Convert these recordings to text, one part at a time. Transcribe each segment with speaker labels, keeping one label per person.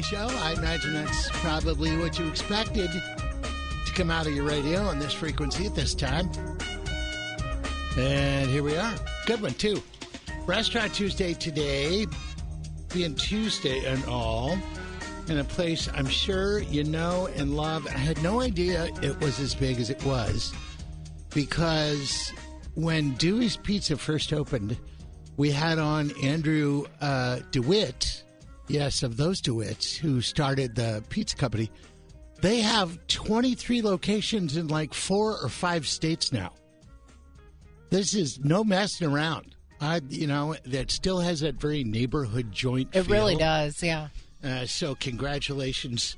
Speaker 1: my show. I imagine that's probably what you expected to come out of your radio on this frequency at this time. And here we are. Good one, too. Restaurant Tuesday today, being Tuesday and all, in a place I'm sure you know and love. I had no idea it was as big as it was because when Dewey's Pizza first opened, we had on Andrew uh, DeWitt, yes, of those DeWitts who started the pizza company. They have 23 locations in like four or five states now. This is no messing around. I, you know, that still has that very neighborhood joint.
Speaker 2: It really does, yeah.
Speaker 1: Uh, so, congratulations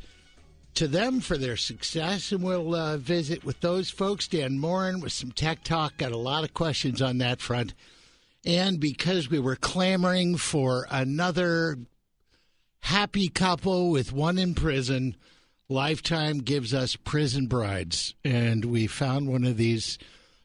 Speaker 1: to them for their success, and we'll uh, visit with those folks. Dan Moren with some tech talk. Got a lot of questions on that front. And because we were clamoring for another happy couple with one in prison, Lifetime gives us prison brides. And we found one of these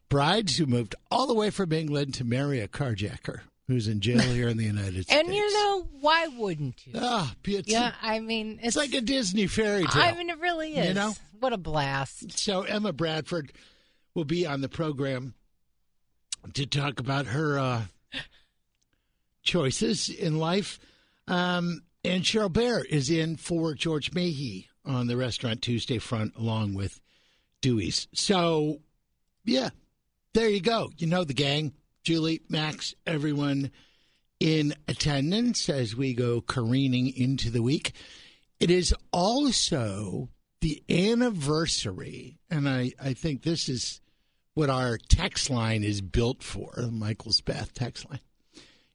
Speaker 1: brides who moved all the way from England to marry a carjacker who's in jail here in the United States.
Speaker 2: And you know, why wouldn't you?
Speaker 1: Ah, it's,
Speaker 2: yeah, I mean,
Speaker 1: it's, like a Disney fairy tale.
Speaker 2: I mean, it really is.
Speaker 1: You know?
Speaker 2: What a blast.
Speaker 1: So Emma Bradford will be on the program to talk about her uh, choices in life. Um, and Cheryl Baehr is in for George Mahe on the Restaurant Tuesday front, along with Dewey's. So, yeah, there you go. You know the gang. Julie, Max, everyone in attendance as we go careening into the week. It is also the anniversary, and I, I think this is what our text line is built for, Michael's Bath text line,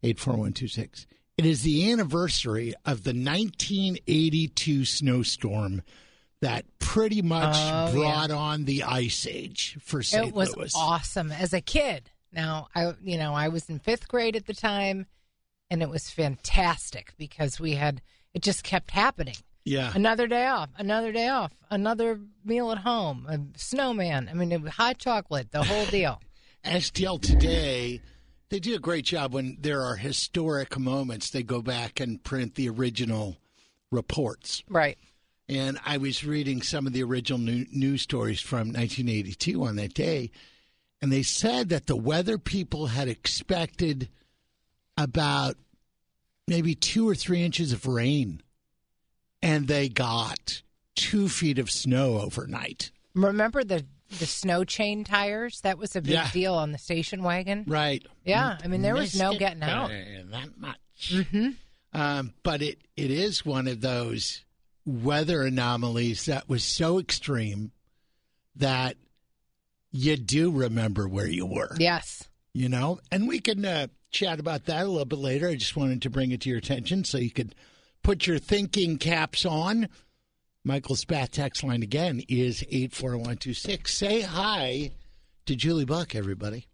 Speaker 1: 84126. It is the anniversary of the 1982 snowstorm that pretty much
Speaker 2: Oh,
Speaker 1: brought on the ice age for St.
Speaker 2: It was
Speaker 1: Louis.
Speaker 2: awesome as a kid. Now, I you know, I was in 5th grade at the time and it was fantastic because we had it just kept happening.
Speaker 1: Yeah.
Speaker 2: Another day off, another day off, another meal at home, a snowman. I mean, it was hot chocolate, the whole deal.
Speaker 1: STL today, they do a great job when there are historic moments. They go back and print the original reports.
Speaker 2: right.
Speaker 1: And I was reading some of the original new, news stories from 1982 on that day, and they said that the weather people had expected about maybe two or three inches of rain, and they got two feet of snow overnight.
Speaker 2: Remember the the snow chain tires? That was a big
Speaker 1: Yeah.
Speaker 2: deal on the station wagon.
Speaker 1: Right.
Speaker 2: Yeah, I mean there was no
Speaker 1: it
Speaker 2: getting out.
Speaker 1: by That much.
Speaker 2: hmm
Speaker 1: Um, but it, it is one of those weather anomalies that was so extreme that you do remember where you were.
Speaker 2: Yes.
Speaker 1: You know, and we can uh, chat about that a little bit later. I just wanted to bring it to your attention so you could put your thinking caps on. Michael's Bath text line again is 84126. Say hi to Julie Buck, everybody.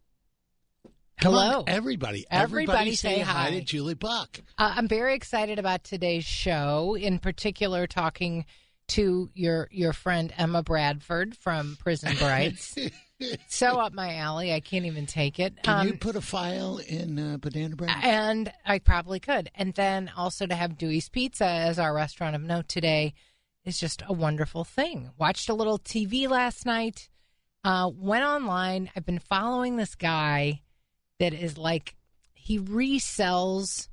Speaker 1: Come on,
Speaker 2: Hello.
Speaker 1: everybody.
Speaker 2: Everybody
Speaker 1: say,
Speaker 2: say
Speaker 1: hi
Speaker 2: hi.
Speaker 1: to Julie Buck.
Speaker 2: Uh, I'm very excited about today's show. In particular, talking to your your friend Emma Bradford from Prison Brides. so up my alley. I can't even take it.
Speaker 1: Can
Speaker 2: Um,
Speaker 1: you put a file in uh, Banana Bread?
Speaker 2: and I probably could. And then also to have Dewey's Pizza as our restaurant of note today is just a wonderful thing. Watched a little TV last night. Uh, went online. I've been following this guy that is like he resells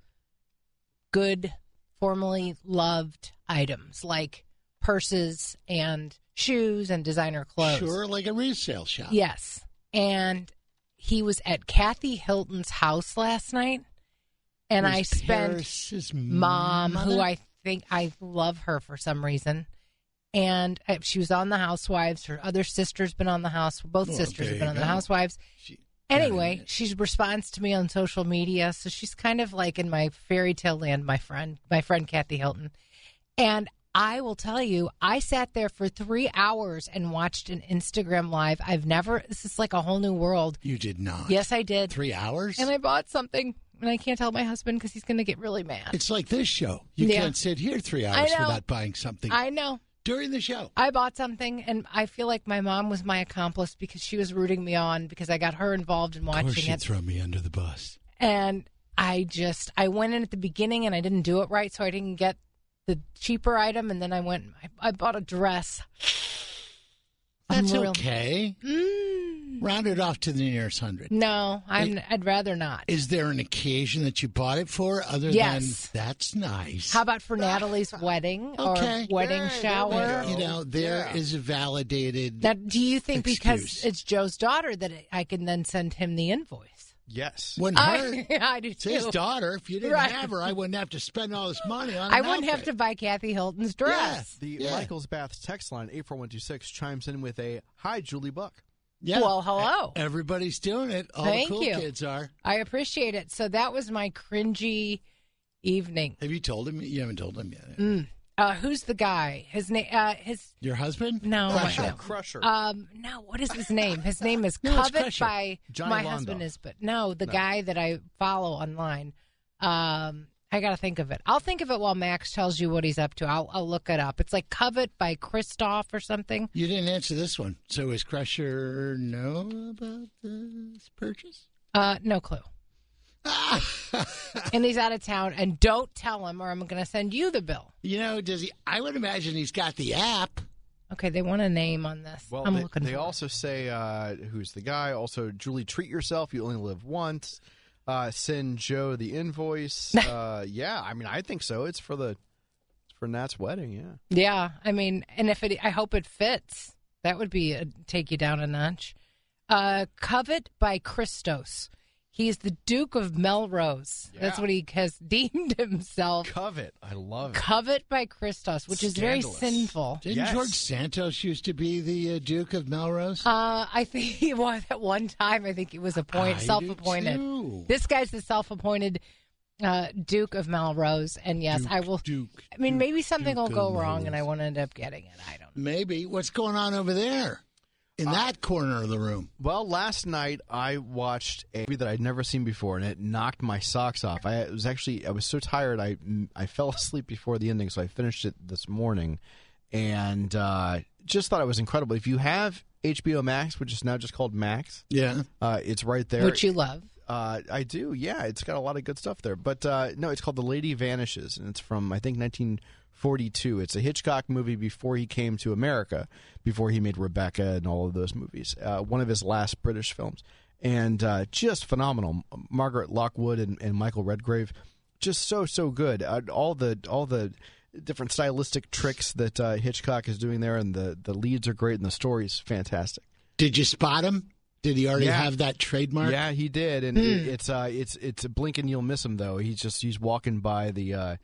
Speaker 2: good, formerly loved items like purses and shoes and designer clothes.
Speaker 1: Sure, like a resale shop.
Speaker 2: Yes. And he was at Kathy Hilton's house last night. And
Speaker 1: Was
Speaker 2: I spent
Speaker 1: Paris's
Speaker 2: mom, who? I think I love her for some reason. And uh, she was on the Housewives. Her other sister's been on the House. Both
Speaker 1: Well,
Speaker 2: sisters have been on the. Housewives.
Speaker 1: She-
Speaker 2: Anyway, she responds to me on social media, so she's kind of like in my fairy tale land. My friend, my friend Kathy Hilton, and I will tell you, I sat there for three hours and watched an Instagram live. I've never. This is like a whole new world.
Speaker 1: You did not.
Speaker 2: Yes, I did.
Speaker 1: Three hours?
Speaker 2: And I bought something, and I can't tell my husband because he's going to get really mad.
Speaker 1: it's like this show. You
Speaker 2: Yeah.
Speaker 1: can't sit here three hours without buying something
Speaker 2: I know.
Speaker 1: during the show.
Speaker 2: I bought something, and I feel like my mom was my accomplice because she was rooting me on because I got her involved in
Speaker 1: Of course,
Speaker 2: watching
Speaker 1: she'd
Speaker 2: it.
Speaker 1: throw me under the bus.
Speaker 2: and I just I went in at the beginning and I didn't do it right, so I didn't get the cheaper item, and then I went. I, I bought a dress.
Speaker 1: That's
Speaker 2: Unreal.
Speaker 1: okay.
Speaker 2: Mm,
Speaker 1: Round it off to the nearest hundred.
Speaker 2: no, I'm. I'd rather not.
Speaker 1: Is there an occasion that you bought it for other
Speaker 2: Yes.
Speaker 1: than that's nice?
Speaker 2: How about for Natalie's wedding
Speaker 1: Okay.
Speaker 2: or wedding
Speaker 3: Yeah,
Speaker 2: shower?
Speaker 1: you know, there is
Speaker 3: Yeah.
Speaker 1: a validated.
Speaker 2: Now, do you think because it's Joe's daughter that I can then send him the invoice?
Speaker 3: Yes.
Speaker 1: wouldn't hurt.
Speaker 2: I, I do
Speaker 1: It's his daughter. If you didn't
Speaker 2: Right.
Speaker 1: have her, I wouldn't have to spend all this money on.
Speaker 2: I
Speaker 1: an
Speaker 2: wouldn't have to buy Kathy Hilton's dress.
Speaker 3: The
Speaker 1: Yeah.
Speaker 3: Michael's Bath text line, 84126, chimes in with a Hi, Julie Buck.
Speaker 1: Yeah.
Speaker 2: Well, hello.
Speaker 1: Everybody's doing it. All
Speaker 2: Thank
Speaker 1: the cool
Speaker 2: you.
Speaker 1: kids are.
Speaker 2: I appreciate it. So that was my cringy evening.
Speaker 1: Have you told him? You haven't told him yet.
Speaker 2: Mm. Uh, who's the guy? His name? Uh, his
Speaker 1: Your husband?
Speaker 2: no,
Speaker 1: Crusher.
Speaker 2: no.
Speaker 3: Crusher.
Speaker 2: Um, no. What is his name? His name is
Speaker 1: No,
Speaker 2: Covet by
Speaker 3: Johnny
Speaker 2: my
Speaker 3: Londo.
Speaker 2: husband is, but no, the
Speaker 3: No.
Speaker 2: guy that I follow online. Um, I got to think of it. I'll think of it while Max tells you what he's up to. I'll, I'll look it up. It's like Covet by Christoph or something.
Speaker 1: You didn't answer this one. So is Crusher know about this purchase?
Speaker 2: Uh, no clue. and he's out of town. And don't tell him, or I'm going to send you the bill.
Speaker 1: you know, does he? I would imagine he's got the app.
Speaker 2: Okay, they want a name on this.
Speaker 3: well,
Speaker 2: I'm
Speaker 3: they,
Speaker 2: looking
Speaker 3: they
Speaker 2: for it.
Speaker 3: also say, uh, Who's the guy? Also, Julie, treat yourself. You only live once. Uh, send Joe the invoice. uh, yeah, I mean, I think so. It's for the. It's for Nat's wedding, yeah.
Speaker 2: Yeah, I mean, and if it, I hope it fits. That would be a, take you down a notch. Uh, Covet by Christos. He's the Duke of Melrose. That's what he has deemed himself.
Speaker 3: Covet. I love it.
Speaker 2: Covet by Christos, which is very sinful.
Speaker 1: Didn't
Speaker 3: Yes.
Speaker 1: George Santos used to be the uh, Duke of Melrose?
Speaker 2: Uh, I think he was at one time. I think he was appointed,
Speaker 1: I
Speaker 2: self-appointed.
Speaker 1: too.
Speaker 2: This guy's the self-appointed uh, Duke of Melrose, and yes,
Speaker 1: Duke,
Speaker 2: I will.
Speaker 1: Duke.
Speaker 2: I mean,
Speaker 1: Duke,
Speaker 2: maybe something
Speaker 1: Duke
Speaker 2: will go
Speaker 1: of
Speaker 2: wrong, and I won't end up getting it. I don't know.
Speaker 1: Maybe. What's going on over there in that corner of the room?
Speaker 3: Well, last night I watched a movie that I'd never seen before, and it knocked my socks off. I was actually I was so tired I I fell asleep before the ending, so I finished it this morning, and uh, just thought it was incredible. If you have HBO Max, which is now just called Max,
Speaker 1: Yeah.
Speaker 3: uh, it's right there.
Speaker 2: Which you love.
Speaker 3: Uh, I do, yeah. It's got a lot of good stuff there. But uh, no, it's called The Lady Vanishes, and it's from I think 1942. It's a Hitchcock movie before he came to America, before he made Rebecca and all of those movies. Uh, one of his last British films, and uh, just phenomenal. Margaret Lockwood and, and Michael Redgrave, just so so good. Uh, all the all the different stylistic tricks that uh, Hitchcock is doing there, and the the leads are great, and the story's fantastic.
Speaker 1: Did you spot him? Did he already
Speaker 3: Yeah.
Speaker 1: have that trademark?
Speaker 3: Yeah, he did, and it, it's uh, it's it's a blink and you'll miss him though. He's just he's walking by the uh,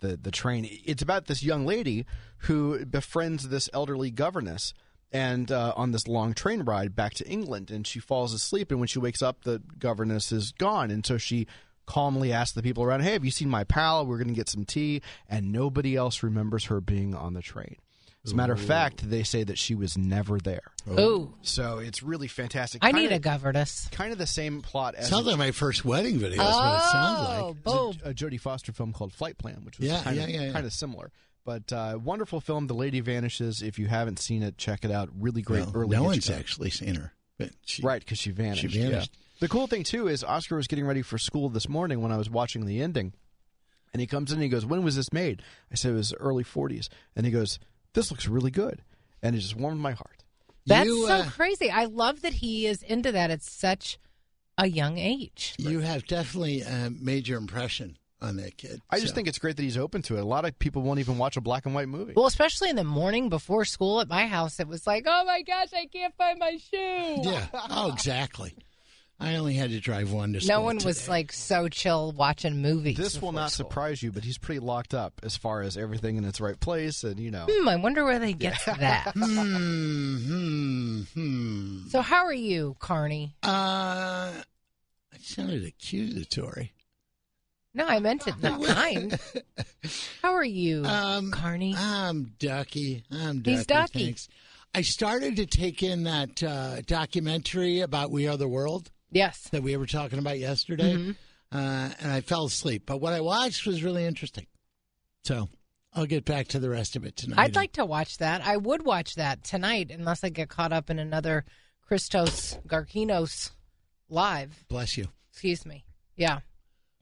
Speaker 3: the the train. It's about this young lady who befriends this elderly governess, and uh, on this long train ride back to England, and she falls asleep, and when she wakes up, the governess is gone, and so she calmly asks the people around, "Hey, have you seen my pal? We're going to get some tea," and nobody else remembers her being on the train. As a matter of fact, they say that she was never there.
Speaker 2: Ooh,
Speaker 3: So it's really fantastic.
Speaker 2: I
Speaker 3: Kinda-
Speaker 2: need a governess.
Speaker 3: kind of the same plot as
Speaker 1: Sounds like my first wedding video. That's what it sounds
Speaker 2: Oh,
Speaker 1: like.
Speaker 2: boom.
Speaker 3: a, a Jodie Foster film called Flightplan, which was
Speaker 1: Yeah,
Speaker 3: kind,
Speaker 1: yeah,
Speaker 3: of,
Speaker 1: yeah, yeah.
Speaker 3: kind of similar. But uh, wonderful film. The Lady Vanishes. If you haven't seen it, check it out. Really great
Speaker 1: Well,
Speaker 3: early.
Speaker 1: no one's
Speaker 3: Hitchcock.
Speaker 1: actually seen her. But she,
Speaker 3: right because she vanished.
Speaker 1: She vanished.
Speaker 3: yeah. The cool thing too is Oscar was getting ready for school this morning when I was watching the ending, and he comes in and he goes, "When was this made?" I said it was early '40s, and he goes, "This looks really good," and it just warmed my heart.
Speaker 2: That's
Speaker 1: You,
Speaker 2: so
Speaker 1: uh,
Speaker 2: crazy. I love that he is into that at such a young age.
Speaker 1: You have definitely uh, made your impression on that kid.
Speaker 3: I just think it's great that he's open to it. A lot of people won't even watch a black and white movie.
Speaker 2: Well, especially in the morning before school at my house, it was like, oh my gosh, I can't find my shoe.
Speaker 1: Yeah. Oh, exactly. I only had to drive one to school.
Speaker 2: No one was like so chill watching movies.
Speaker 3: This will not
Speaker 2: school.
Speaker 3: surprise you, but he's pretty locked up as far as everything in its right place, and you know.
Speaker 2: Hmm, I wonder where they get to that.
Speaker 1: Hmm, hmm, hmm.
Speaker 2: so, how are you, Carney?
Speaker 1: Uh, it sounded accusatory.
Speaker 2: No, I meant it not kind. How are you,
Speaker 1: Um,
Speaker 2: Carney?
Speaker 1: I'm Ducky. I'm Ducky.
Speaker 2: He's Ducky.
Speaker 1: Thanks. I started to take in that uh, documentary about We Are the World
Speaker 2: yes.
Speaker 1: that we were talking about yesterday,
Speaker 2: Mm-hmm.
Speaker 1: uh, and I fell asleep. But what I watched was really interesting. So I'll get back to the rest of it tonight.
Speaker 2: I'd like to watch that. I would watch that tonight, unless I get caught up in another Christos Garkinos live.
Speaker 1: Bless you.
Speaker 2: Excuse me. Yeah.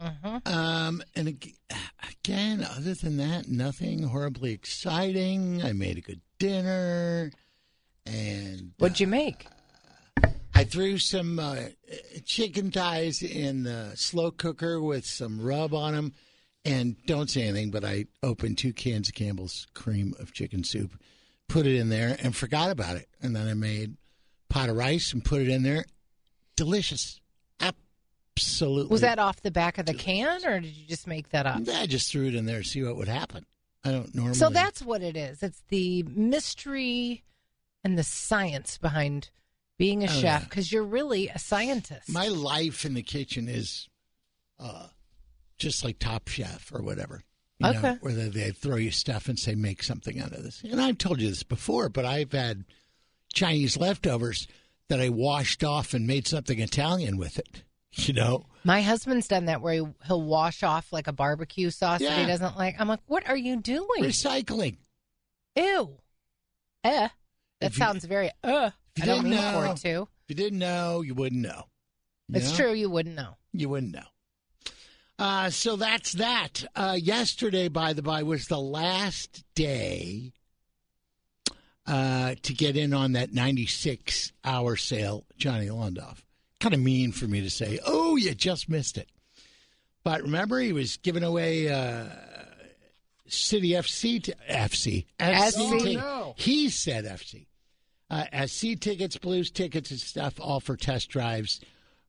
Speaker 2: Mm-hmm.
Speaker 1: Um, and again, other than that, nothing horribly exciting. I made a good dinner, and
Speaker 2: What'd you make?
Speaker 1: I threw some uh, chicken thighs in the slow cooker with some rub on them. And don't say anything, but I opened two cans of Campbell's cream of chicken soup, put it in there, and forgot about it. And then I made pot of rice and put it in there. Delicious. Absolutely.
Speaker 2: Was that off the back of the can, or did you just make that up?
Speaker 1: I just threw it in there to see what would happen. I don't normally.
Speaker 2: So that's what it is. It's the mystery and the science behind being a
Speaker 1: Oh,
Speaker 2: chef
Speaker 1: yeah.
Speaker 2: because you're really a scientist.
Speaker 1: my life in the kitchen is uh, just like Top Chef or whatever. You know,
Speaker 2: Okay.
Speaker 1: where they, they throw you stuff and say, make something out of this. And I've told you this before, but I've had Chinese leftovers that I washed off and made something Italian with it. You know?
Speaker 2: My husband's done that where he, he'll wash off like a barbecue sauce that he doesn't like. I'm like, what are you doing?
Speaker 1: Recycling.
Speaker 2: Ew. Eh. That
Speaker 1: If you-
Speaker 2: sounds very uh.
Speaker 1: If you
Speaker 2: I don't
Speaker 1: didn't
Speaker 2: mean for
Speaker 1: know,
Speaker 2: it to.
Speaker 1: If you didn't know, you wouldn't know. You
Speaker 2: It's
Speaker 1: know?
Speaker 2: true. You wouldn't know.
Speaker 1: You wouldn't know. Uh, so that's that. Uh, yesterday, by the by, was the last day uh, to get in on that 96 hour sale, Johnny Londoff. Kind of mean for me to say, oh, you just missed it. But remember, he was giving away uh, City FC, to FC, ti-
Speaker 3: Oh, no.
Speaker 1: He said FC. Uh, SC tickets, Blues tickets, and stuff, all for test drives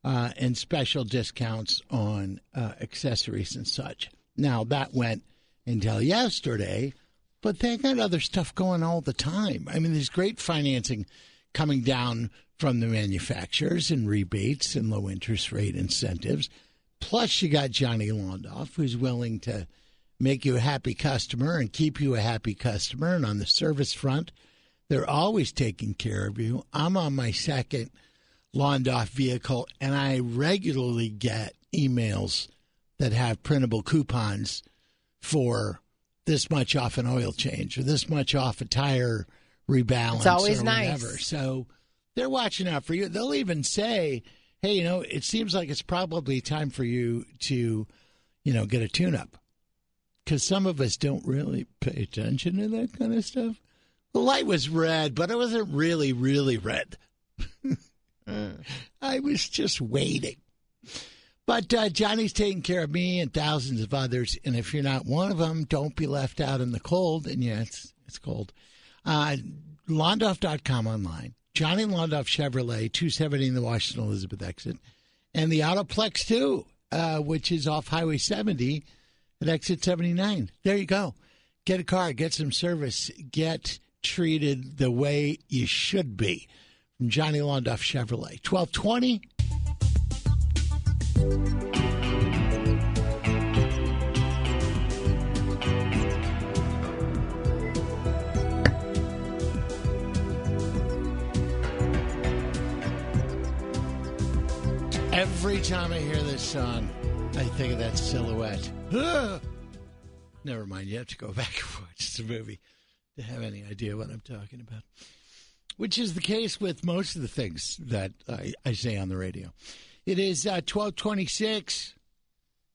Speaker 1: uh, and special discounts on uh, accessories and such. Now, that went until yesterday, but they got other stuff going all the time. I mean, there's great financing coming down from the manufacturers and rebates and low interest rate incentives. Plus, you got Johnny Londoff, who's willing to make you a happy customer and keep you a happy customer. And on the service front, they're always taking care of you. I'm on my second Londoff vehicle, and I regularly get emails that have printable coupons for this much off an oil change or this much off a tire rebalance.
Speaker 2: It's always
Speaker 1: or
Speaker 2: nice.
Speaker 1: Whatever. So they're watching out for you. They'll even say, "Hey, you know, it seems like it's probably time for you to, you know, get a tune-up." Because some of us don't really pay attention to that kind of stuff. The light was red, but it wasn't really, really red. I was just waiting. But uh, Johnny's taking care of me and thousands of others. And if you're not one of them, don't be left out in the cold. And yeah, it's, it's cold. Uh, Londoff.com online. Johnny Londoff Chevrolet, 270 in the Washington Elizabeth exit. And the Autoplex, too, uh, which is off Highway 70 at exit 79. There you go. Get a car, get some service, get treated the way you should be. From Johnny Londoff Chevrolet. 1220. Every time I hear this song, I think of that silhouette. Never mind, you have to go back and watch the movie to have any idea what I'm talking about. Which is the case with most of the things that I, I say on the radio. It is uh, 1226.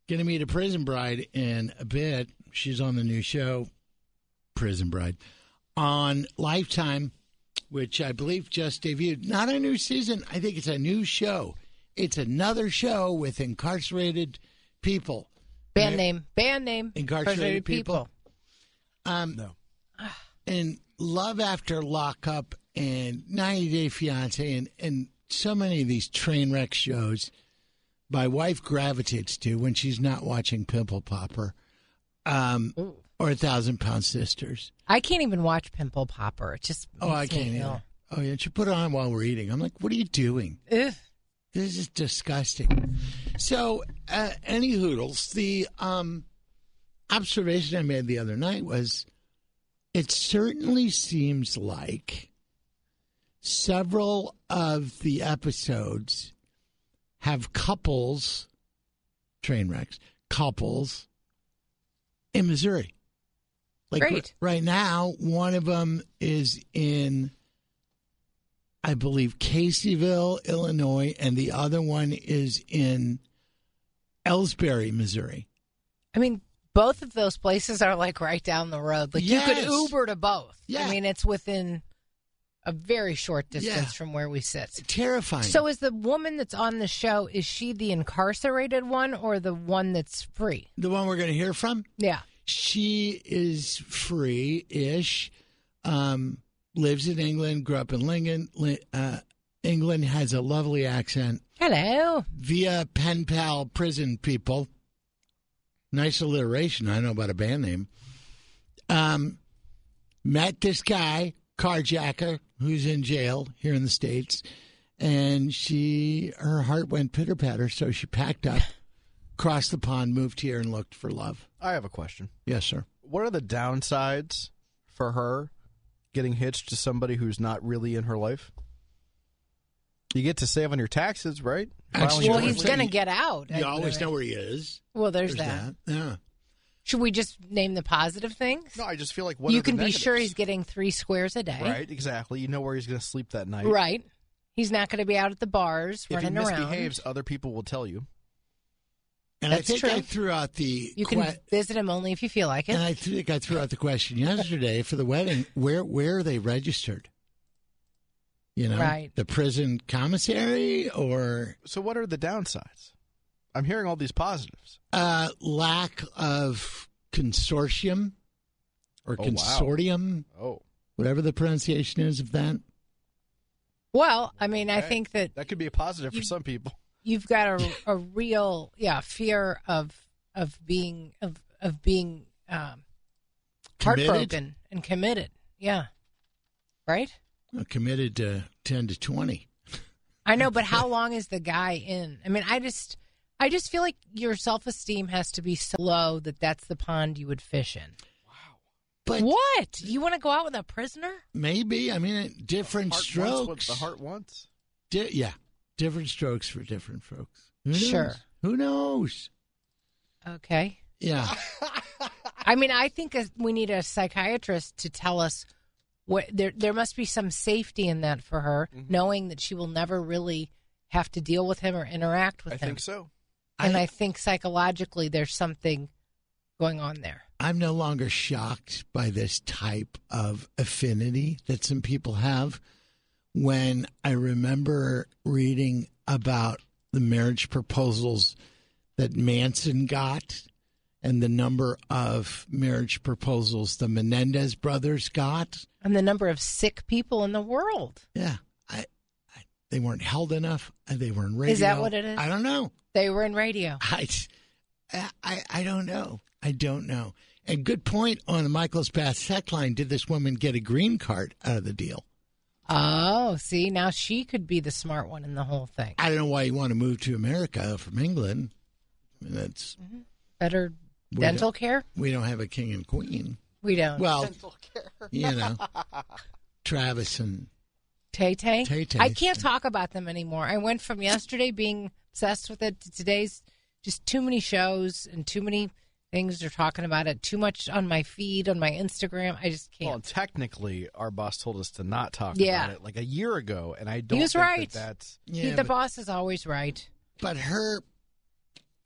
Speaker 1: Going to meet a prison bride in a bit. She's on the new show, Prison Bride, on Lifetime, which I believe just debuted. Not a new season. I think it's a new show. It's another show with incarcerated people.
Speaker 2: Band name. Band name.
Speaker 1: Incarcerated people. Um,
Speaker 3: No.
Speaker 1: And Love After Lockup and 90 Day Fiance and, and so many of these train wreck shows my wife gravitates to when she's not watching Pimple Popper um,
Speaker 2: Ooh.
Speaker 1: or A Thousand Pound Sisters.
Speaker 2: I can't even watch Pimple Popper. It just
Speaker 1: Oh, I can't
Speaker 2: ill.
Speaker 1: Oh, yeah, she put it on while we're eating. I'm like, what are you doing?
Speaker 2: Ugh.
Speaker 1: This is disgusting. So, uh, any hoodles, the um, observation I made the other night was it certainly seems like several of the episodes have couples, train wrecks, couples in Missouri. Like
Speaker 2: Great.
Speaker 1: right now, one of them is in I believe Caseyville, Illinois, and the other one is in Elsberry, Missouri.
Speaker 2: I mean, both of those places are like right down the road. Like you could Uber to both.
Speaker 1: Yeah.
Speaker 2: I mean, it's within a very short distance
Speaker 1: Yeah.
Speaker 2: from where we sit.
Speaker 1: Terrifying.
Speaker 2: So is the woman that's on the show is she the incarcerated one or the one that's free?
Speaker 1: the one we're going to hear from,
Speaker 2: Yeah.
Speaker 1: she is free-ish. Um, lives in England. Grew up in Lincoln. Uh, England has a lovely accent.
Speaker 2: Hello.
Speaker 1: Via pen pal prison people. Nice alliteration. I know about a band name. Um, met this guy, carjacker, who's in jail here in the states, and she her heart went pitter patter, so she packed up, crossed the pond, moved here, and looked for love.
Speaker 3: I have a question.
Speaker 1: Yes, sir.
Speaker 3: What are the downsides for her getting hitched to somebody who's not really in her life? You get to save on your taxes, right?
Speaker 1: Actually,
Speaker 2: Well, he's going to get out.
Speaker 1: You always know where he is.
Speaker 2: Well, there's,
Speaker 1: There's
Speaker 2: that.
Speaker 1: that. Yeah.
Speaker 2: Should we just name the positive things?
Speaker 3: No, I just feel like what
Speaker 2: you
Speaker 3: are the
Speaker 2: can be sure he's getting three squares a day.
Speaker 3: right. Exactly. You know where he's going to sleep that night.
Speaker 2: Right. He's not going to be out at the bars
Speaker 3: If he
Speaker 2: running around.
Speaker 3: misbehaves, other people will tell you.
Speaker 1: And I
Speaker 2: That's
Speaker 1: think
Speaker 2: true.
Speaker 1: I threw out the
Speaker 2: You can
Speaker 1: que-
Speaker 2: visit him only if you feel like it.
Speaker 1: and I think I threw out the question yesterday for the wedding. Where where are they registered? You know,
Speaker 2: Right.
Speaker 1: The prison commissary or
Speaker 3: So, what are the downsides? I'm hearing all these positives.
Speaker 1: uh, lack of consortium or
Speaker 3: Oh, wow.
Speaker 1: consortium,
Speaker 3: Oh,
Speaker 1: whatever the pronunciation is of that.
Speaker 2: well, I mean, I think that
Speaker 3: that could be a positive for some people.
Speaker 2: you've got a, a real yeah fear of of being of of being um,
Speaker 1: Committed?
Speaker 2: heartbroken and committed. Yeah, right.
Speaker 1: Uh, committed to ten to twenty.
Speaker 2: I know, but how long is the guy in? I mean, I just I just feel like your self esteem has to be so low that that's the pond you would fish in. Wow.
Speaker 1: But
Speaker 2: What you want to go out with a prisoner?
Speaker 1: maybe I mean different
Speaker 3: Heart
Speaker 1: strokes.
Speaker 3: wants what the heart wants.
Speaker 1: Di- yeah, different strokes for different folks. Who knows?
Speaker 2: Sure.
Speaker 1: Who knows?
Speaker 2: Okay.
Speaker 1: Yeah.
Speaker 2: I mean, I think a, we need a psychiatrist to tell us what there. There must be some safety in that for her,
Speaker 3: Mm-hmm.
Speaker 2: knowing that she will never really have to deal with him or interact with
Speaker 3: I
Speaker 2: him.
Speaker 3: I think so.
Speaker 2: And
Speaker 1: I-
Speaker 2: I, think psychologically, there's something going on there.
Speaker 1: I'm no longer shocked by this type of affinity that some people have. When I remember reading about the marriage proposals that Manson got and the number of marriage proposals the Menendez brothers got,
Speaker 2: And the number of sick people in the world.
Speaker 1: yeah, I, I they weren't held enough. and They weren't radio.
Speaker 2: Is that what it is?
Speaker 1: I don't know.
Speaker 2: They were in radio.
Speaker 1: I, I, I don't know. I don't know. And good point on the Michael's Bath tech line. Did this woman get a green card out of the deal?
Speaker 2: Oh, see, now she could be the smart one in the whole thing.
Speaker 1: I don't know why you want to move to America from England. I mean, that's mm-hmm.
Speaker 2: Better
Speaker 1: We
Speaker 2: dental care?
Speaker 1: we don't have a king and queen.
Speaker 2: We don't.
Speaker 1: Well, dental care. you know, Travis and
Speaker 2: Tay Tay?
Speaker 1: Tay-Tay.
Speaker 2: I can't talk about them anymore. I went from yesterday being obsessed with it to today's just too many shows and too many things they're talking about it. Too much on my feed, on my Instagram. I just can't.
Speaker 3: Well technically, our boss told us to not talk
Speaker 2: Yeah.
Speaker 3: about it like a year ago, and I don't.
Speaker 2: he was
Speaker 3: think that
Speaker 2: right.
Speaker 3: that's
Speaker 2: He- the
Speaker 1: but,
Speaker 2: boss is always right.
Speaker 1: but her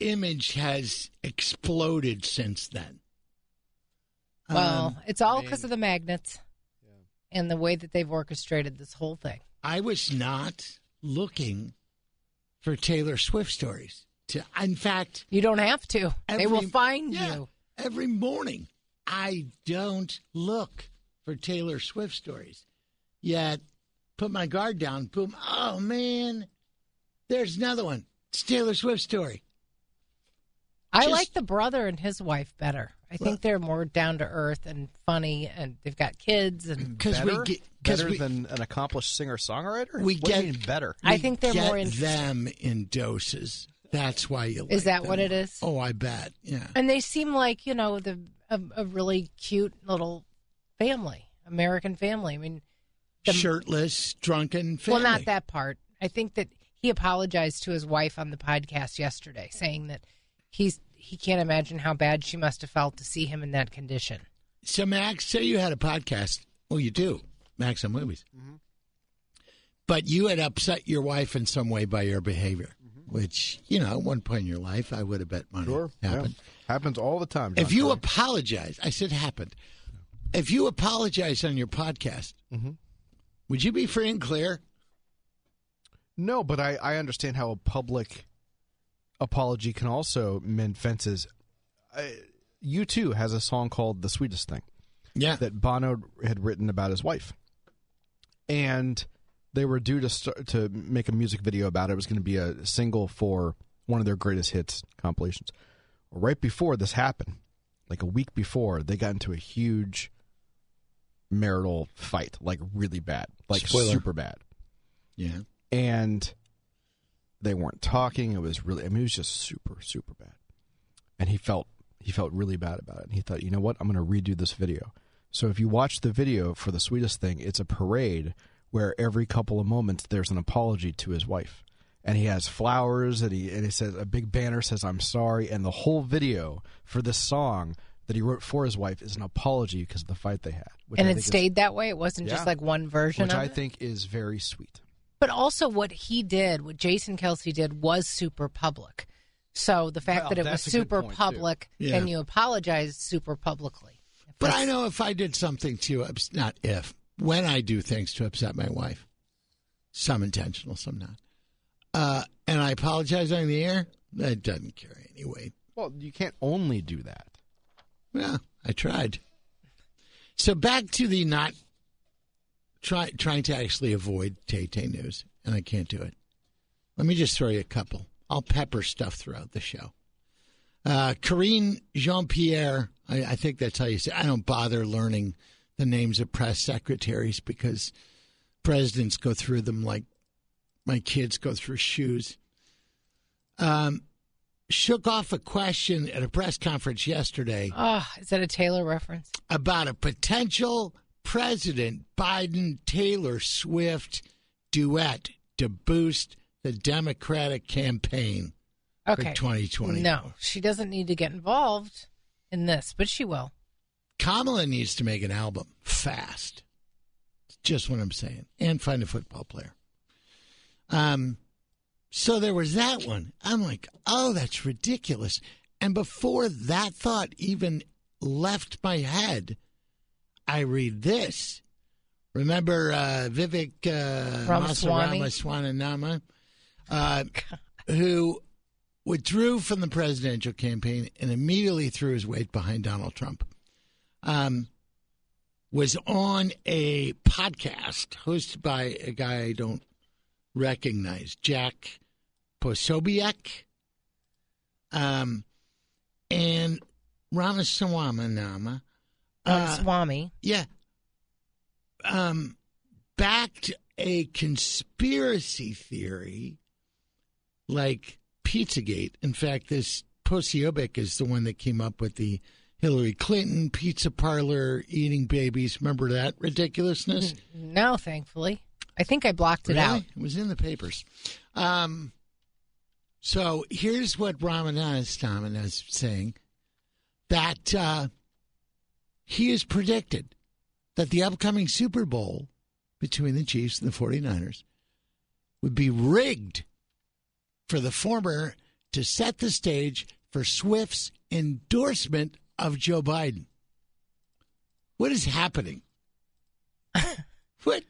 Speaker 1: image has exploded since then.
Speaker 2: Well,
Speaker 1: Um,
Speaker 2: it's all
Speaker 3: I
Speaker 2: because
Speaker 3: mean-
Speaker 2: of the magnets and the way that they've orchestrated this whole thing.
Speaker 1: I was not looking for Taylor Swift stories. To, in fact,
Speaker 2: You don't have to. they will find
Speaker 1: yeah,
Speaker 2: you.
Speaker 1: every morning. I don't look for Taylor Swift stories. Yet, put my guard down. Boom! Oh man, there's another one. It's Taylor Swift story.
Speaker 2: I
Speaker 1: Just-
Speaker 2: like the brother and his wife better. I
Speaker 1: Well-
Speaker 2: think they're more down to earth and funny, and they've got kids. And
Speaker 1: Because we
Speaker 3: better,
Speaker 1: get
Speaker 3: better
Speaker 1: we,
Speaker 3: than an accomplished singer songwriter.
Speaker 1: We
Speaker 3: what
Speaker 1: get-
Speaker 3: mean better.
Speaker 2: I think they're
Speaker 1: get
Speaker 2: more interesting.
Speaker 1: them in doses. That's why you.
Speaker 2: Is
Speaker 1: like
Speaker 2: that what it is?
Speaker 1: Oh, I bet. Yeah.
Speaker 2: and they seem like you know the a, a really cute little family, American family. I mean, the-
Speaker 1: Shirtless, drunken family.
Speaker 2: well, not that part. I think that he apologized to his wife on the podcast yesterday, saying that he's he can't imagine how bad she must have felt to see him in that condition.
Speaker 1: So, Max, say you had a podcast. Well, you do, Max on Movies.
Speaker 2: Mm-hmm.
Speaker 1: But you had upset your wife in some way by your behavior. which you know, at one point in your life, I would have bet money happened.
Speaker 3: Yeah. Happens all the time. John
Speaker 1: If you
Speaker 3: Troy.
Speaker 1: apologize, I said happened. If you apologize on your podcast,
Speaker 3: Mhm.
Speaker 1: would you be free and clear?
Speaker 3: No, but I, I understand how a public apology can also mend fences. U2 has a song called "The Sweetest Thing"
Speaker 1: Yeah.
Speaker 3: that Bono had written about his wife, and they were due to start, to make a music video about it. It was going to be a single for one of their greatest hits compilations. Right before this happened, like a week before, they got into a huge marital fight, like really bad, like
Speaker 1: Spoiler.
Speaker 3: super bad
Speaker 1: yeah.
Speaker 3: and they weren't talking. It was really, I mean, it was just super, super bad. And he felt he felt really bad about it. And he thought, you know what, I'm going to redo this video. So if you watch the video for the sweetest thing, it's a parade where every couple of moments there's an apology to his wife, and he has flowers, and he and he says a big banner says I'm sorry, and the whole video for this song that he wrote for his wife is an apology because of the fight they had.
Speaker 2: And
Speaker 3: I
Speaker 2: it
Speaker 3: think is-
Speaker 2: stayed that way. It wasn't
Speaker 3: Yeah.
Speaker 2: just like one version
Speaker 3: which I
Speaker 2: it.
Speaker 3: think is very sweet.
Speaker 2: But also, what he did, what Jason Kelce did, was super public. So the fact
Speaker 3: Well,
Speaker 2: that it was
Speaker 3: that's a good
Speaker 2: super public
Speaker 1: Yeah.
Speaker 2: and you apologized super publicly.
Speaker 1: But I know if I did something to ups- not if when I do things to upset my wife, some intentional, some not, uh, and I apologize on the air, that doesn't carry any weight.
Speaker 3: Well, you can't only do that.
Speaker 1: Yeah, I tried. So back to the not try, trying to actually avoid Tay Tay news, and I can't do it. Let me just throw you a couple. I'll pepper stuff throughout the show. Uh, Karine Jean Pierre, I, I think that's how you say. I don't bother learning the names of press secretaries because presidents go through them like my kids go through shoes. Um, shook off a question at a press conference yesterday
Speaker 2: Oh, is that a Taylor reference?
Speaker 1: about a potential President Biden Taylor Swift duet to boost the Democratic campaign
Speaker 2: Okay.
Speaker 1: for 2020.
Speaker 2: No, she doesn't need to get involved in this, but she will.
Speaker 1: Kamala needs to make an album fast. Just what I'm saying. And find a football player. Um, so there was that one. I'm like, oh, that's ridiculous. And before that thought even left my head, I read this. Remember uh, Vivek uh,
Speaker 2: Ramaswamy?
Speaker 1: Ramaswamy, uh, who withdrew from the presidential campaign and immediately threw his weight behind Donald Trump. Um, was on a podcast hosted by a guy I don't recognize, Jack Posobiec. Um, and Ramaswamy Nama. Uh,
Speaker 2: Swami.
Speaker 1: yeah. Um, backed a conspiracy theory like Pizzagate. In fact, this Posobiec is the one that came up with the Hillary Clinton pizza parlor eating babies. Remember that ridiculousness?
Speaker 2: No, thankfully. I think I blocked it
Speaker 1: Really?
Speaker 2: out.
Speaker 1: It was in the papers. Um, so here's what Ramanathan is saying that uh, he has predicted that the upcoming Super Bowl between the Chiefs and the 49ers would be rigged for the former to set the stage for Swift's endorsement of Joe Biden. What is happening? what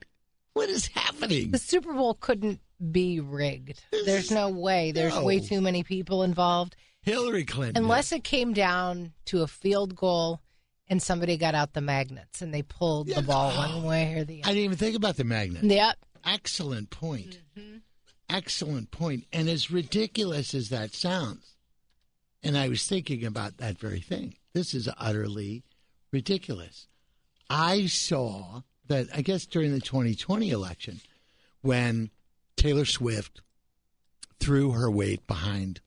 Speaker 1: what is happening?
Speaker 2: The Super Bowl couldn't be rigged. There's no way. There's way too many people involved.
Speaker 1: Hillary Clinton.
Speaker 2: Unless it came down to a field goal and somebody got out the magnets and they pulled
Speaker 1: Yeah,
Speaker 2: the ball one way or the other.
Speaker 1: I didn't even think about the magnet.
Speaker 2: Yep.
Speaker 1: Excellent point. Excellent point. And as ridiculous as that sounds, and I was thinking about that very thing. This is utterly ridiculous. I saw that, I guess, during the 2020 election, when Taylor Swift threw her weight behind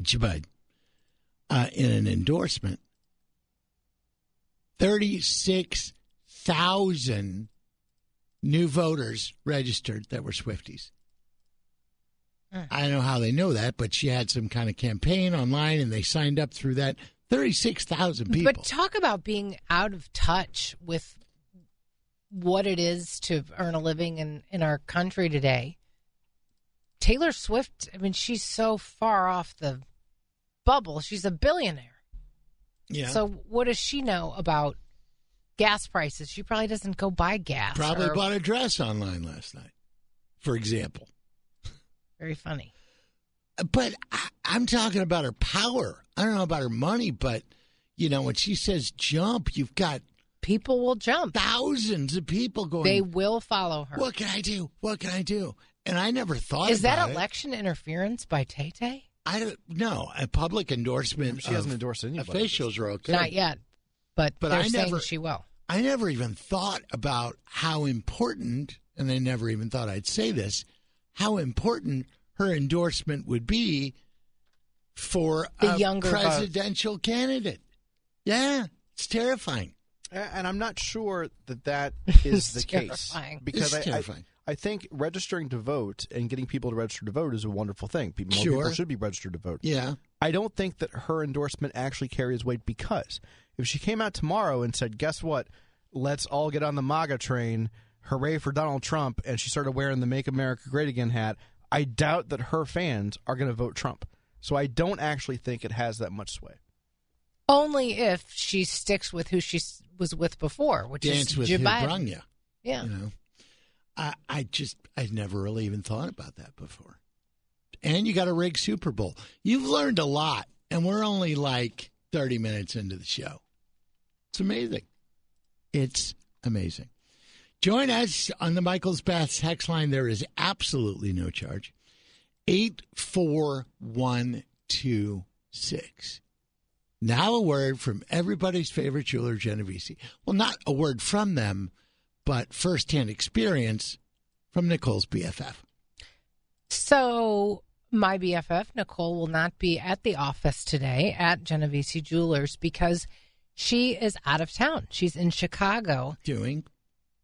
Speaker 1: Joe Biden uh, in an endorsement, 36,000 new voters registered that were Swifties. Hmm. I don't know how they know that, but she had some kind of campaign online and they signed up through that. 36,000 people.
Speaker 2: But talk about being out of touch with what it is to earn a living in, in our country today. Taylor Swift, I mean, she's so far off the bubble. She's a billionaire.
Speaker 1: Yeah.
Speaker 2: So what does she know about gas prices? She probably doesn't go buy gas.
Speaker 1: Probably
Speaker 2: or-
Speaker 1: bought a dress online last night, for example.
Speaker 2: Very funny.
Speaker 1: But I, I'm talking about her power. I don't know about her money, but you know when she says jump, you've got
Speaker 2: People will jump.
Speaker 1: thousands of people going.
Speaker 2: They will follow her.
Speaker 1: what can I do? What can I do? And I never thought.
Speaker 2: Is that
Speaker 1: about it.
Speaker 2: election interference by Tay Tay?
Speaker 1: I don't know. A public endorsement.
Speaker 3: She hasn't endorsed anybody.
Speaker 1: Officials are okay.
Speaker 2: Not yet, but,
Speaker 1: But
Speaker 2: they're
Speaker 1: I
Speaker 2: saying
Speaker 1: never-
Speaker 2: she will.
Speaker 1: I never even thought about how important, and I never even thought I'd say this, how important her endorsement would be for
Speaker 2: The
Speaker 1: a
Speaker 2: younger vote.
Speaker 1: presidential candidate. Yeah, it's terrifying.
Speaker 3: And I'm not sure that that is the case
Speaker 2: terrifying.
Speaker 3: because
Speaker 1: It's
Speaker 3: I, I,
Speaker 1: terrifying.
Speaker 3: I think registering to vote and getting people to register to vote is a wonderful thing. People, more
Speaker 1: Sure.
Speaker 3: people should be registered to vote.
Speaker 1: Yeah.
Speaker 3: I don't think that her endorsement actually carries weight because if she came out tomorrow and said, "Guess what? Let's all get on the MAGA train. Hooray for Donald Trump!" and she started wearing the "Make America Great Again" hat, I doubt that her fans are going to vote Trump. So I don't actually think it has that much sway.
Speaker 2: Only if she sticks with who she was with before, which
Speaker 1: Dance
Speaker 2: is
Speaker 1: with
Speaker 2: Joe
Speaker 1: who
Speaker 2: Biden.
Speaker 1: brung.
Speaker 2: Yeah.
Speaker 1: You know, I, I just, I'd never really even thought about that before. And you got a rig Super Bowl. You've learned a lot, and we're only like 30 minutes into the show. It's amazing. It's amazing. Join us on the Michaels Bath text line. There is absolutely no charge. 84126. Now a word from everybody's favorite jeweler, Genovese. Well, not a word from them, but firsthand experience from Nicole's BFF.
Speaker 2: So my BFF Nicole will not be at the office today at Genovese Jewelers because she is out of town. She's in Chicago.
Speaker 1: Doing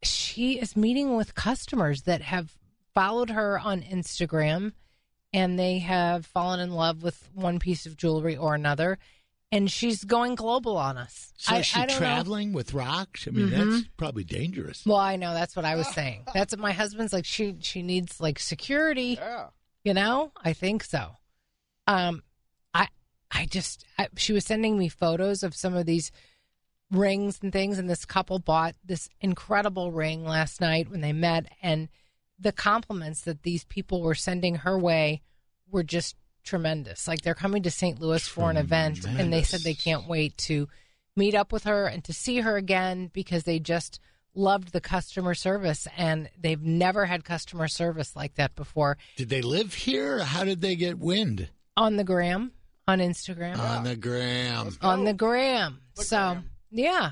Speaker 2: She is meeting with customers that have followed her on Instagram and they have fallen in love with one piece of jewelry or another. And she's going global on us.
Speaker 1: so
Speaker 2: I-
Speaker 1: is she
Speaker 2: I don't know.
Speaker 1: traveling with rocks? I mean,
Speaker 2: Mhm.
Speaker 1: that's probably dangerous.
Speaker 2: Well, I know that's what I was saying. That's what my husband's like. She she needs like security.
Speaker 3: Yeah.
Speaker 2: You know, I think so. Um, I I just I, she was sending me photos of some of these rings and things, and this couple bought this incredible ring last night when they met, and the compliments that these people were sending her way were just tremendous. Like they're coming to St. Louis for an event, and they said they can't wait to meet up with her and to see her again because they just loved the customer service and they've never had customer service like that before
Speaker 1: Did they live here? How did they get wind?
Speaker 2: on the gram on instagram
Speaker 1: On the gram.
Speaker 2: on the gram
Speaker 3: The
Speaker 2: so
Speaker 3: gram.
Speaker 2: yeah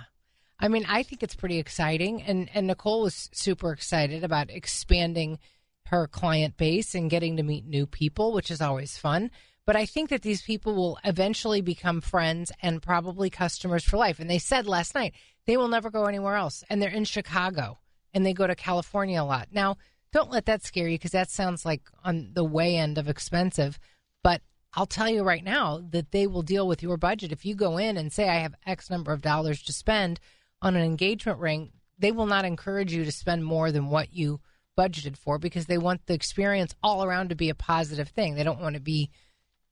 Speaker 2: i mean i think it's pretty exciting and and nicole was super excited about expanding her client base and getting to meet new people which is always fun. But i think that these people will eventually become friends and probably customers for life. And they said last night they will never go anywhere else. And they're in chicago and they go to california a lot. Now don't let that scare you because that sounds like on the way end of expensive. But I'll tell you right now that they will deal with your budget. If you go in and say, I have X number of dollars to spend on an engagement ring, they will not encourage you to spend more than what you budgeted for because they want the experience all around to be a positive thing. They don't want to be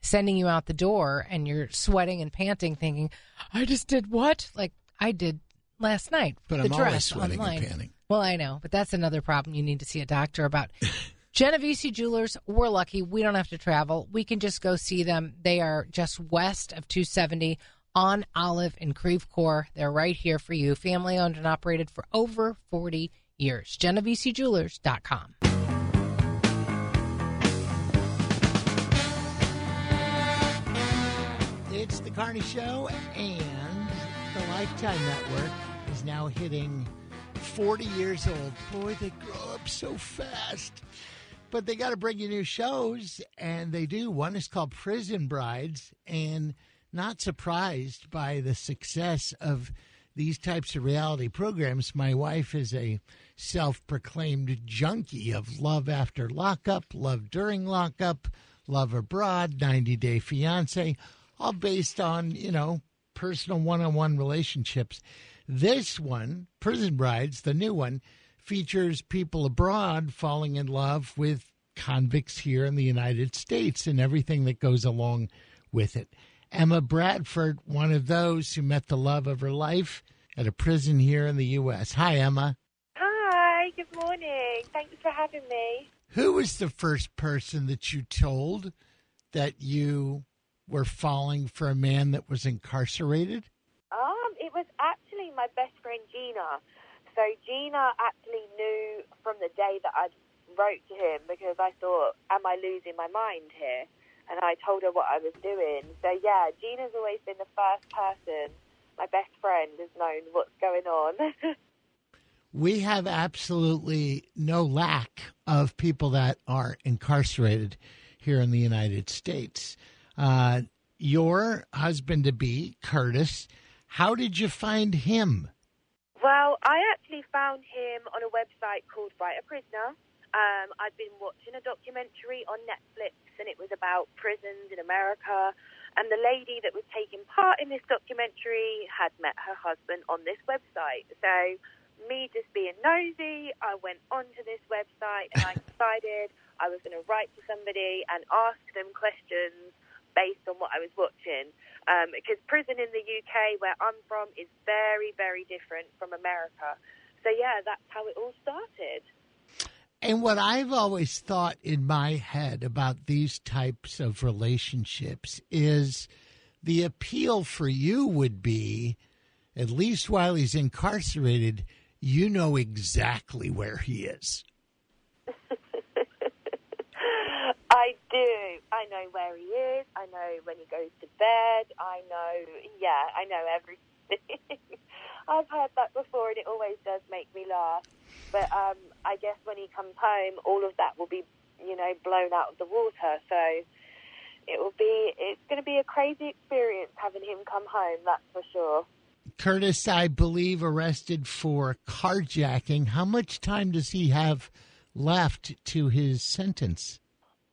Speaker 2: sending you out the door and you're sweating and panting thinking, I just did what? Like I did last night.
Speaker 1: But I'm always sweating
Speaker 2: online.
Speaker 1: and panting.
Speaker 2: Well, I know, but that's another problem you need to see a doctor about. Genovese Jewelers, we're lucky. We don't have to travel. We can just go see them. They are just west of 270 on Olive in Creve Coeur. They're right here for you. Family owned and operated for over 40 years. GenoveseJewelers.com.
Speaker 1: It's the Carney Show, and the Lifetime Network is now hitting 40 years old. Boy, they grow up so fast. But they got to bring you new shows, and they do. One is called Prison Brides, and not surprised by the success of these types of reality programs. My wife is a self proclaimed junkie of love after lockup, love during lockup, love abroad, 90 Day Fiance, all based on, you know, personal one on one relationships. This one, Prison Brides, the new one, features people abroad falling in love with convicts here in the United States and everything that goes along with it. Emma Bradford, one of those who met the love of her life at a prison here in the U.S. Hi, Emma.
Speaker 4: Morning. Thanks for having me.
Speaker 1: Who was the first person that you told that you were falling for a man that was incarcerated?
Speaker 4: Um, it was actually my best friend Gina. So Gina actually knew from the day that I wrote to him because I thought, am I losing my mind here? And I told her what I was doing. So yeah, Gina's always been the first person. My best friend has known what's going on.
Speaker 1: we have absolutely no lack of people that are incarcerated here in the United States. Uh, your husband to be, Curtis, how did you find him?
Speaker 4: Well, I actually found him on a website called Write a Prisoner. Um, I'd been watching a documentary on Netflix, and it was about prisons in America. And the lady that was taking part in this documentary had met her husband on this website. So me just being nosy, I went onto this website and I decided I was going to write to somebody and ask them questions based on what I was watching. Um, because prison in the UK, where I'm from, is very, very different from America. So, yeah, that's how it all started.
Speaker 1: And what I've always thought in my head about these types of relationships is the appeal for you would be, at least while he's incarcerated, you know exactly where he is.
Speaker 4: I do. I know where he is. I know when he goes to bed. I know, yeah, I know everything. I've heard that before and it always does make me laugh. But um, I guess when he comes home, all of that will be, you know, blown out of the water. So it will be, it's going to be a crazy experience having him come home, that's for sure.
Speaker 1: Curtis, I believe, arrested for carjacking. How much time does he have left to his sentence?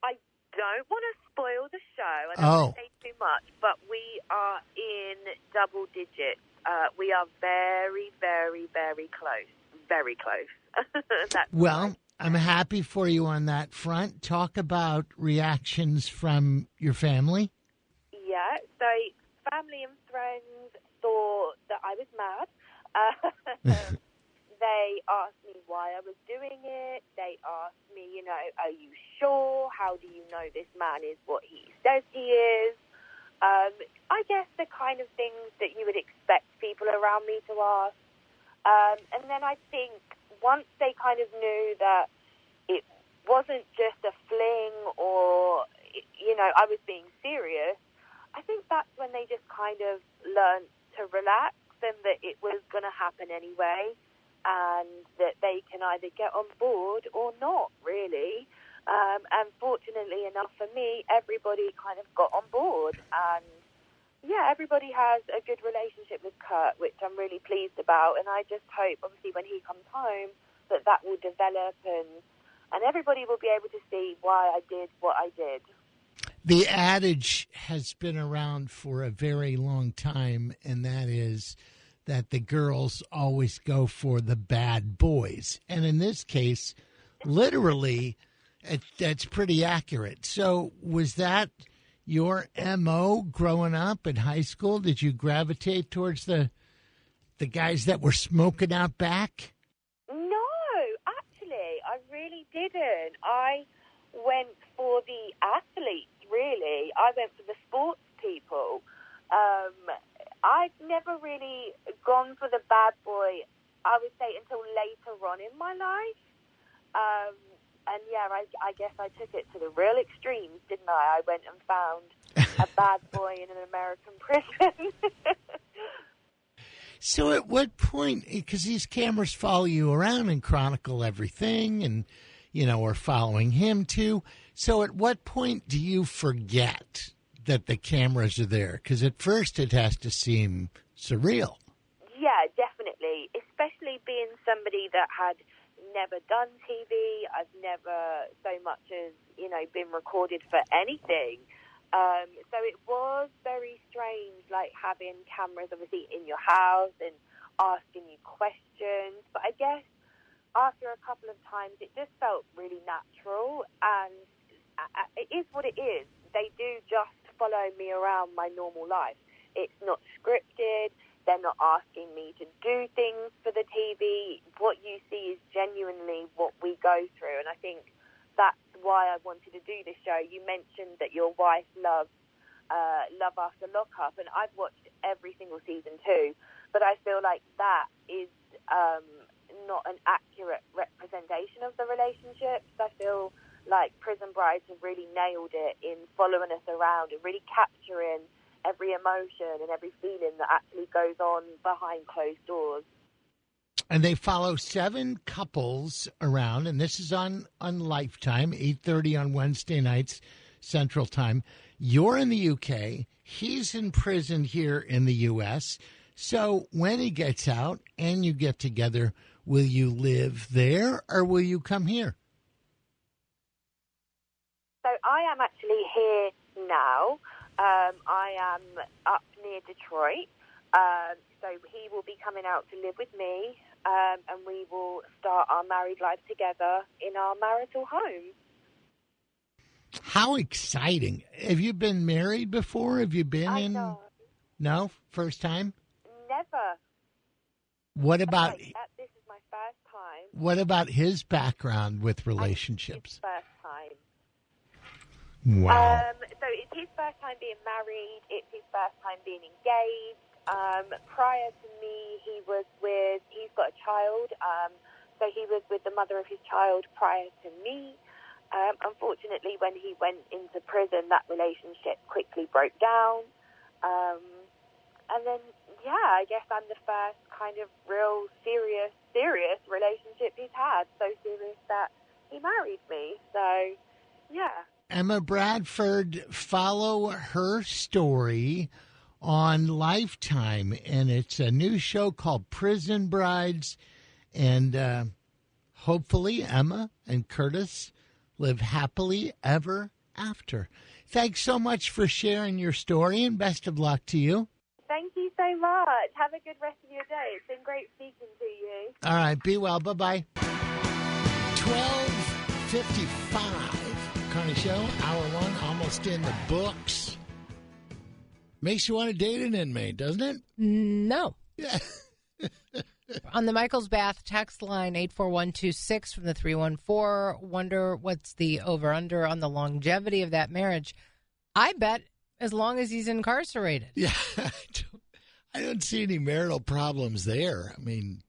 Speaker 4: I don't want to spoil the show. I don't
Speaker 1: oh.
Speaker 4: want to say too much, but we are in double digits. Uh, we are very, very, very close. Very close.
Speaker 1: well, I'm happy for you on that front. Talk about reactions from your family.
Speaker 4: Yeah, so family and friends thought that I was mad. Uh, they asked me why I was doing it. They asked me, you know, are you sure? How do you know this man is what he says he is? Um, I guess the kind of things that you would expect people around me to ask. Um, and then I think once they kind of knew that it wasn't just a fling or, you know, I was being serious, I think that's when they just kind of learned to relax and that it was going to happen anyway and that they can either get on board or not, really. Um, and fortunately enough for me, everybody kind of got on board. And yeah, everybody has a good relationship with Kurt, which I'm really pleased about. And I just hope, obviously, when he comes home, that that will develop and and everybody will be able to see why I did what I did.
Speaker 1: The adage has been around for a very long time, and that is that the girls always go for the bad boys. And in this case, literally, it, that's pretty accurate. So, was that your MO growing up in high school? Did you gravitate towards the the guys that were smoking out back?
Speaker 4: No, actually, I really didn't. I went for the athletes really. I went for the sports people. Um, I've never really gone for the bad boy, I would say, until later on in my life. Um, and yeah, I, I guess I took it to the real extremes, didn't I? I went and found a bad boy in an American prison.
Speaker 1: so, at what point? Because these cameras follow you around and chronicle everything, and you know, are following him too. So, at what point do you forget that the cameras are there? Because at first it has to seem surreal.
Speaker 4: Yeah, definitely. Especially being somebody that had never done TV. I've never so much as, you know, been recorded for anything. Um, so it was very strange, like having cameras obviously in your house and asking you questions. But I guess after a couple of times, it just felt really natural, and it is what it is. They do just follow me around my normal life. It's not scripted. They're not asking me to do things for the TV. What you see is genuinely what we go through, and I think that's why I wanted to do this show. You mentioned that your wife loves uh, Love After Lockup, and I've watched every single season too. But I feel like that is um, not an accurate representation of the relationships. I feel like Prison Brides have really nailed it in following us around and really capturing every emotion and every feeling that actually goes on behind closed doors.
Speaker 1: And they follow seven couples around, and this is on on Lifetime, eight thirty on Wednesday nights, Central Time. You're in the UK. He's in prison here in the U.S. So when he gets out and you get together, will you live there or will you come here?
Speaker 4: I am actually here now. Um, I am up near Detroit. Um, so he will be coming out to live with me, um, and we will start our married life together in our marital home.
Speaker 1: How exciting! Have you been married before? Have you been
Speaker 4: I
Speaker 1: in?
Speaker 4: know.
Speaker 1: No, first time.
Speaker 4: Never.
Speaker 1: What about
Speaker 4: Like, uh, this is my first time.
Speaker 1: what about his background with relationships?
Speaker 4: first time.
Speaker 1: Wow.
Speaker 4: Um, so it's his first time being married. It's his first time being engaged. Um, prior to me, he was with. He's got a child. Um, so he was with the mother of his child prior to me. Um, unfortunately, when he went into prison, that relationship quickly broke down. Um, and then, yeah, I guess I'm the first kind of real serious, serious relationship he's had. So serious that he married me. So, yeah.
Speaker 1: Emma Bradford, follow her story on Lifetime, and it's a new show called Prison Brides. And uh, hopefully, Emma and Curtis live happily ever after. Thanks so much for sharing your story, and best of luck to you.
Speaker 4: Thank you so much. Have a good rest of your day. It's been great speaking to you.
Speaker 1: All right, be well. Bye bye. 1255. Carney Show, hour one, almost in the books. Makes you want to date an inmate, doesn't it?
Speaker 2: No.
Speaker 1: Yeah.
Speaker 2: On the Michael's Bath text line 84126 from the 314, wonder what's the over under on the longevity of that marriage. I bet as long as he's incarcerated.
Speaker 1: Yeah. I don't, I don't see any marital problems there. I mean,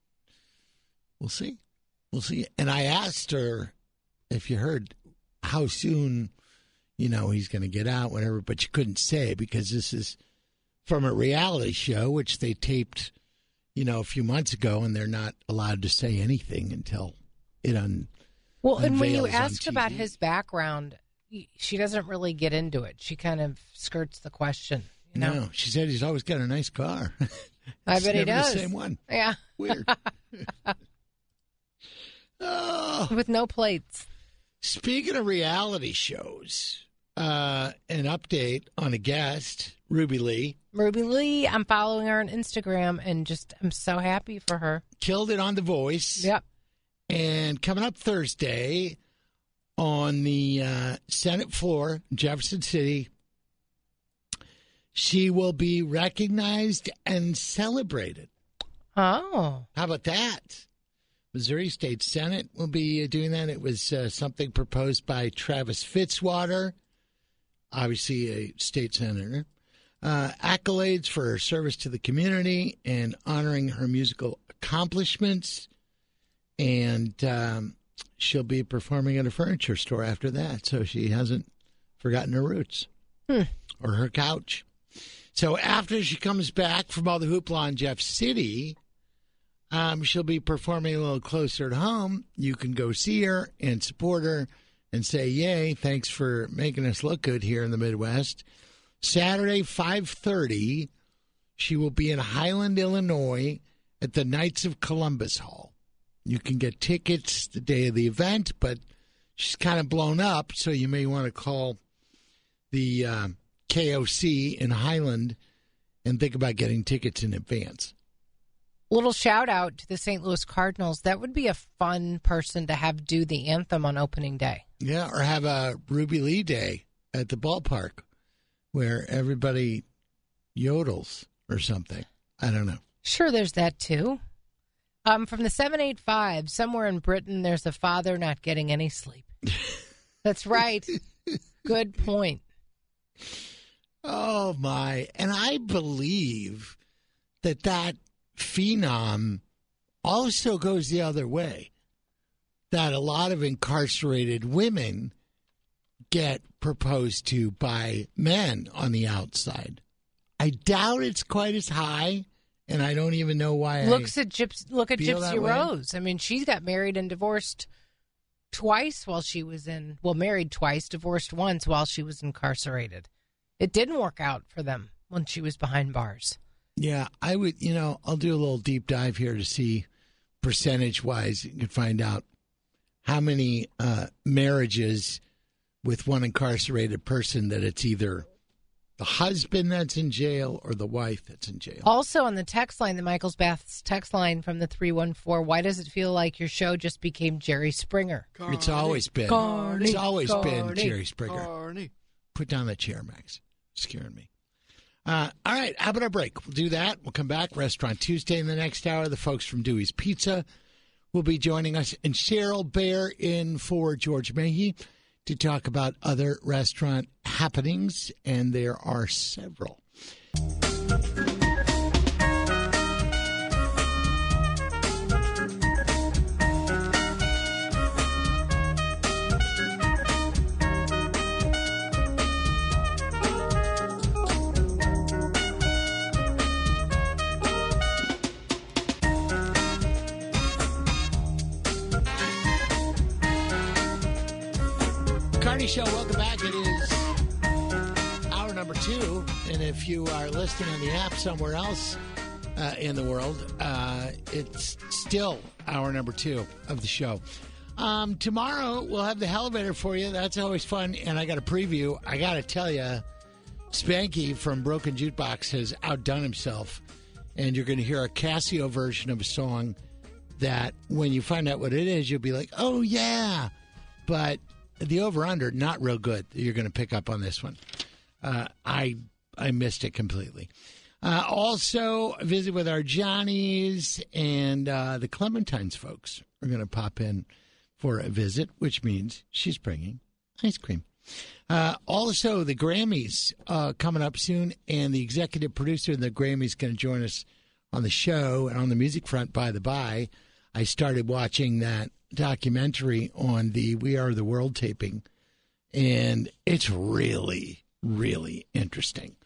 Speaker 1: we'll see. We'll see. And I asked her if you heard how soon, you know, he's going to get out, whatever, but you couldn't say because this is from a reality show, which they taped, you know, a few months ago, and they're not allowed to say anything until it un.
Speaker 2: Well, and when you
Speaker 1: unveils on
Speaker 2: ask about his background, she doesn't really get into it. She kind of skirts the question. You know?
Speaker 1: No, she said he's always got a nice car.
Speaker 2: I bet he does.
Speaker 1: The same one.
Speaker 2: Yeah,
Speaker 1: Weird. oh.
Speaker 2: with no plates.
Speaker 1: Speaking of reality shows, uh, an update on a guest, Ruby Leigh,
Speaker 2: Ruby Leigh, I'm following her on Instagram and just I'm so happy for her.
Speaker 1: killed it on The Voice.
Speaker 2: Yep.
Speaker 1: And coming up Thursday on the uh, Senate floor, Jefferson City, she will be recognized and celebrated.
Speaker 2: Oh,
Speaker 1: How about that? Missouri State Senate will be doing that. It was uh, something proposed by Travis Fitzwater, obviously a state senator. Uh, accolades for her service to the community and honoring her musical accomplishments. And um, she'll be performing at a furniture store after that. So she hasn't forgotten her roots
Speaker 2: Hmm.
Speaker 1: or her couch. So after she comes back from all the hoopla in Jeff City, um, she'll be performing a little closer to home. You can go see her and support her and say, "Yay! Thanks for making us look good here in the Midwest." Saturday, five thirty, she will be in Highland, Illinois, at the Knights of Columbus Hall. You can get tickets the day of the event, but she's kind of blown up, so you may want to call the uh, KOC in Highland and think about getting tickets in advance.
Speaker 2: Little shout out to the St. Louis Cardinals. That would be a fun person to have do the anthem on opening day.
Speaker 1: Yeah, or have a Ruby Leigh Day at the ballpark where everybody yodels or something. I don't know.
Speaker 2: Sure, there's that too. Um, from the 785, somewhere in Britain, there's a father not getting any sleep. That's right. Good point.
Speaker 1: Oh, my. And I believe that that phenom also goes the other way. That a lot of incarcerated women get proposed to by men on the outside. I doubt it's quite as high, and I don't even know why.
Speaker 2: Looks
Speaker 1: I,
Speaker 2: at Gyps- look at Gypsy. Rose. I mean, she got married and divorced twice while she was in. Well, married twice, divorced once while she was incarcerated. It didn't work out for them when she was behind bars.
Speaker 1: Yeah, I would. You know, I'll do a little deep dive here to see percentage wise. You can find out how many uh, marriages with one incarcerated person that it's either the husband that's in jail or the wife that's in jail.
Speaker 2: Also on the text line, the Michaels Baths text line from the 314, why does it feel like your show just became Jerry Springer?
Speaker 1: it's always been.
Speaker 2: Carney,
Speaker 1: it's always been Jerry Springer.
Speaker 3: Carney.
Speaker 1: Put down that chair, Max. Scaring me. Uh, all right, how about a break? We'll do that. We'll come back. Restaurant Tuesday in the next hour. The folks from Dewey's Pizza will be joining us, and Cheryl Baehr in for George Mahe to talk about other restaurant happenings, and there are several. Show, welcome back. It is hour number two, and if you are listening on the app somewhere else uh, in the world, uh, it's still hour number two of the show. Um, tomorrow we'll have the elevator for you. That's always fun, and I got a preview. I got to tell you, Spanky from Broken Jukebox has outdone himself, and you're going to hear a Casio version of a song that, when you find out what it is, you'll be like, "Oh yeah," but the over under not real good. You're going to pick up on this one. Uh, I I missed it completely. Uh, also, visit with our Johnnies and uh, the Clementines folks are going to pop in for a visit, which means she's bringing ice cream. Uh, also, the Grammys uh, coming up soon, and the executive producer of the Grammys going to join us on the show and on the music front. By the by, I started watching that documentary on the We Are the World taping, and it's really, really interesting.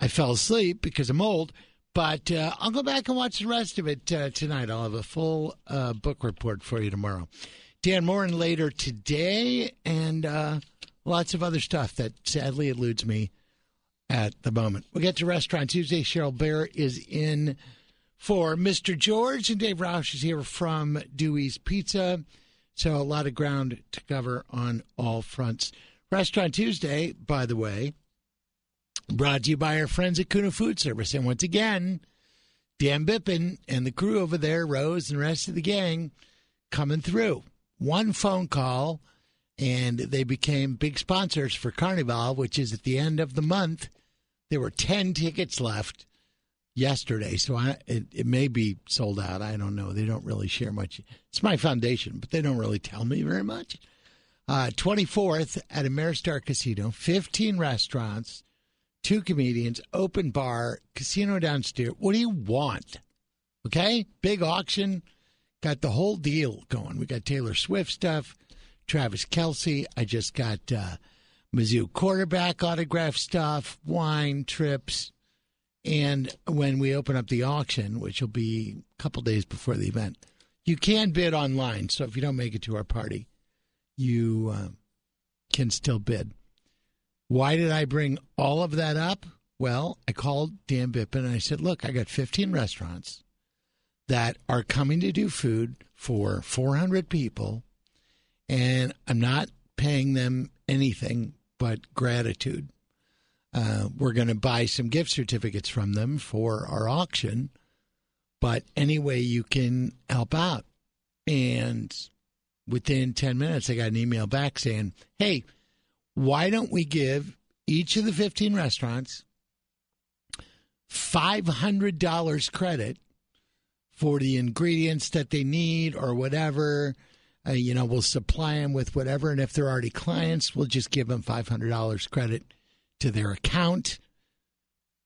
Speaker 1: I fell asleep because I'm old, but uh, I'll go back and watch the rest of it uh, tonight. I'll have a full uh, book report for you tomorrow. Dan Moren later today, and uh, lots of other stuff that sadly eludes me at the moment. We'll get to Restaurant Tuesday. Cheryl Baehr is in for Mr. George, and Dave Roush is here from Dewey's Pizza. So a lot of ground to cover on all fronts. Restaurant Tuesday, by the way, brought to you by our friends at Kuna Food Service. And once again, Dan Bippin and the crew over there, Rose and the rest of the gang, coming through. One phone call, and they became big sponsors for Carnival, which is at the end of the month. There were 10 tickets left yesterday, so I, it, it may be sold out. I don't know. They don't really share much. It's my foundation, but they don't really tell me very much. Uh, 24th at Ameristar Casino, 15 restaurants, two comedians, open bar, casino downstairs. What do you want? Okay? Big auction. Got the whole deal going. We got Taylor Swift stuff, Travis Kelce. I just got uh, Mizzou quarterback autograph stuff, wine, trips. And when we open up the auction, which will be a couple days before the event, you can bid online. So if you don't make it to our party, you uh, can still bid. Why did I bring all of that up? Well, I called Dan Bippin and I said, look, I got 15 restaurants that are coming to do food for 400 people, and I'm not paying them anything but gratitude. Uh, we're going to buy some gift certificates from them for our auction, but any way you can help out. And within 10 minutes, I got an email back saying, hey, why don't we give each of the 15 restaurants $500 credit for the ingredients that they need or whatever? Uh, you know, we'll supply them with whatever. And if they're already clients, we'll just give them $500 credit to their account.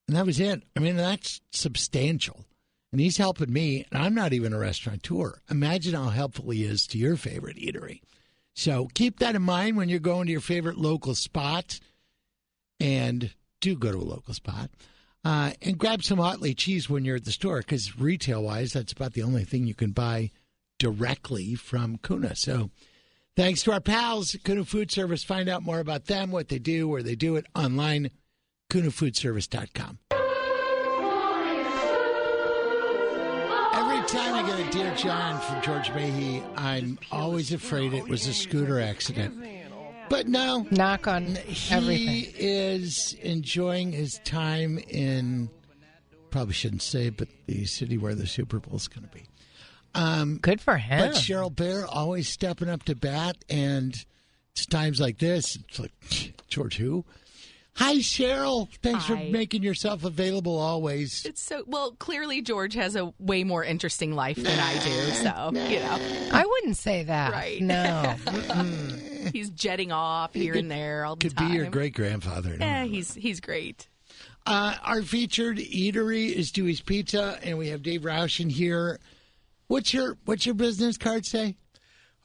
Speaker 1: And that was it. I mean, that's substantial. And he's helping me, and I'm not even a restaurateur. Imagine how helpful he is to your favorite eatery. So keep that in mind when you're going to your favorite local spot. And do go to a local spot. Uh, and grab some Otley cheese when you're at the store because retail wise, that's about the only thing you can buy directly from Kuna. So thanks to our pals Kuna Food Service. Find out more about them, what they do, where they do it online, kunafoodservice.com. Every time I get a Dear John from George Mahe, I'm always afraid it was a scooter accident. But no,
Speaker 2: Knock on
Speaker 1: he
Speaker 2: everything.
Speaker 1: is enjoying his time in, probably shouldn't say, but the city where the Super Bowl is going to be. Um,
Speaker 2: Good for him.
Speaker 1: but Cheryl Baehr always stepping up to bat, and it's times like this. It's like George who? Hi, Cheryl. Thanks
Speaker 5: Hi.
Speaker 1: for making yourself available always.
Speaker 5: It's so well. Clearly, George has a way more interesting life than I do. So you know,
Speaker 2: I wouldn't say that.
Speaker 5: Right.
Speaker 2: No.
Speaker 5: he's jetting off here and there all the time.
Speaker 1: Could
Speaker 5: time.
Speaker 1: be your great grandfather.
Speaker 5: Yeah, he's he's great.
Speaker 1: Uh, our featured eatery is Dewey's Pizza, and we have Dave Roush in here. What's your What's your business card say?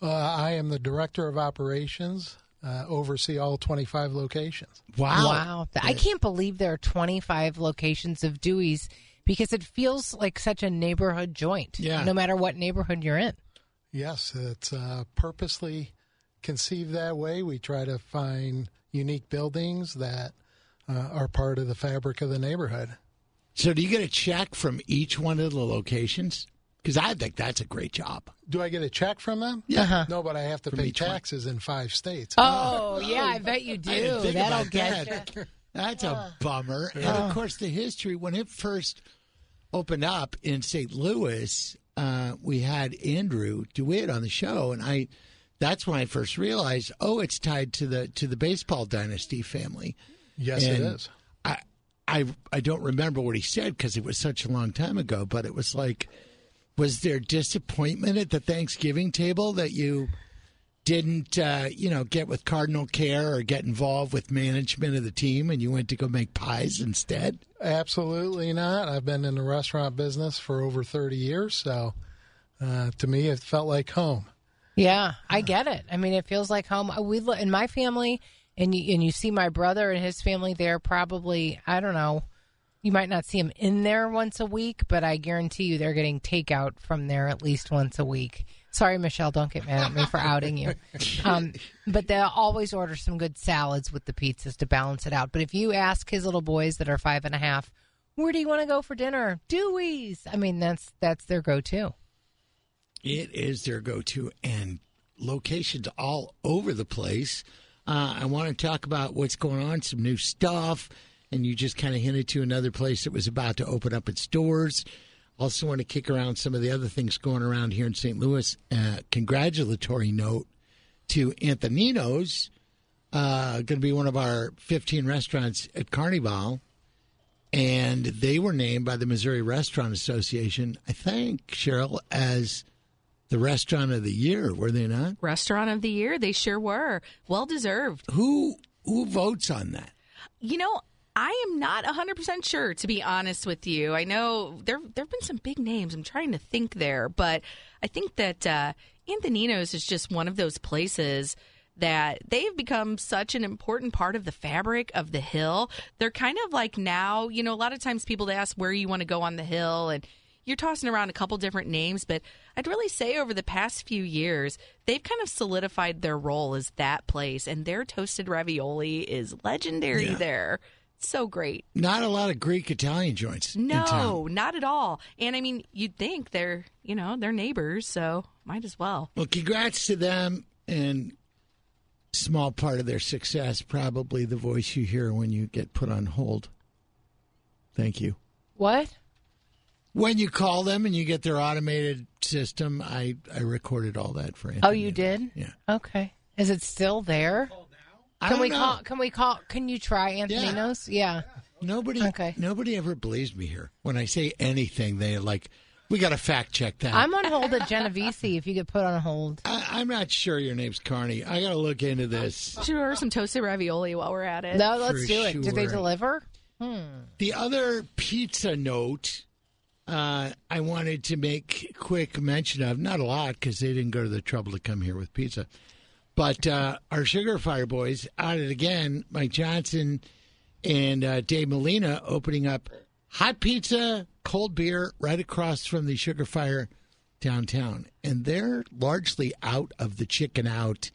Speaker 6: Uh, I am the director of operations, uh, oversee all 25 locations.
Speaker 2: Wow. I can't believe there are 25 locations of Dewey's because it feels like such a neighborhood joint.
Speaker 1: Yeah.
Speaker 2: No matter what neighborhood you're in.
Speaker 6: Yes, it's uh, purposely conceived that way. We try to find unique buildings that uh, are part of the fabric of the neighborhood.
Speaker 1: So, do you get a check from each one of the locations? Because I think that's a great job.
Speaker 6: Do I get a check from them?
Speaker 1: Yeah. Uh-huh.
Speaker 6: No, but I have to
Speaker 1: From
Speaker 6: pay
Speaker 1: each one.
Speaker 6: taxes in five states.
Speaker 2: Oh, yeah, I bet you do.
Speaker 1: I didn't think
Speaker 2: That'll get
Speaker 1: that.
Speaker 2: you.
Speaker 1: That's a bummer. And of course, the history when it first opened up in St. Louis, uh, we had Andrew DeWitt on the show, and I. That's when I first realized, oh, it's tied to the to the baseball dynasty family.
Speaker 6: yes, it
Speaker 1: And
Speaker 6: is.
Speaker 1: I I I don't remember what he said because it was such a long time ago. But it was like, was there disappointment at the Thanksgiving table that you didn't, uh, you know, get with Cardinal Care or get involved with management of the team, and you went to go make pies instead?
Speaker 6: Absolutely not. I've been in the restaurant business for over 30 years, so uh, to me, it felt like home.
Speaker 2: Yeah, I get it. I mean, it feels like home. Uh, We in my family, and you and you see my brother and his family. They're probably I don't know. You might not see them in there once a week, but I guarantee you they're getting takeout from there at least once a week. Sorry, Michelle, don't get mad at me for outing you. Um, but they'll always order some good salads with the pizzas to balance it out. But if you ask his little boys that are five and a half, where do you want to go for dinner? Dewey's. I mean, that's that's their go-to.
Speaker 1: It is their go-to and locations all over the place. Uh, I want to talk about what's going on, some new stuff, and you just kind of hinted to another place that was about to open up its doors. Also, want to kick around some of the other things going around here in St. Louis. Uh, congratulatory note to Anthonino's, uh, going to be one of our 15 restaurants at Carnival. And they were named by the Missouri Restaurant Association, I think, Cheryl, as the restaurant of the year, were they not?
Speaker 5: Restaurant of the year, they sure were. Well deserved.
Speaker 1: Who who votes on that?
Speaker 5: You know, I am not 100% sure, to be honest with you. I know there there have been some big names. I'm trying to think there, but I think that uh, Anthonino's is just one of those places that they've become such an important part of the fabric of the hill. They're kind of like now, you know, a lot of times people ask where you want to go on the hill and you're tossing around a couple different names, but I'd really say over the past few years, they've kind of solidified their role as that place, and their toasted ravioli is legendary
Speaker 1: Yeah.
Speaker 5: there. So great.
Speaker 1: Not a lot of Greek Italian joints. in
Speaker 5: No,
Speaker 1: town.
Speaker 5: not at all. And I mean, you'd think they're, you know, they're neighbors, so might as well.
Speaker 1: Well, congrats to them and small part of their success, probably the voice you hear when you get put on hold. Thank you.
Speaker 2: What?
Speaker 1: When you call them and you get their automated system, I, I recorded all that for Anthony.
Speaker 2: Oh, you did?
Speaker 1: Yeah.
Speaker 2: Okay. Is it still there?
Speaker 1: Oh, I
Speaker 2: Can
Speaker 1: don't
Speaker 2: we
Speaker 1: know.
Speaker 2: call? Can we call? Can you try Anthony's? Yeah.
Speaker 1: Nobody,
Speaker 2: Okay.
Speaker 1: nobody ever believes me here. When I say anything, they like, we got to fact check that.
Speaker 2: I'm on hold at Genovese. If you get put on hold,
Speaker 1: I, I'm not sure your name's Carney. I got to look into this.
Speaker 5: Should order some toasted ravioli while we're at it.
Speaker 2: no, let's
Speaker 1: For
Speaker 2: do it. Did they deliver? Hmm.
Speaker 1: The other pizza note uh, I wanted to make quick mention of, not a lot because they didn't go to the trouble to come here with pizza, but uh, our Sugar Fire boys out it again. Mike Johnson and uh, Dave Molina opening up hot pizza, cold beer right across from the Sugar Fire downtown. And they're largely out of the chicken out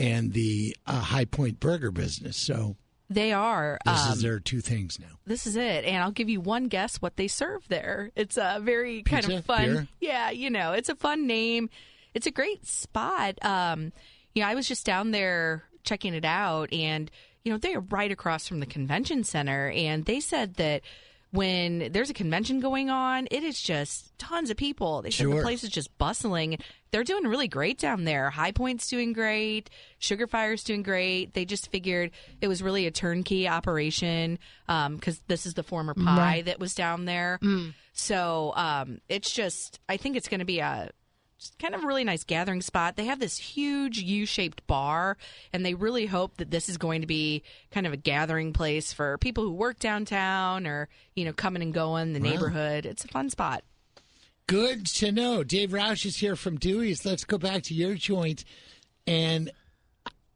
Speaker 1: and the uh, High Point burger business. So
Speaker 5: They are.
Speaker 1: this
Speaker 5: um,
Speaker 1: is their two things now.
Speaker 5: this is it and i'll give you one guess what they serve there it's a very kind of fun
Speaker 1: Beer?
Speaker 5: yeah you know it's a fun name it's a great spot um you know i was just down there checking it out and you know they're right across from the convention center and they said that when there's a convention going on it is just tons of people. They said
Speaker 1: Sure.
Speaker 5: the place is just bustling. They're doing really great down there. High point's doing great. Sugar fire's doing great. They just figured it was really a turnkey operation because this is the former pie that was down there. So um, it's just i think it's going to be a kind of a really nice gathering spot. They have this huge U-shaped bar, and they really hope that this is going to be kind of a gathering place for people who work downtown or you know coming and going the neighborhood. It's a fun spot.
Speaker 1: Good to know. Dave Roush is here from Dewey's. Let's go back to your joint. And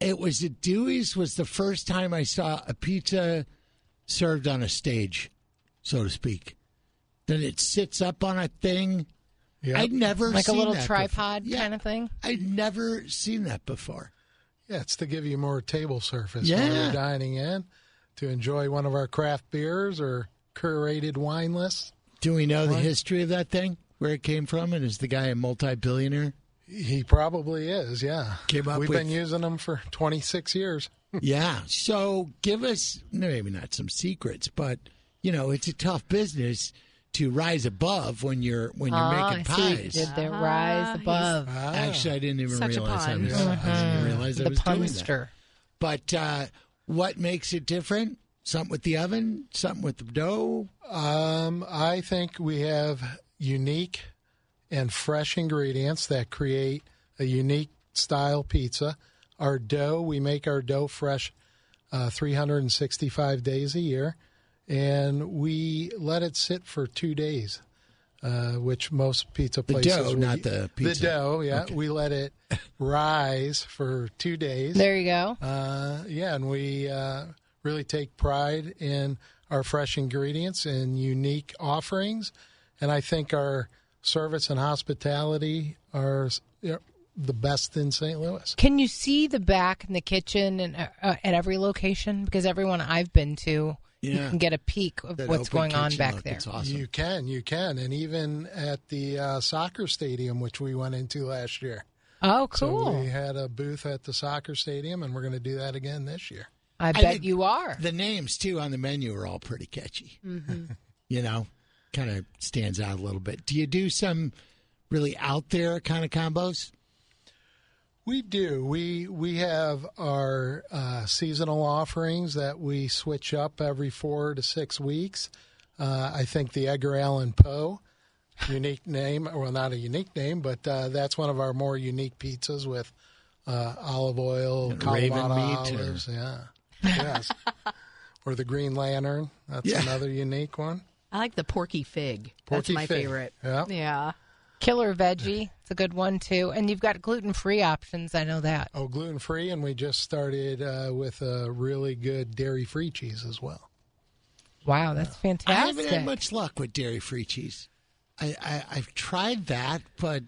Speaker 1: it was at Dewey's was the first time I saw a pizza served on a stage, so to speak. Then it sits up on a thing.
Speaker 6: Yep.
Speaker 1: I'd never
Speaker 2: like a
Speaker 1: seen
Speaker 2: little
Speaker 1: that
Speaker 2: tripod
Speaker 1: before. Yeah,
Speaker 2: kind of thing.
Speaker 1: I'd never seen that before.
Speaker 6: Yeah, it's to give you more table surface
Speaker 1: Yeah.
Speaker 6: when you're dining in, to enjoy one of our craft beers or curated wine lists.
Speaker 1: Do we know the history of that thing? Where it came from? And is the guy a multi-billionaire?
Speaker 6: He probably is, yeah.
Speaker 1: Came up
Speaker 6: We've
Speaker 1: with-
Speaker 6: been using them for 26 years.
Speaker 1: yeah. So give us maybe not some secrets, but you know, it's a tough business to rise above when you're when you're
Speaker 2: Ah,
Speaker 1: making
Speaker 2: I see
Speaker 1: pies.
Speaker 2: did there. Rise above.
Speaker 1: Actually, I didn't even
Speaker 5: Such
Speaker 1: realize I
Speaker 5: pun.
Speaker 1: was. I didn't realize I
Speaker 2: the
Speaker 1: was doing that.
Speaker 2: punster.
Speaker 1: But uh, what makes it different? Something with the oven, something with the dough.
Speaker 6: Um, I think we have unique and fresh ingredients that create a unique style pizza. Our dough, we make our dough fresh uh, 365 days a year, and we let it sit for two days, uh, which most pizza places The
Speaker 1: dough,
Speaker 6: would-
Speaker 1: not the pizza.
Speaker 6: The dough, yeah.
Speaker 1: Okay.
Speaker 6: We let it rise for two days.
Speaker 2: There you go.
Speaker 6: Uh, yeah, and we uh, really take pride in our fresh ingredients and unique offerings. And I think our service and hospitality are you know, the best in St. Louis.
Speaker 2: Can you see the back in the kitchen and uh, uh, at every location? Because everyone I've been to, you
Speaker 1: Yeah.
Speaker 2: can get a peek of
Speaker 1: That
Speaker 2: what's going on back
Speaker 1: look,
Speaker 2: there.
Speaker 1: It's awesome.
Speaker 6: You can, you can. And even at the uh, soccer stadium, which we went into last year.
Speaker 2: Oh,
Speaker 6: So
Speaker 2: cool!
Speaker 6: we had a booth at the soccer stadium, and we're going to do that again this year.
Speaker 2: I bet
Speaker 1: think
Speaker 2: you are.
Speaker 1: The names too on the menu are all pretty catchy.
Speaker 2: Mm-hmm.
Speaker 1: you know, kind of stands out a little bit. Do you do some really out there kind of combos?
Speaker 6: We do. We we have our uh, seasonal offerings that we switch up every four to six weeks. Uh, I think the Edgar Allan Poe, unique name, well, not a unique name, but uh, that's one of our more unique pizzas with uh, olive oil,
Speaker 1: And raven
Speaker 6: Kalamata
Speaker 1: meat, or-
Speaker 6: yeah, yes, or the Green Lantern. That's
Speaker 1: Yeah.
Speaker 6: another unique one.
Speaker 5: I like the porky fig.
Speaker 6: Porky
Speaker 5: That's my
Speaker 6: fig.
Speaker 5: favorite.
Speaker 6: Yeah.
Speaker 5: Yeah.
Speaker 2: Killer veggie. It's a good one too. And you've got gluten free options. I know that.
Speaker 6: Oh, gluten free, and we just started uh, with a really good dairy free cheese as well.
Speaker 2: Wow, that's fantastic.
Speaker 1: I haven't had much luck with dairy free cheese. I, I I've tried that, but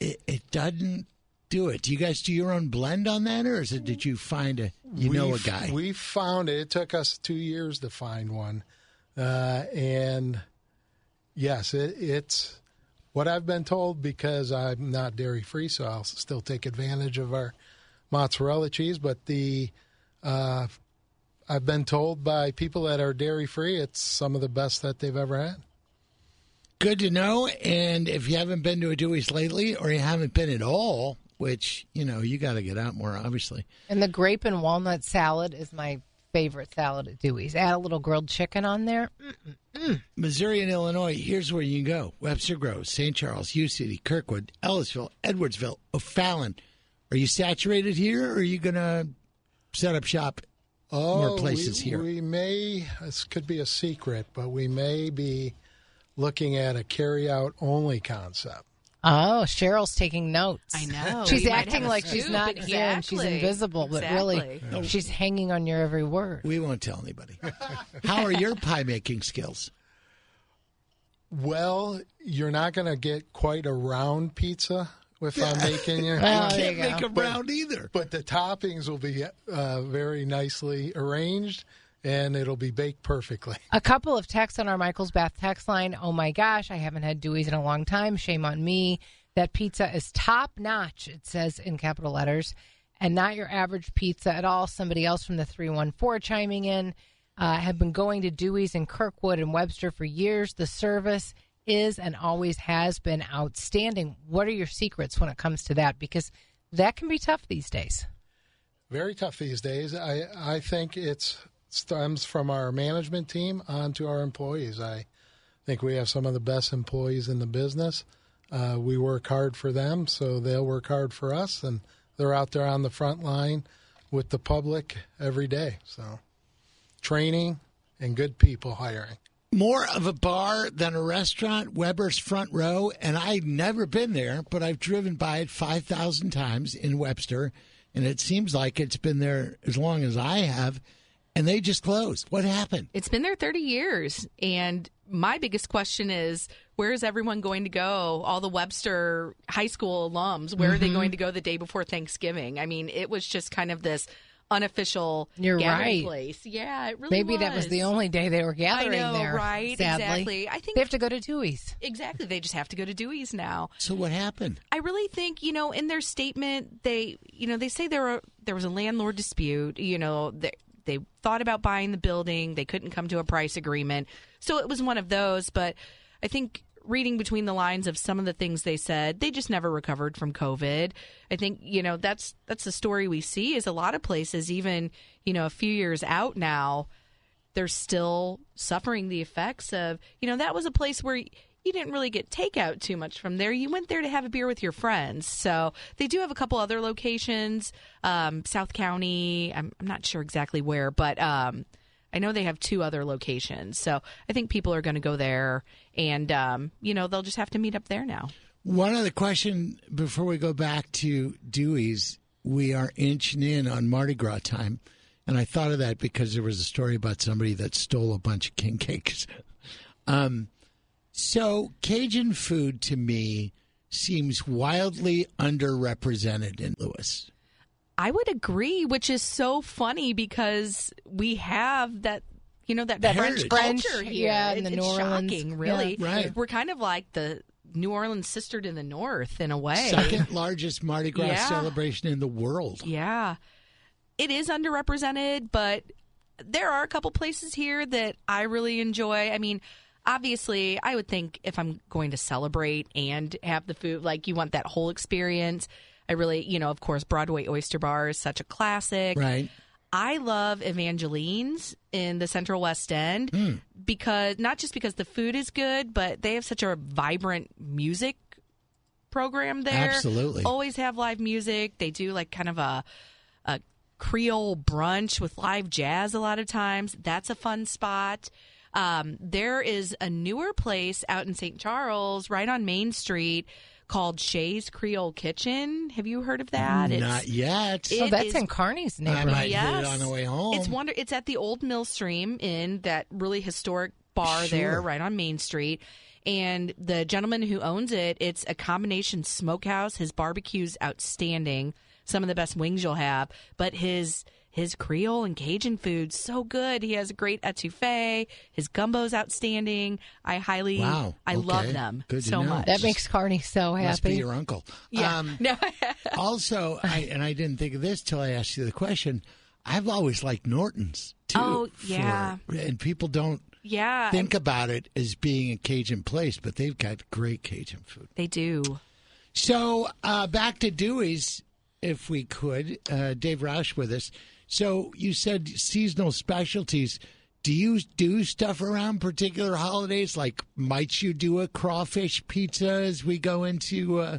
Speaker 1: it, it doesn't do it. Do you guys do your own blend on that, or is it did you find a you know a
Speaker 6: We've-
Speaker 1: guy?
Speaker 6: We found it. It took us two years to find one, uh, and yes, it, it's what I've been told because I'm not dairy free, so I'll still take advantage of our mozzarella cheese. But the uh, I've been told by people that are dairy free, it's some of the best that they've ever had.
Speaker 1: Good to know. And if you haven't been to a Dewey's lately, or you haven't been at all, which you know you got to get out more, obviously.
Speaker 2: And the grape and walnut salad is my favorite salad at Dewey's. Add a little grilled chicken on there.
Speaker 1: Missouri and Illinois, here's where you can go Webster Groves, St. Charles, U City, Kirkwood, Ellisville, Edwardsville, O'Fallon. Are you saturated here or are you going to set up shop
Speaker 6: Oh,
Speaker 1: more places
Speaker 6: we,
Speaker 1: here?
Speaker 6: We may, this could be a secret, but we may be looking at a carry-out only concept.
Speaker 2: Oh, Cheryl's taking notes.
Speaker 5: I know.
Speaker 2: She's
Speaker 5: You
Speaker 2: acting
Speaker 5: have a
Speaker 2: like she's
Speaker 5: scoop.
Speaker 2: not Zoom. She's invisible, but really
Speaker 5: Exactly.
Speaker 2: she's hanging on your every word.
Speaker 1: We won't tell anybody. How are your pie making skills?
Speaker 6: Well, you're not going to get quite a round pizza if I'm making you.
Speaker 2: Well, there
Speaker 1: Can't
Speaker 2: you
Speaker 1: make
Speaker 2: go.
Speaker 1: them round either.
Speaker 6: But the toppings will be uh, very nicely arranged, and it'll be baked perfectly.
Speaker 2: A couple of texts on our Michael's Bath text line. Oh my gosh, I haven't had Dewey's in a long time. Shame on me. That pizza is top notch, it says in capital letters, and not your average pizza at all. Somebody else from the 314 chiming in. Uh, have been going to Dewey's in Kirkwood and Webster for years. The service is and always has been outstanding. What are your secrets when it comes to that? Because that can be tough these days.
Speaker 6: Very tough these days. I I think it stems from our management team onto our employees. I think we have some of the best employees in the business. Uh, we work hard for them, so they'll work hard for us, and they're out there on the front line with the public every day. So, training and good people hiring.
Speaker 1: More of a bar than a restaurant, Weber's Front Row, and I've never been there, but I've driven by it 5,000 times in Webster, and it seems like it's been there as long as I have, and they just closed. What happened?
Speaker 5: It's been there 30 years. And my biggest question is where is everyone going to go? All the Webster High School alums, where are
Speaker 2: Mm-hmm.
Speaker 5: they going to go the day before Thanksgiving? I mean, it was just kind of this unofficial
Speaker 2: You're
Speaker 5: gathering
Speaker 2: right.
Speaker 5: place. Yeah, it really
Speaker 2: Maybe that was the only day they were gathering
Speaker 5: know,
Speaker 2: there.
Speaker 5: right?
Speaker 2: Sadly.
Speaker 5: Exactly. I think-
Speaker 2: they have to go to Dewey's.
Speaker 5: Exactly. They just have to go to Dewey's now.
Speaker 1: So what happened?
Speaker 5: I really think you know in their statement they you know they say there were there was a landlord dispute. You know they they thought about buying the building, they couldn't come to a price agreement, so it was one of those. But I think reading between the lines of some of the things they said, they just never recovered from COVID. I think you know that's that's the story we see is a lot of places even you know a few years out now they're still suffering the effects of you know that was a place where you didn't really get takeout too much from there you went there to have a beer with your friends so they do have a couple other locations um, south county I'm, I'm not sure exactly where but um, i know they have two other locations so i think people are going to go there and um, you know they'll just have to meet up there now
Speaker 1: One other question before we go back to Dewey's. We are inching in on Mardi Gras time. And I thought of that because there was a story about somebody that stole a bunch of king cakes. Um, so Cajun food to me seems wildly underrepresented in Louis.
Speaker 5: I would agree, which is so funny because we have that, you know, that,
Speaker 1: That
Speaker 5: French
Speaker 1: heritage.
Speaker 5: culture here.
Speaker 2: yeah,
Speaker 5: it's,
Speaker 2: the
Speaker 5: it's
Speaker 2: New Orleans-
Speaker 5: shocking, really.
Speaker 1: yeah, right.
Speaker 5: We're kind of like the New Orleans sister to the north in a way.
Speaker 1: Second largest Mardi Gras
Speaker 5: Yeah.
Speaker 1: celebration in the world.
Speaker 5: Yeah, it is underrepresented, but there are a couple places here that I really enjoy. I mean. Obviously, I would think if I'm going to celebrate and have the food, like you want that whole experience. I really, you know, of course, Broadway Oyster Bar is such a classic.
Speaker 1: Right.
Speaker 5: I love Evangeline's in the Central West End
Speaker 1: Hmm.
Speaker 5: because not just because the food is good, but they have such a vibrant music program there.
Speaker 1: Absolutely.
Speaker 5: Always have live music. They do like kind of a a Creole brunch with live jazz a lot of times. That's a fun spot. Um, there is a newer place out in St. Charles, right on Main Street, called Shay's Creole Kitchen. Have you heard of that?
Speaker 1: Not yet.
Speaker 5: It
Speaker 2: oh, that's
Speaker 5: is-
Speaker 2: in Carney's
Speaker 1: I
Speaker 2: neighborhood.
Speaker 1: might hit it on the way home.
Speaker 5: It's wonder. It's at the old Mill Stream in that really historic bar
Speaker 1: Sure.
Speaker 5: there, right on Main Street. And the gentleman who owns it, it's a combination smokehouse. His barbecue's outstanding. Some of the best wings you'll have, but his his Creole and Cajun food so good. He has a great etouffee. His gumbo's outstanding. I highly,
Speaker 1: Wow.
Speaker 5: I love them
Speaker 1: Good
Speaker 5: so
Speaker 1: know.
Speaker 5: much.
Speaker 2: That makes Carney so
Speaker 1: Must be
Speaker 2: happy.
Speaker 1: your uncle.
Speaker 5: yeah.
Speaker 1: Um,
Speaker 5: no,
Speaker 1: also, I, and I didn't think of this till I asked you the question. I've always liked Norton's too.
Speaker 5: Oh,
Speaker 1: for-
Speaker 5: yeah.
Speaker 1: and people don't
Speaker 5: Yeah,
Speaker 1: think about it as being a Cajun place, but they've got great Cajun food.
Speaker 5: they do.
Speaker 1: So uh, back to Dewey's, if we could. Uh, Dave Roush with us. So you said seasonal specialties. Do you do stuff around particular holidays? Like, might you do a crawfish pizza as we go into uh,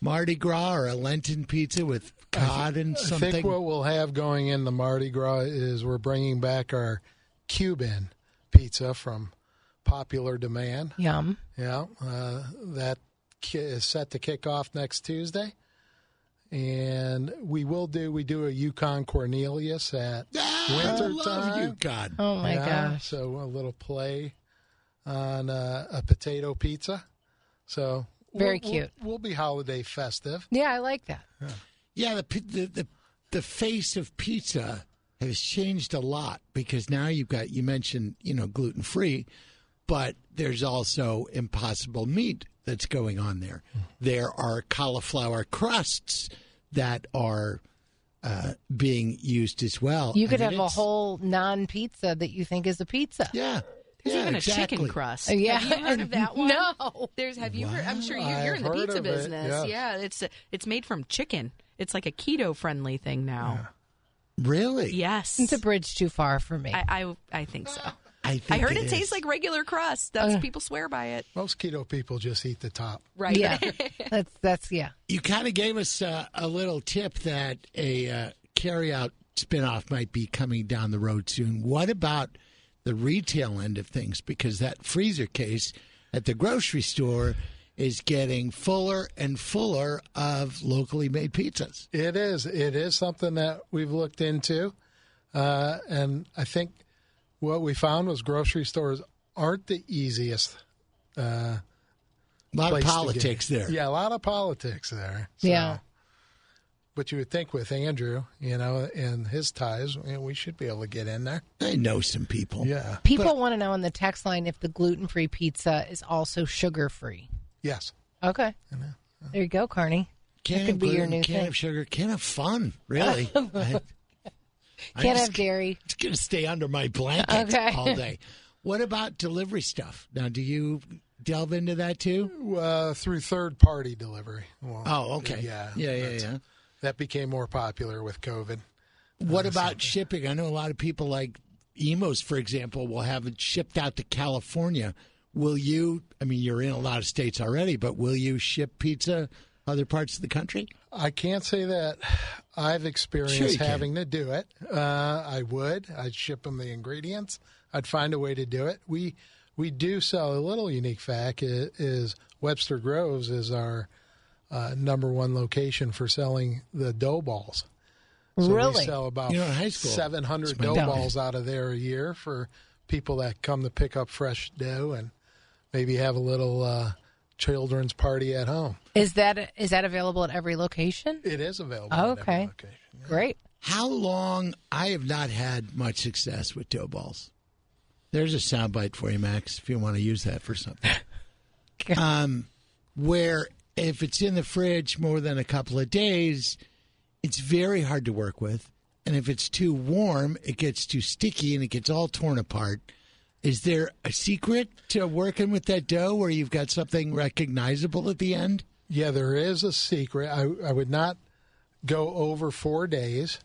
Speaker 1: Mardi Gras or a Lenten pizza with cod and something?
Speaker 6: I think what we'll have going in the Mardi Gras is we're bringing back our Cuban pizza from popular demand.
Speaker 2: Yum.
Speaker 6: Yeah, uh, that ki- is set to kick off next Tuesday, and we will do we do a Yukon Cornelius at
Speaker 1: Ah, I
Speaker 6: winter
Speaker 1: love
Speaker 6: time.
Speaker 1: you, God.
Speaker 2: Oh my
Speaker 6: Yeah,
Speaker 2: gosh.
Speaker 6: So a little play on uh, a potato pizza. So
Speaker 2: Very
Speaker 6: we'll-
Speaker 2: cute.
Speaker 6: We'll, we'll be holiday festive.
Speaker 2: Yeah, I like that.
Speaker 1: Yeah, the, the the the face of pizza has changed a lot because now you've got you mentioned you know gluten free, but there's also impossible meat that's going on there. There are cauliflower crusts that are uh, being used as well.
Speaker 2: You could
Speaker 1: I mean,
Speaker 2: have a
Speaker 1: it's-
Speaker 2: whole non pizza that you think is a pizza.
Speaker 1: yeah.
Speaker 5: There's
Speaker 1: yeah,
Speaker 5: even a chicken crust.
Speaker 2: Uh, yeah.
Speaker 5: Have you heard of that one?
Speaker 2: No.
Speaker 5: There's. Have you heard? I'm sure you,
Speaker 6: I've
Speaker 5: you're in the
Speaker 6: heard
Speaker 5: pizza
Speaker 6: of it,
Speaker 5: business.
Speaker 6: yes.
Speaker 5: Yeah, it's it's made from chicken. It's like a keto friendly thing now.
Speaker 1: Really?
Speaker 5: Yes,
Speaker 2: It's a bridge too far for me.
Speaker 5: I, I I think so.
Speaker 1: I,
Speaker 5: I
Speaker 1: think
Speaker 5: heard it tastes like regular crust. That's people swear by it.
Speaker 6: Most keto people just eat the top.
Speaker 5: Right.
Speaker 2: yeah. that's that's yeah.
Speaker 1: You kind of gave us uh, a little tip that a uh, carryout spinoff might be coming down the road soon. What about the retail end of things? Because that freezer case at the grocery store is getting fuller and fuller of locally made pizzas.
Speaker 6: It is. It is something that we've looked into, uh, and I think what we found was grocery stores aren't the easiest. Uh,
Speaker 1: A lot of
Speaker 6: place to
Speaker 1: politics there.
Speaker 6: Yeah, a lot of politics there. So-
Speaker 2: Yeah.
Speaker 6: But you would think with Andrew, you know, and his ties, you know, we should be able to get in there.
Speaker 1: I know some people.
Speaker 6: Yeah.
Speaker 2: People want to know on the text line if the gluten free pizza is also sugar free.
Speaker 6: Yes.
Speaker 2: Okay. There you go, Carney.
Speaker 1: Can't
Speaker 2: That
Speaker 1: have
Speaker 2: could be your
Speaker 1: gluten,
Speaker 2: new
Speaker 1: can't
Speaker 2: thing.
Speaker 1: have sugar, can't have fun, really. I, I'm
Speaker 2: Can't
Speaker 1: just
Speaker 2: have dairy.
Speaker 1: It's going to stay under my blanket
Speaker 2: Okay.
Speaker 1: all day. What about delivery stuff? Now, do you delve into that too?
Speaker 6: Uh, through third party delivery. Well,
Speaker 1: Oh, okay.
Speaker 6: Yeah.
Speaker 1: yeah, yeah, yeah.
Speaker 6: That became more popular with COVID.
Speaker 1: What about shipping? I know a lot of people like Imo's, for example, will have it shipped out to California. Will you? I mean, you're in a lot of states already, but will you ship pizza other parts of the country?
Speaker 6: I can't say that I've experienced
Speaker 1: Sure can.
Speaker 6: having to do it. Uh, I would. I'd ship them the ingredients. I'd find a way to do it. We we do sell a little unique fact i- is Webster Groves is our uh, number one location for selling the dough balls. So
Speaker 2: Really?
Speaker 6: we sell about
Speaker 1: You know, high school,
Speaker 6: 700 dough
Speaker 1: dad.
Speaker 6: balls out of there a year for people that come to pick up fresh dough and maybe have a little uh, children's party at home.
Speaker 2: Is that is that available at every location?
Speaker 6: It is available.
Speaker 2: Oh,
Speaker 6: at every
Speaker 2: okay.
Speaker 6: location.
Speaker 2: Great.
Speaker 1: How long? I have not had much success with dough balls. There's a soundbite for you, Max, if you want to use that for something. um, where if it's in the fridge more than a couple of days, it's very hard to work with. And if it's too warm, it gets too sticky and it gets all torn apart. Is there a secret to working with that dough where you've got something recognizable at the end?
Speaker 6: Yeah, there is a secret. I, I would not go over four days,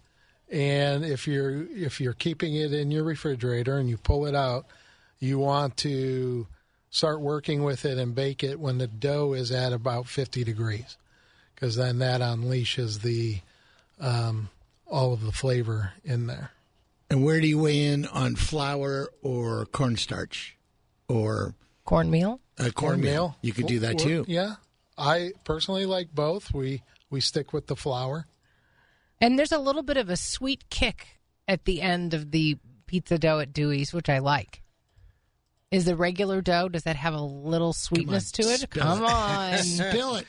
Speaker 6: and if you're if you're keeping it in your refrigerator and you pull it out, you want to start working with it and bake it when the dough is at about 50 degrees, because then that unleashes the um, all of the flavor in there.
Speaker 1: And where do you weigh in on flour or cornstarch or
Speaker 2: Cornmeal.
Speaker 1: uh, cornmeal? You could do that too.
Speaker 6: Yeah, I personally like both. We we stick with the flour.
Speaker 2: And there's a little bit of a sweet kick at the end of the pizza dough at Dewey's, which I like. Is the regular dough, does that have a little sweetness to it? Come
Speaker 1: it.
Speaker 2: on.
Speaker 1: Spill it.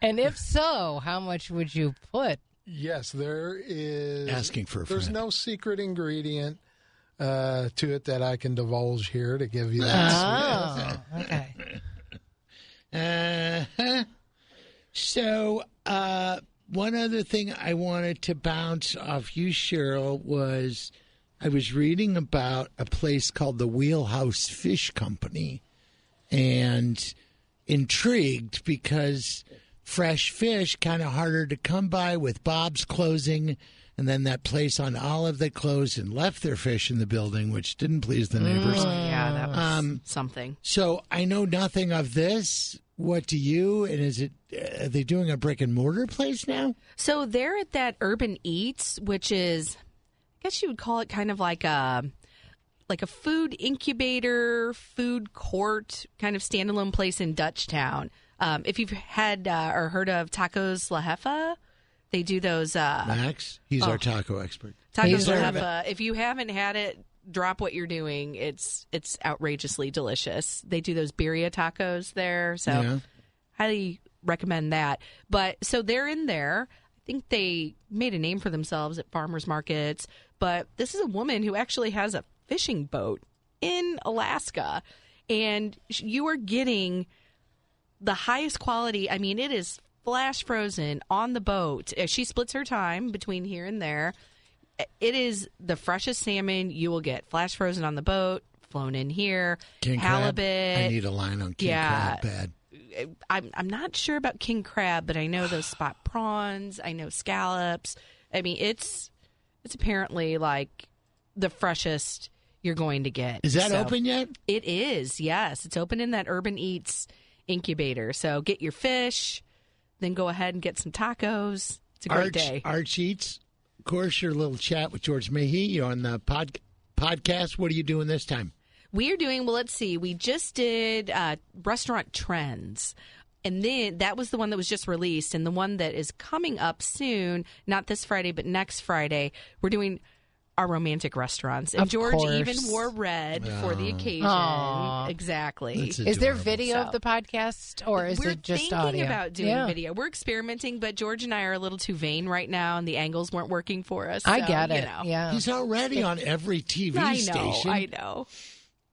Speaker 2: and if so, how much would you put?
Speaker 6: Yes, there is.
Speaker 1: Asking for a
Speaker 6: There's
Speaker 1: friend.
Speaker 6: no secret ingredient uh, to it that I can divulge here to give you that.
Speaker 2: Oh, okay.
Speaker 1: Uh-huh. So, uh, one other thing I wanted to bounce off you, Cheryl, was I was reading about a place called the Wheelhouse Fish Company and intrigued because fresh fish kind of harder to come by with Bob's closing and then that place on Olive that closed and left their fish in the building which didn't please the neighbors.
Speaker 5: Yeah, that was
Speaker 1: Um,
Speaker 5: something.
Speaker 1: So I know nothing of this. What do you? And is it? Are they doing a brick and mortar place now?
Speaker 5: So they're at that Urban Eats, which is, I guess you would call it kind of like a like a food incubator, food court kind of standalone place in Dutchtown. Um, if you've had uh, or heard of Tacos La Jefa, they do those uh,
Speaker 1: Max, he's
Speaker 5: Oh.
Speaker 1: our taco expert.
Speaker 5: Tacos
Speaker 2: He's
Speaker 5: La Jefa. If you haven't had it, drop what you're doing. It's it's outrageously delicious. They do those birria tacos there, so
Speaker 1: Yeah.
Speaker 5: highly recommend that. But so they're in there. I think they made a name for themselves at farmers markets. But this is a woman who actually has a fishing boat in Alaska, and you are getting the highest quality. I mean, it is flash frozen on the boat. Uh, She splits her time between here and there. It is the freshest salmon you will get. Flash frozen on the boat, flown in here.
Speaker 1: King
Speaker 5: halibut.
Speaker 1: crab. I need a line on king
Speaker 5: Yeah.
Speaker 1: crab. Bad.
Speaker 5: I'm I'm not sure about king crab, but I know those spot prawns. I know scallops. I mean, it's it's apparently like the freshest you're going to get.
Speaker 1: Is that
Speaker 5: So-
Speaker 1: open yet?
Speaker 5: It is. Yes, it's open in that Urban Eats incubator. So get your fish, then go ahead and get some tacos. It's a great
Speaker 1: Arch,
Speaker 5: day.
Speaker 1: Arch eats. Of course, your little chat with George Mahe. You're on the pod, podcast. What are you doing this time?
Speaker 5: We are doing well. Let's see. We just did uh, restaurant trends, and then that was the one that was just released, and the one that is coming up soon, not this Friday, but next Friday. We're doing our romantic restaurants, and
Speaker 2: Of
Speaker 5: George
Speaker 2: course.
Speaker 5: even wore red for the occasion.
Speaker 2: Aw.
Speaker 5: Exactly.
Speaker 2: Is there video
Speaker 5: So-
Speaker 2: of the podcast or is
Speaker 5: We're
Speaker 2: it just
Speaker 5: thinking
Speaker 2: audio?
Speaker 5: about doing
Speaker 2: Yeah.
Speaker 5: video. We're experimenting, but George and I are a little too vain right now, and the angles weren't working for us.
Speaker 2: I
Speaker 5: so,
Speaker 2: get
Speaker 5: you
Speaker 2: it.
Speaker 5: know.
Speaker 2: Yeah.
Speaker 1: He's already on every TV
Speaker 5: I know.
Speaker 1: station.
Speaker 5: I know.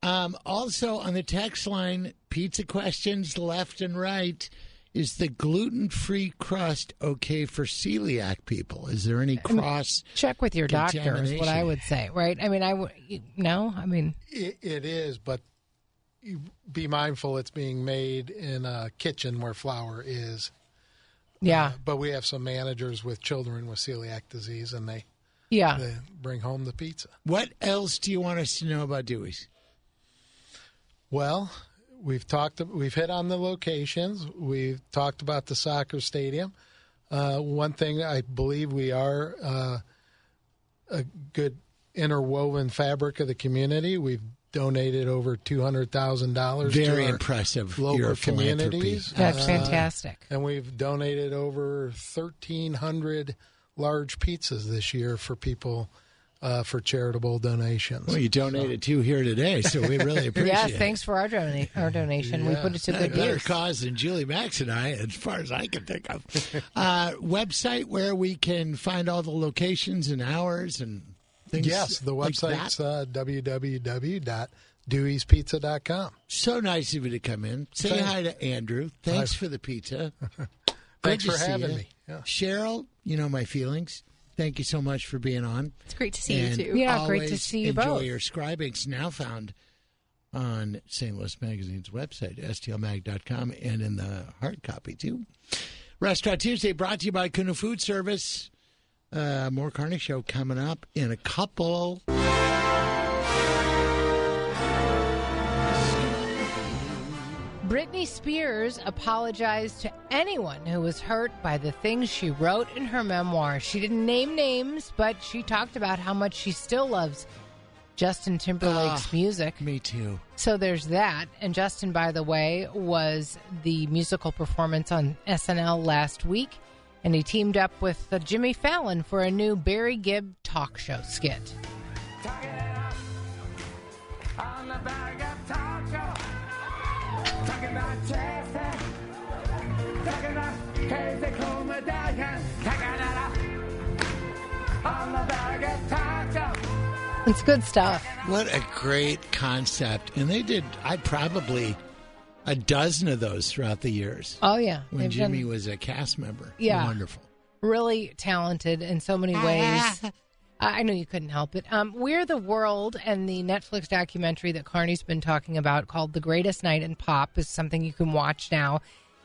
Speaker 1: Um, also on the text line, pizza questions left and right. Is the gluten free crust okay for celiac people? Is there any cross?
Speaker 2: Check with your doctor is what I would say, right? I mean, I would no. I mean,
Speaker 6: It, it is, but you be mindful it's being made in a kitchen where flour is.
Speaker 2: Uh, yeah,
Speaker 6: But we have some managers with children with celiac disease, and they,
Speaker 2: yeah.
Speaker 6: they bring home the pizza.
Speaker 1: What else do you want us to know about Dewey's?
Speaker 6: Well, we've talked. We've hit on the locations. We've talked about the soccer stadium. Uh, one thing I believe we are uh, a good interwoven fabric of the community. We've donated over two hundred thousand dollars.
Speaker 1: Very
Speaker 6: to our
Speaker 1: impressive.
Speaker 6: Local
Speaker 1: your
Speaker 6: communities.
Speaker 2: That's
Speaker 6: Uh,
Speaker 2: fantastic.
Speaker 6: and we've donated over thirteen hundred large pizzas this year for people uh, for charitable donations.
Speaker 1: Well, you donated two here today, so we really appreciate
Speaker 2: Yeah,
Speaker 1: it.
Speaker 2: thanks for our, dona- our donation. We put it to
Speaker 1: Not a
Speaker 2: good
Speaker 1: better
Speaker 2: use.
Speaker 1: cause than Julie Max and I, as far as I can think of. uh, website where we can find all the locations and hours and things.
Speaker 6: Yes, the
Speaker 1: like
Speaker 6: website's
Speaker 1: that.
Speaker 6: uh, www.deweyspizza.com.
Speaker 1: So nice of you to come in. Say
Speaker 6: Thank-
Speaker 1: hi to Andrew. Thanks for the pizza. Good
Speaker 6: Thanks
Speaker 1: to
Speaker 6: for
Speaker 1: see
Speaker 6: having
Speaker 1: you.
Speaker 6: me. Yeah.
Speaker 1: Cheryl, you know my feelings. Thank you so much for being on.
Speaker 5: It's great to see
Speaker 1: and
Speaker 5: you too.
Speaker 2: Yeah, great to see you
Speaker 1: enjoy
Speaker 2: both.
Speaker 1: your scribings now found on St. Louis Magazine's website, stlmag.com, and in the hard copy too. Restaurant Tuesday brought to you by Kuna Food Service. Uh, more Carney Show coming up in a couple.
Speaker 2: Britney Spears apologized to anyone who was hurt by the things she wrote in her memoir. She didn't name names, but she talked about how much she still loves Justin Timberlake's
Speaker 1: Ah.
Speaker 2: music.
Speaker 1: Me too.
Speaker 2: So there's that. And Justin, by the way, was the musical performance on SNL last week. And he teamed up with uh, Jimmy Fallon for a new Barry Gibb talk show skit. It's good stuff.
Speaker 1: What a great concept. And they did, I probably a dozen of those throughout the years
Speaker 2: Oh, yeah.
Speaker 1: when
Speaker 2: They've
Speaker 1: Jimmy
Speaker 2: done
Speaker 1: was a cast member.
Speaker 2: Yeah.
Speaker 1: Wonderful.
Speaker 2: really talented in so many ways. I know you couldn't help it. Um, We're the World and the Netflix documentary that Carney's been talking about called The Greatest Night in Pop is something you can watch now.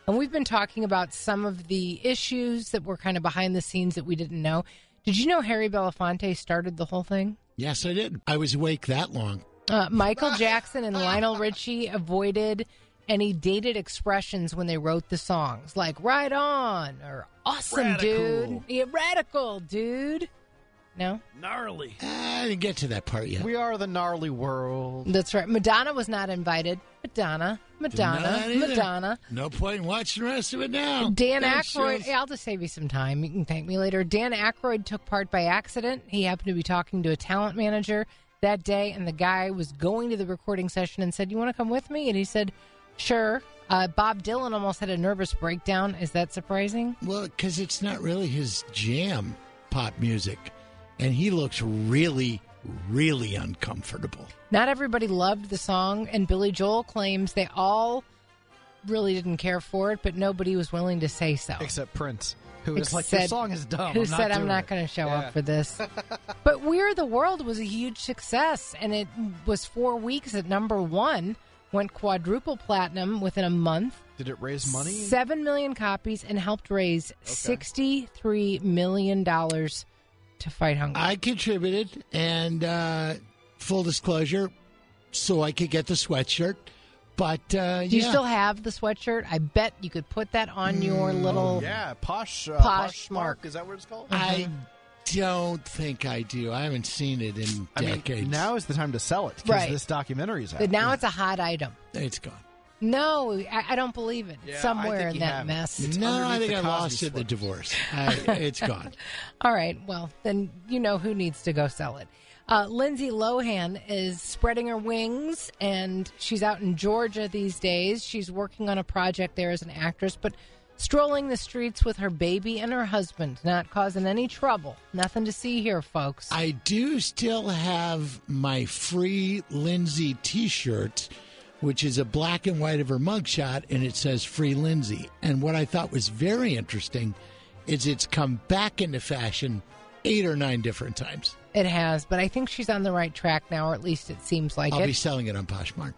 Speaker 2: And we've been talking about some of the issues that were kind of behind the scenes that we didn't know. Did you know Harry Belafonte started the whole thing?
Speaker 1: Yes, I did. I was awake that long.
Speaker 2: Uh, Michael Jackson and Lionel Richie avoided any dated expressions when they wrote the songs, like "right on" or "awesome, dude." Yeah, radical, dude. No,
Speaker 3: Gnarly.
Speaker 1: I didn't get to that part yet.
Speaker 3: We are the gnarly world.
Speaker 2: that's right. Madonna was not invited. Madonna, Madonna, Madonna.
Speaker 1: No point in watching the rest of it now.
Speaker 2: Dan
Speaker 1: Thanks,
Speaker 2: Aykroyd.
Speaker 1: Jules.
Speaker 2: I'll just save you some time. You can thank me later. Dan Aykroyd took part by accident. He happened to be talking to a talent manager that day, and the guy was going to the recording session and said, "You want to come with me?" And he said, "Sure." Uh, Bob Dylan almost had a nervous breakdown. Is that surprising?
Speaker 1: Well, because it's not really his jam, pop music. And he looks really, really uncomfortable.
Speaker 2: Not everybody loved the song, and Billy Joel claims they all really didn't care for it, but nobody was willing to say so.
Speaker 3: Except Prince, who
Speaker 2: Who
Speaker 3: is like, your
Speaker 2: said-
Speaker 3: song is dumb.
Speaker 2: who
Speaker 3: I'm
Speaker 2: said I'm not going to show
Speaker 3: Yeah.
Speaker 2: up for this. but We're the World was a huge success, and it was four weeks at number one, went quadruple platinum within a month,
Speaker 3: Did it raise money?
Speaker 2: seven million copies, and helped raise sixty-three million dollars to fight hunger.
Speaker 1: I contributed, and uh, full disclosure, so I could get the sweatshirt. But uh,
Speaker 2: Do you
Speaker 1: yeah.
Speaker 2: still have the sweatshirt? I bet you could put that on your little.
Speaker 3: Yeah, posh, uh,
Speaker 2: Posh
Speaker 3: posh,
Speaker 2: Mark.
Speaker 3: Mark. Is that what it's called?
Speaker 1: I don't think I do. I haven't seen it in
Speaker 3: I mean,
Speaker 1: decades.
Speaker 3: now is the time to sell it because
Speaker 2: Right.
Speaker 3: this documentary is out.
Speaker 2: But now it's a hot item.
Speaker 1: it's gone.
Speaker 2: No, I, I don't believe it.
Speaker 3: Yeah,
Speaker 2: somewhere in that
Speaker 3: have
Speaker 2: mess.
Speaker 3: It's
Speaker 1: no, I think I
Speaker 3: Cosby
Speaker 1: lost it in the divorce. I, it's gone.
Speaker 2: All right. Well, then you know who needs to go sell it. Uh, Lindsay Lohan is spreading her wings, and she's out in Georgia these days. She's working on a project there as an actress, but strolling the streets with her baby and her husband, not causing any trouble. Nothing to see here, folks.
Speaker 1: I do still have my free Lindsay T-shirt, which is a black and white of her mugshot, and it says "Free Lindsay." And what I thought was very interesting is it's come back into fashion eight or nine different times.
Speaker 2: it has, but I think she's on the right track now, or at least it seems like
Speaker 1: I'll
Speaker 2: it.
Speaker 1: be selling it on Poshmark.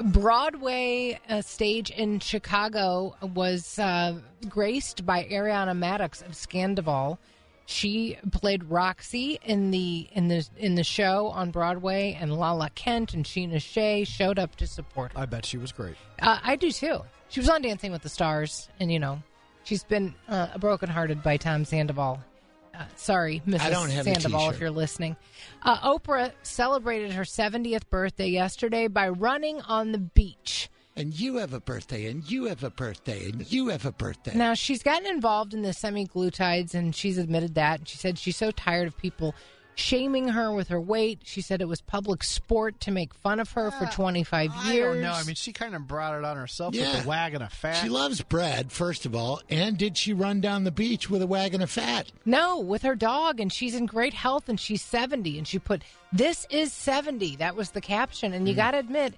Speaker 2: Broadway uh, stage in Chicago was uh, graced by Ariana Madix of Scandoval. She played Roxy in the in the in the show on Broadway, and Lala Kent and Scheana Shay showed up to support her.
Speaker 3: I bet she was great.
Speaker 2: Uh, I do too. She was on Dancing with the Stars, and you know, she's been uh, brokenhearted by Tom Sandoval. Uh, sorry, Mrs.
Speaker 1: I don't have
Speaker 2: Sandoval, if you're listening. Uh, Oprah celebrated her 70th birthday yesterday by running on the beach.
Speaker 1: And you have a birthday, and you have a birthday, and you have a birthday.
Speaker 2: Now, she's gotten involved in the semaglutides, and she's admitted that. And she said she's so tired of people shaming her with her weight. She said it was public sport to make fun of her for ah, 25
Speaker 3: I
Speaker 2: years.
Speaker 3: don't know. I mean, she kind of brought it on herself
Speaker 1: Yeah.
Speaker 3: with the wagon of fat.
Speaker 1: She loves bread, first of all, and did she run down the beach with a wagon of fat?
Speaker 2: No, with her dog, and she's in great health, and she's 70. And she put, This is 70. That was the caption. And you mm. got to admit,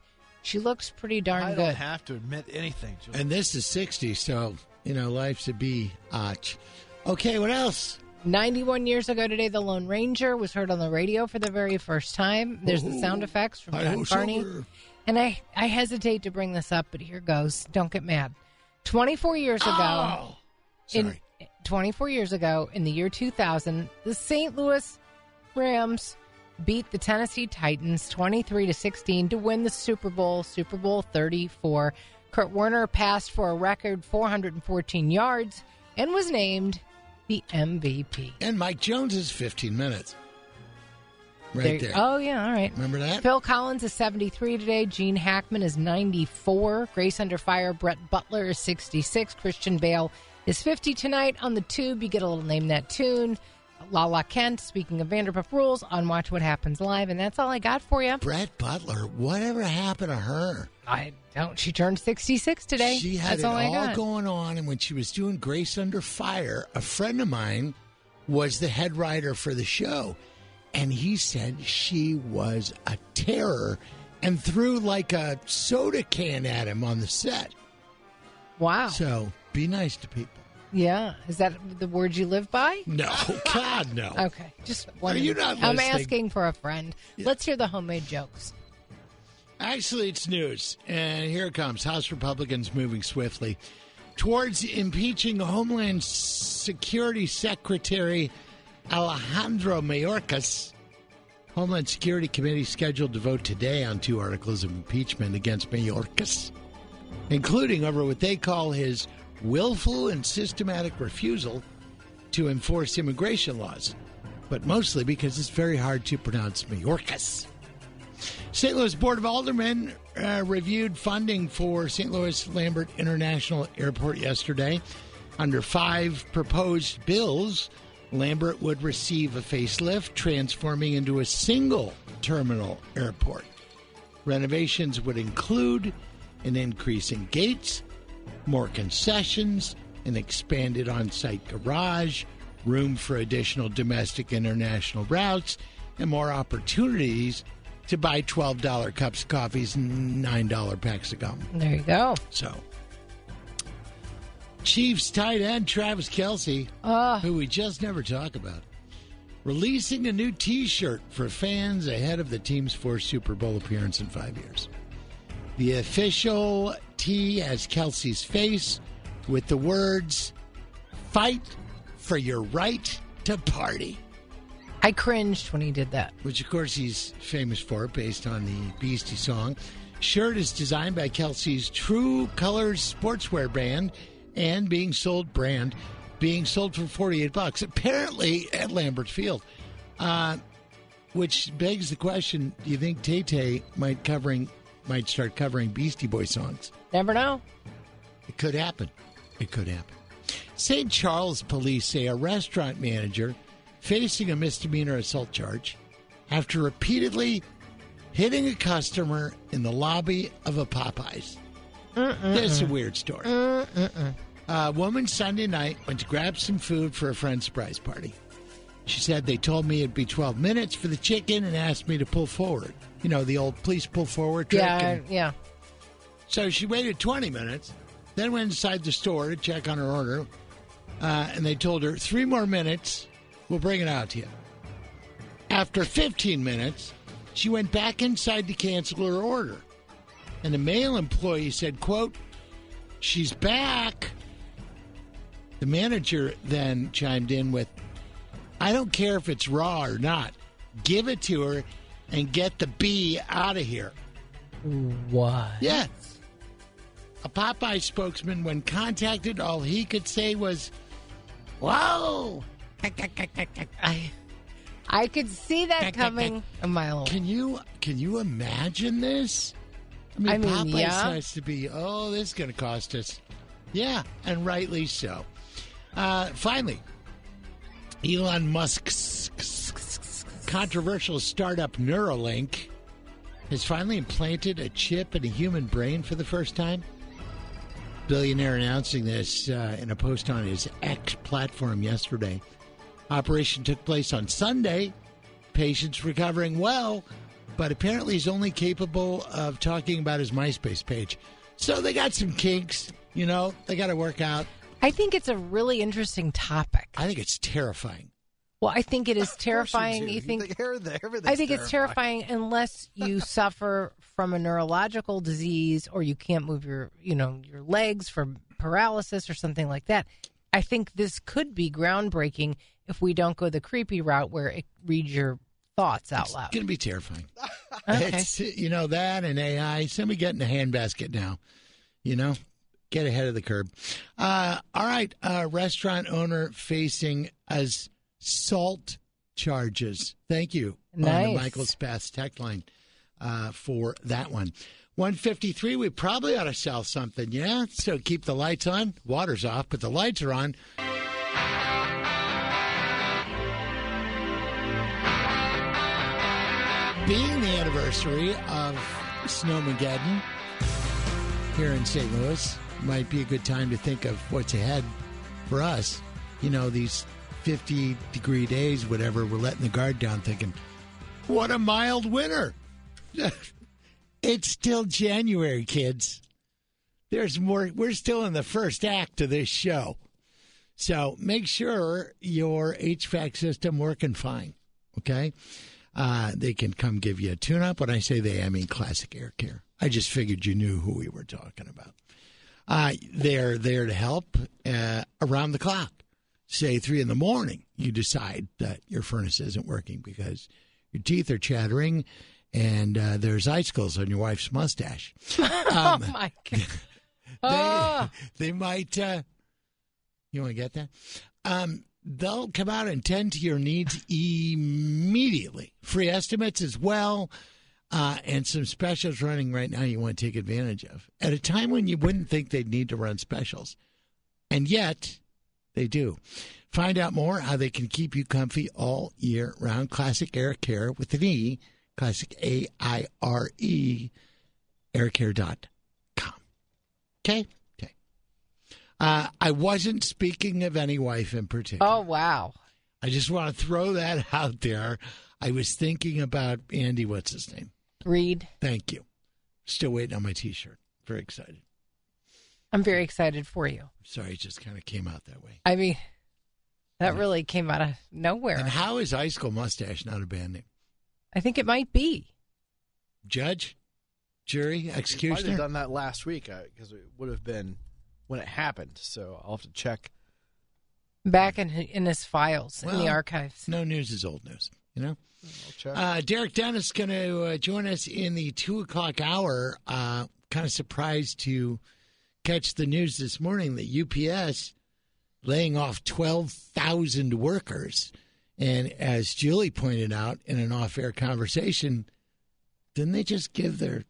Speaker 2: she looks pretty darn
Speaker 3: I
Speaker 2: good.
Speaker 3: don't have to admit anything. Julie.
Speaker 1: And this is 60, so, you know, life's a bee. Ach. Okay, what else?
Speaker 2: 91 years ago today, the Lone Ranger was heard on the radio for the very first time. There's the sound oh, effects from
Speaker 1: Hi-ho,
Speaker 2: John Carney.
Speaker 1: Silver.
Speaker 2: And I, I hesitate to bring this up, but here goes. Don't get mad. 24 years ago,
Speaker 1: Oh,
Speaker 2: in 24 years ago, in the year 2000, the St. Louis Rams beat the Tennessee Titans 23 to 16 to win the Super Bowl, Super Bowl 34. Kurt Warner passed for a record 414 yards and was named the MVP.
Speaker 1: And Mike Jones is 15 minutes. Right there.
Speaker 2: Oh, yeah, all right.
Speaker 1: Remember that?
Speaker 2: Phil Collins is 73 today. Gene Hackman is 94. Grace Under Fire. Brett Butler is 66. Christian Bale is 50 tonight. On the tube, you get a little name that tune. Lala Kent, speaking of Vanderpump Rules, on Watch What Happens Live. And that's all I got for you.
Speaker 1: Brett Butler, whatever happened to her?
Speaker 2: I don't. She turned 66 today.
Speaker 1: She had
Speaker 2: that's
Speaker 1: it
Speaker 2: all I
Speaker 1: all going on, and when she was doing Grace Under Fire, a friend of mine was the head writer for the show, and he said she was a terror and threw like a soda can at him on the set.
Speaker 2: wow.
Speaker 1: So be nice to people.
Speaker 2: Yeah, is that the word you live by?
Speaker 1: No, God, no.
Speaker 2: Okay, just one.
Speaker 1: Are you not
Speaker 2: I'm
Speaker 1: listening?
Speaker 2: asking for a friend. Let's hear the homemade jokes.
Speaker 1: Actually, it's news. And here it comes House Republicans moving swiftly towards impeaching Homeland Security Secretary Alejandro Mayorkas. Homeland Security Committee scheduled to vote today on two articles of impeachment against Mayorkas, including over what they call his willful and systematic refusal to enforce immigration laws, but mostly because it's very hard to pronounce Mayorkas. St. Louis Board of Aldermen uh, reviewed funding for St. Louis Lambert International Airport yesterday. Under five proposed bills, Lambert would receive a facelift, transforming into a single terminal airport. Renovations would include an increase in gates, more concessions, an expanded on site garage, room for additional domestic international routes, and more opportunities to buy $12 cups of coffees and $9 packs of gum.
Speaker 2: There you go.
Speaker 1: So, Chiefs tight end Travis Kelce,
Speaker 2: Uh,
Speaker 1: who we just never talk about, releasing a new t shirt for fans ahead of the team's fourth Super Bowl appearance in five years. The official tee as Kelce's face with the words, Fight for your right to party.
Speaker 2: I cringed when he did that.
Speaker 1: which of course he's famous for, based on the Beastie song. Shirt is designed by Kelce's True Colors sportswear brand and being sold brand, being sold for forty eight bucks. Apparently at Lambert Field, uh, which begs the question: Do you think Tay Tay might covering might start covering Beastie Boy songs?
Speaker 2: Never know.
Speaker 1: It could happen. It could happen. St. Charles police say a restaurant manager facing a misdemeanor assault charge after repeatedly hitting a customer in the lobby of a Popeyes. That's a weird story. A woman Sunday night went to grab some food for a friend's surprise party. She said they told me it'd be 12 minutes for the chicken and asked me to pull forward. You know, the old please pull forward trick.
Speaker 2: Yeah,
Speaker 1: and-
Speaker 2: yeah.
Speaker 1: so she waited 20 minutes, then went inside the store to check on her order, uh, and they told her, three more minutes, we'll bring it out to you. After 15 minutes, she went back inside to cancel her order. And the male employee said, quote, she's back. The manager then chimed in with, I don't care if it's raw or not. Give it to her and get the bee out of here.
Speaker 2: What?
Speaker 1: Yeah. A Popeye spokesman, when contacted, all he could say was, Whoa!
Speaker 2: I, I could see that coming a mile away.
Speaker 1: Can you can you imagine this? I mean,
Speaker 2: I mean,
Speaker 1: Popeye
Speaker 2: yeah.
Speaker 1: has to be, oh, this is going to cost us. Yeah, and rightly so. Uh, finally, Elon Musk's controversial startup Neuralink has finally implanted a chip in a human brain for the first time. Billionaire announcing this uh, in a post on his X platform yesterday. Operation took place on Sunday. Patients recovering well, but apparently he's only capable of talking about his MySpace page. So they got some kinks, you know, they got to work out.
Speaker 2: I think it's a really interesting topic.
Speaker 1: I think it's terrifying.
Speaker 2: Well, I think it is terrifying.
Speaker 3: do.
Speaker 2: You think
Speaker 3: everything-
Speaker 2: I think it's terrifying unless you suffer from a neurological disease or you can't move your, you know, your legs for paralysis or something like that. I think this could be groundbreaking if we don't go the creepy route where it reads your thoughts out loud.
Speaker 1: It's going to be terrifying.
Speaker 2: Okay.
Speaker 1: It's, you know, that and AI. Somebody get in the handbasket now. You know, get ahead of the curb. Uh, all right. Uh, restaurant owner facing assault charges. Thank you on the
Speaker 2: Nice.
Speaker 1: Michael's Bath tech line uh, for that one. 153, we probably ought to sell something, yeah? So keep the lights on. Water's off, but the lights are on. Being the anniversary of Snowmageddon here in St. Louis, might be a good time to think of what's ahead for us. You know, these 50 degree days, whatever, we're letting the guard down thinking, what a mild winter. it's still January, kids. There's more. We're still in the first act of this show. So make sure your HVAC system working fine. Okay, uh, they can come give you a tune-up. When I say they, I mean Classic Air Care. I just figured you knew who we were talking about. Uh, they're there to help uh, around the clock. Say three in the morning, you decide that your furnace isn't working because your teeth are chattering and uh, there's icicles on your wife's mustache.
Speaker 2: oh my god!
Speaker 1: They,
Speaker 2: Oh.
Speaker 1: they might. Uh, you want to get that? Um, they'll come out and tend to your needs immediately. Free estimates as well, uh, and some specials running right now. You want to take advantage of at a time when you wouldn't think they'd need to run specials, and yet they do. Find out more how they can keep you comfy all year round. Classic Air Care with an E. Classic A I R E. Aircare.com. Okay. Okay. Uh, I wasn't speaking of any wife in particular.
Speaker 2: Oh wow!
Speaker 1: I just want to throw that out there. I was thinking about Andy. What's his name?
Speaker 2: Reid,
Speaker 1: Thank you. Still waiting on my T-shirt. Very excited.
Speaker 2: I'm very excited for you.
Speaker 1: Sorry, it just kind of came out that way.
Speaker 2: I mean, that really came out of nowhere.
Speaker 1: And how is Icicle Mustache not a band name?
Speaker 2: I think it might be.
Speaker 1: Judge, jury,
Speaker 3: Might have
Speaker 1: executioner.
Speaker 3: done that last week uh, because it would have been when it happened. So I'll have to check.
Speaker 2: Back in in his files in the archives.
Speaker 1: No news is old news. You know.
Speaker 3: Check.
Speaker 1: Uh, Derek Dennis going to uh, join us in the two o'clock hour. Uh, kind of surprised to catch the news this morning that UPS laying off twelve thousand workers, and as Julie pointed out in an off-air conversation, didn't they just give their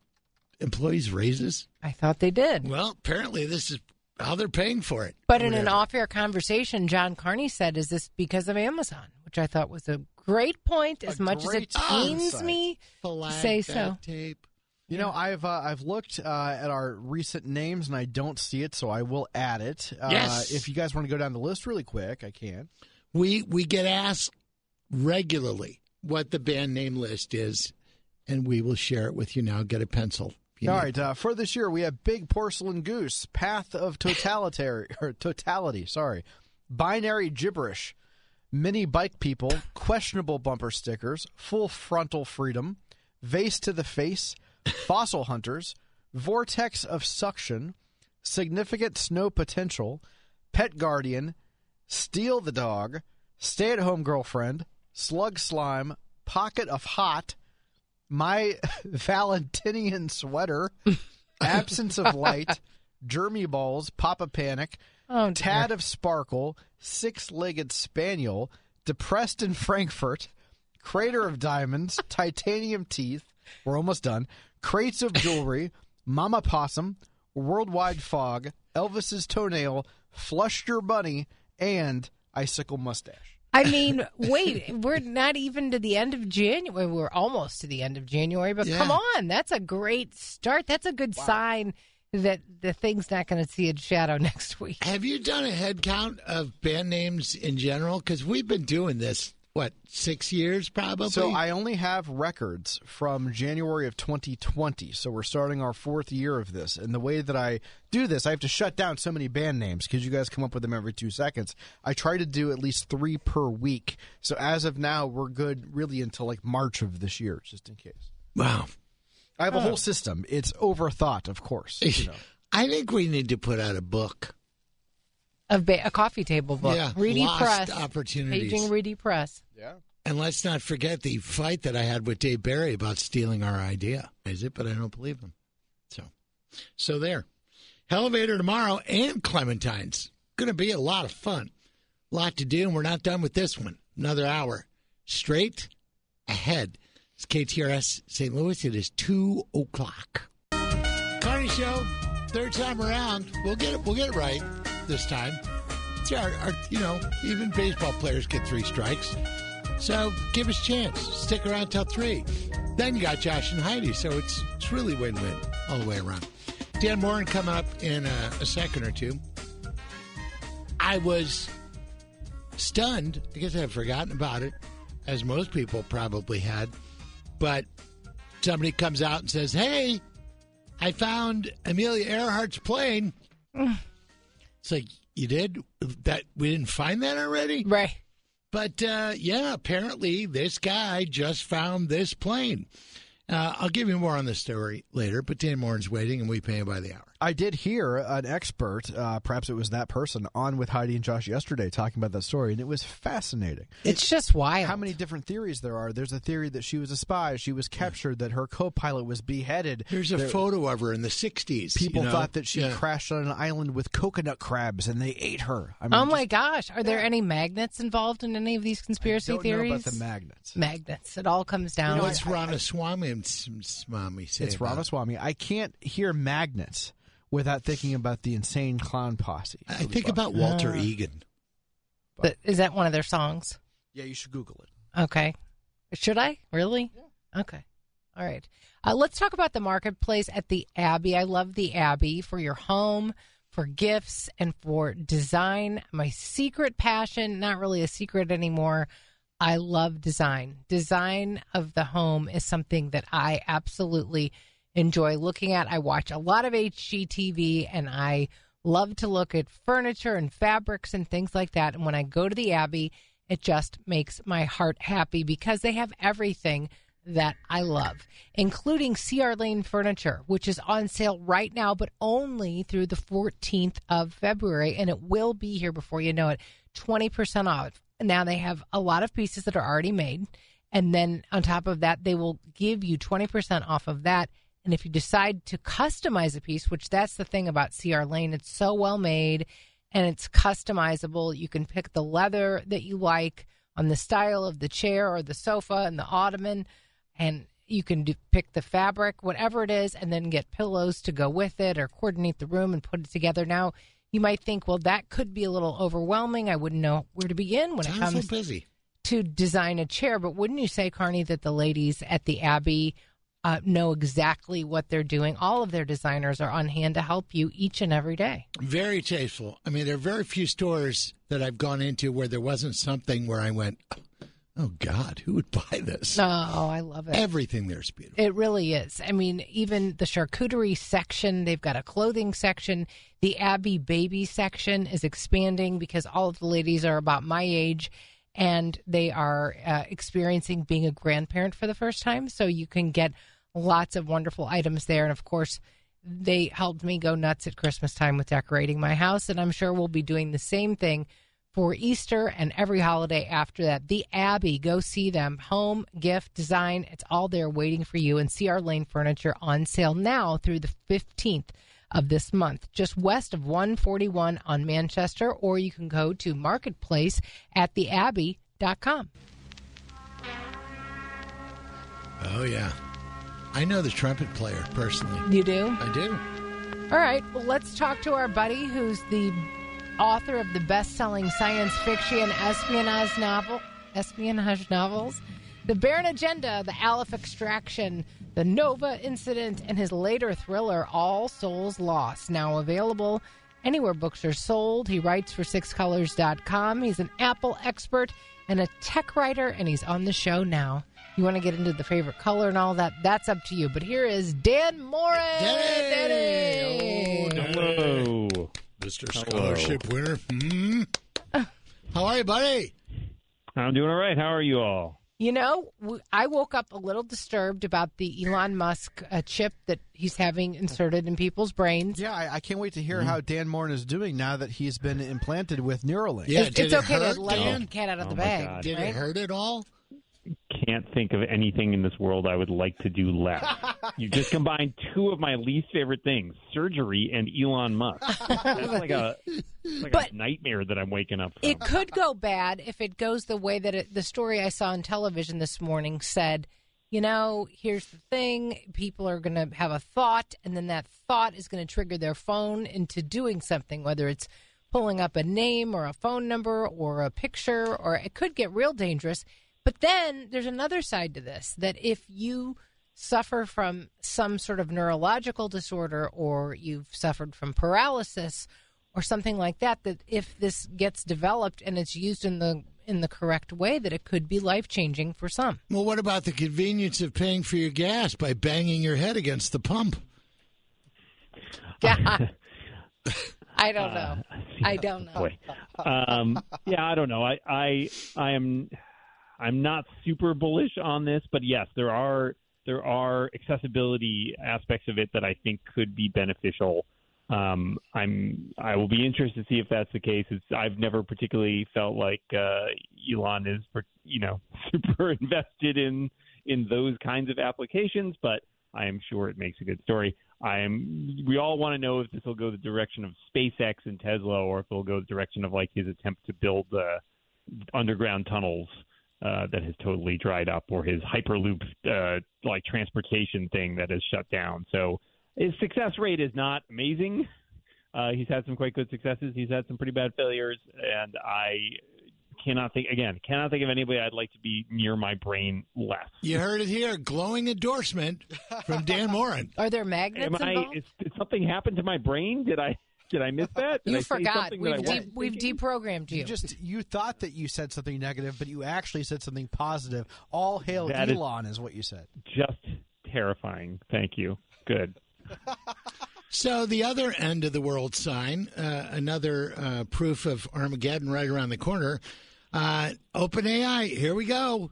Speaker 1: employees raises?
Speaker 2: I thought they did.
Speaker 1: Well, apparently this is how they're paying for it.
Speaker 2: But in an off-air conversation, John Carney said, "Is this because of Amazon?" Which I thought was a great point. As
Speaker 3: A
Speaker 2: much as it pains me,
Speaker 1: Flag
Speaker 2: say so.
Speaker 1: Tape.
Speaker 3: You know, I've uh, I've looked uh, at our recent names and I don't see it, so I will add it. Uh,
Speaker 1: Yes.
Speaker 3: If you guys want to go down the list really quick, I can.
Speaker 1: We we get asked regularly what the band name list is, and we will share it with you now. Get a pencil. if you
Speaker 3: All. Uh, for this year, we have Big Porcelain Goose, Path of Totalitary or Totality. Sorry, Binary Gibberish, Mini Bike People, Questionable Bumper Stickers, Full Frontal Freedom, Vase to the Face, Fossil Hunters, Vortex of Suction, Significant Snow Potential, Pet Guardian, Steal the Dog, Stay at Home Girlfriend, Slug Slime, Pocket of Hot, My Valentinian Sweater, Absence of Light, Jermy Balls, Papa Panic,
Speaker 2: oh.
Speaker 3: Tad of Sparkle, Six Legged Spaniel, Depressed in Frankfurt, Crater of Diamonds, Titanium Teeth, we're almost done, Crates of Jewelry, Mama Possum, Worldwide Fog, Elvis's Toenail, Flushed Your Bunny, and Icicle Mustache.
Speaker 2: I mean, wait, we're not even to the end of January. We're almost to the end of January, but
Speaker 1: Yeah.
Speaker 2: come on, that's a great start. That's a good sign that the thing's not going to see its shadow next week.
Speaker 1: Have you done a head count of band names in general? Because we've been doing this what six years probably.
Speaker 3: So I only have records from January of 2020. So we're starting our fourth year of this. And the way that I do this, I have to shut down so many band names because you guys come up with them every two seconds. I try to do at least three per week. So as of now, we're good really until like March of this year, just in case.
Speaker 1: wow.
Speaker 3: I have a whole system. It's overthought, of course. You know.
Speaker 1: I think we need to put out a book.
Speaker 2: A, ba- a coffee table book,
Speaker 1: Yeah,
Speaker 2: Reedy
Speaker 1: lost
Speaker 2: Press,
Speaker 1: opportunities.
Speaker 2: Paging Reedy Press.
Speaker 3: Yeah.
Speaker 1: And let's not forget the fight that I had with Dave Barry about stealing our idea. Is it? But I don't believe him. So, so there. Elevator tomorrow and Clementine's. Going to be a lot of fun. A lot to do, and we're not done with this one. Another hour straight ahead. It's KTRS St. Louis. It is two o'clock. Carney Show, third time around. We'll get it. We'll get it right this time. Our, our, you know, even baseball players get three strikes. So give us a chance. Stick around till three. Then you got Josh and Heidi. So it's it's really win-win all the way around. Dan Moren coming up in a, a second or two. I was stunned I had forgotten about it, as most people probably had. But somebody comes out and says, "Hey, I found Amelia Earhart's plane." it's like You did that? We didn't find that already.
Speaker 2: Right.
Speaker 1: But uh, yeah, apparently this guy just found this plane. Uh, I'll give you more on the story later, but Dan Moren's waiting, and we pay him by the hour.
Speaker 3: I did hear an expert, uh, perhaps it was that person, on with Heidi and Josh yesterday talking about that story, and it was fascinating.
Speaker 2: It's just wild.
Speaker 3: How many different theories there are? There's a theory that she was a spy, she was captured, that her co-pilot was beheaded.
Speaker 1: There's a
Speaker 3: There-
Speaker 1: photo of her in the '60s.
Speaker 3: People
Speaker 1: you know?
Speaker 3: thought that she
Speaker 1: Yeah.
Speaker 3: crashed on an island with coconut crabs, and they ate her. I mean,
Speaker 2: Oh my
Speaker 3: just-
Speaker 2: gosh! Are there any magnets involved in any of these conspiracy
Speaker 3: don't
Speaker 2: theories?
Speaker 3: know about the magnets.
Speaker 2: magnets. It all comes down.
Speaker 1: What's Ramaswamy and S- Swami?
Speaker 3: It's
Speaker 1: about it?
Speaker 3: Ramaswamy. I can't hear magnets without thinking about the insane clown posse.
Speaker 1: I think about Walter
Speaker 2: Ah.
Speaker 1: Egan.
Speaker 2: Th- Is that one of their songs?
Speaker 3: Yeah, you should Google it.
Speaker 2: Okay. Should I? Really? Okay. All right. Uh, let's talk about the marketplace at the Abbey. I love the Abbey for your home, for gifts, and for design. My secret passion, not really a secret anymore. I love design. Design of the home is something that I absolutely enjoy looking at. I watch a lot of HGTV and I love to look at furniture and fabrics and things like that. And when I go to the Abbey, it just makes my heart happy because they have everything that I love, including CR Laine Furniture, which is on sale right now, but only through the 14th of February. And it will be here before you know it 20% off. Now they have a lot of pieces that are already made. And then on top of that, they will give you 20% off of that. And if you decide to customize a piece, which that's the thing about CR Laine, it's so well made and it's customizable. You can pick the leather that you like on the style of the chair or the sofa and the ottoman, and you can do, pick the fabric, whatever it is, and then get pillows to go with it or coordinate the room and put it together. Now, you might think, well, that could be a little overwhelming. I wouldn't know where to begin when it
Speaker 1: Sounds
Speaker 2: comes
Speaker 1: so busy.
Speaker 2: to design a chair. But wouldn't you say, Carney, that the ladies at the Abbey uh, know exactly what they're doing? All of their designers are on hand to help you each and every day.
Speaker 1: Very tasteful. I mean, there are very few stores that I've gone into where there wasn't something where I went, "Oh God, who would buy this?"
Speaker 2: Oh, I love it.
Speaker 1: Everything there's beautiful.
Speaker 2: It really is. I mean, even the charcuterie section, they've got a clothing section. The Abbey baby section is expanding because all of the ladies are about my age and they are uh, experiencing being a grandparent for the first time. So you can get lots of wonderful items there. And of course, they helped me go nuts at Christmas time with decorating my house. And I'm sure we'll be doing the same thing for Easter and every holiday after that. The Abbey, go see them. Home, gift, design, it's all there waiting for you. And CR Laine Furniture on sale now through the 15th of this month, just west of 141 on Manchester, or you can go to Marketplace at theabbey.com.
Speaker 1: Oh yeah, I know the trumpet player personally.
Speaker 2: You do?
Speaker 1: I do.
Speaker 2: All right. Well, let's talk to our buddy who's the author of the best-selling science fiction espionage novel, espionage novels, The Bayern Agenda, The Aleph Extraction, The Nova Incident, and his later thriller All Souls Lost. Now available anywhere books are sold. He writes for sixcolors.com. He's an Apple expert and a tech writer, and he's on the show now. You want to get into the favorite color and all that? That's up to you. But here is Dan Moren.
Speaker 1: Danny!
Speaker 2: Danny!
Speaker 1: Oh,
Speaker 7: Hello.
Speaker 1: Mr.
Speaker 7: Hello.
Speaker 1: Scholarship winner. Hmm? How are you, buddy?
Speaker 7: I'm doing all right. How are you all?
Speaker 2: You know, I woke up a little disturbed about the Elon Musk uh, chip that he's having inserted in people's brains.
Speaker 3: Yeah, I, I can't wait to hear
Speaker 1: Mm-hmm.
Speaker 3: how Dan Moren is doing now that he's been implanted with Neuralink.
Speaker 1: Yeah,
Speaker 2: it's
Speaker 1: did
Speaker 2: it's
Speaker 1: it
Speaker 2: okay
Speaker 1: hurt,
Speaker 2: to let
Speaker 1: Dan?
Speaker 2: the cat out of
Speaker 7: Oh
Speaker 2: the bag.
Speaker 7: God.
Speaker 1: Did
Speaker 2: right?
Speaker 1: it hurt at all?
Speaker 7: Can't think of anything in this world I would like to do less. you just combined two of my least favorite things: surgery and Elon Musk. That's like a like
Speaker 2: But-
Speaker 7: a nightmare that I'm waking up from.
Speaker 2: It could go bad if it goes the way that it, the story I saw on television this morning said. You know, here's the thing: people are going to have a thought, and then that thought is going to trigger their phone into doing something, whether it's pulling up a name or a phone number or a picture, or it could get real dangerous. But then there's another side to this that if you suffer from some sort of neurological disorder or you've suffered from paralysis or something like that that if this gets developed and it's used in the in the correct way that it could be life-changing for some.
Speaker 1: Well, what about the convenience of paying for your gas by banging your head against the pump?
Speaker 2: Yeah. I don't know.
Speaker 7: Uh,
Speaker 2: I don't know.
Speaker 7: Um, yeah, I don't know. I, I, I am, I'm not super bullish on this, but yes, there are there are accessibility aspects of it that I think could be beneficial. Um, I'm I will be interested to see if that's the case. It's, I've never particularly felt like uh, Elon is, you know, super invested in in those kinds of applications, but I am sure it makes a good story. I am. We all want to know if this will go the direction of SpaceX and Tesla, or if it'll go the direction of like his attempt to build uh, underground tunnels uh, that has totally dried up, or his Hyperloop uh, like transportation thing that has shut down. So his success rate is not amazing. Uh, he's had some quite good successes. He's had some pretty bad failures, and I cannot think again. Cannot think of anybody I'd like to be near my brain less.
Speaker 1: You heard it here. Glowing endorsement from Dan Moren.
Speaker 2: Are there magnets
Speaker 7: Am I?
Speaker 2: involved?
Speaker 7: Is, did something happen to my brain? Did I? Did I miss that? Did
Speaker 2: you
Speaker 7: I
Speaker 2: forgot.
Speaker 7: something that I
Speaker 2: We've,
Speaker 7: wasn't
Speaker 2: de- we've deprogrammed you.
Speaker 3: You just you thought that you said something negative, but you actually said something positive. All hail
Speaker 7: That is-
Speaker 3: Elon is what you said.
Speaker 7: just terrifying. Thank you. Good.
Speaker 1: So the other end of the world sign, uh, another uh, proof of Armageddon right around the corner. Uh, OpenAI, here we go,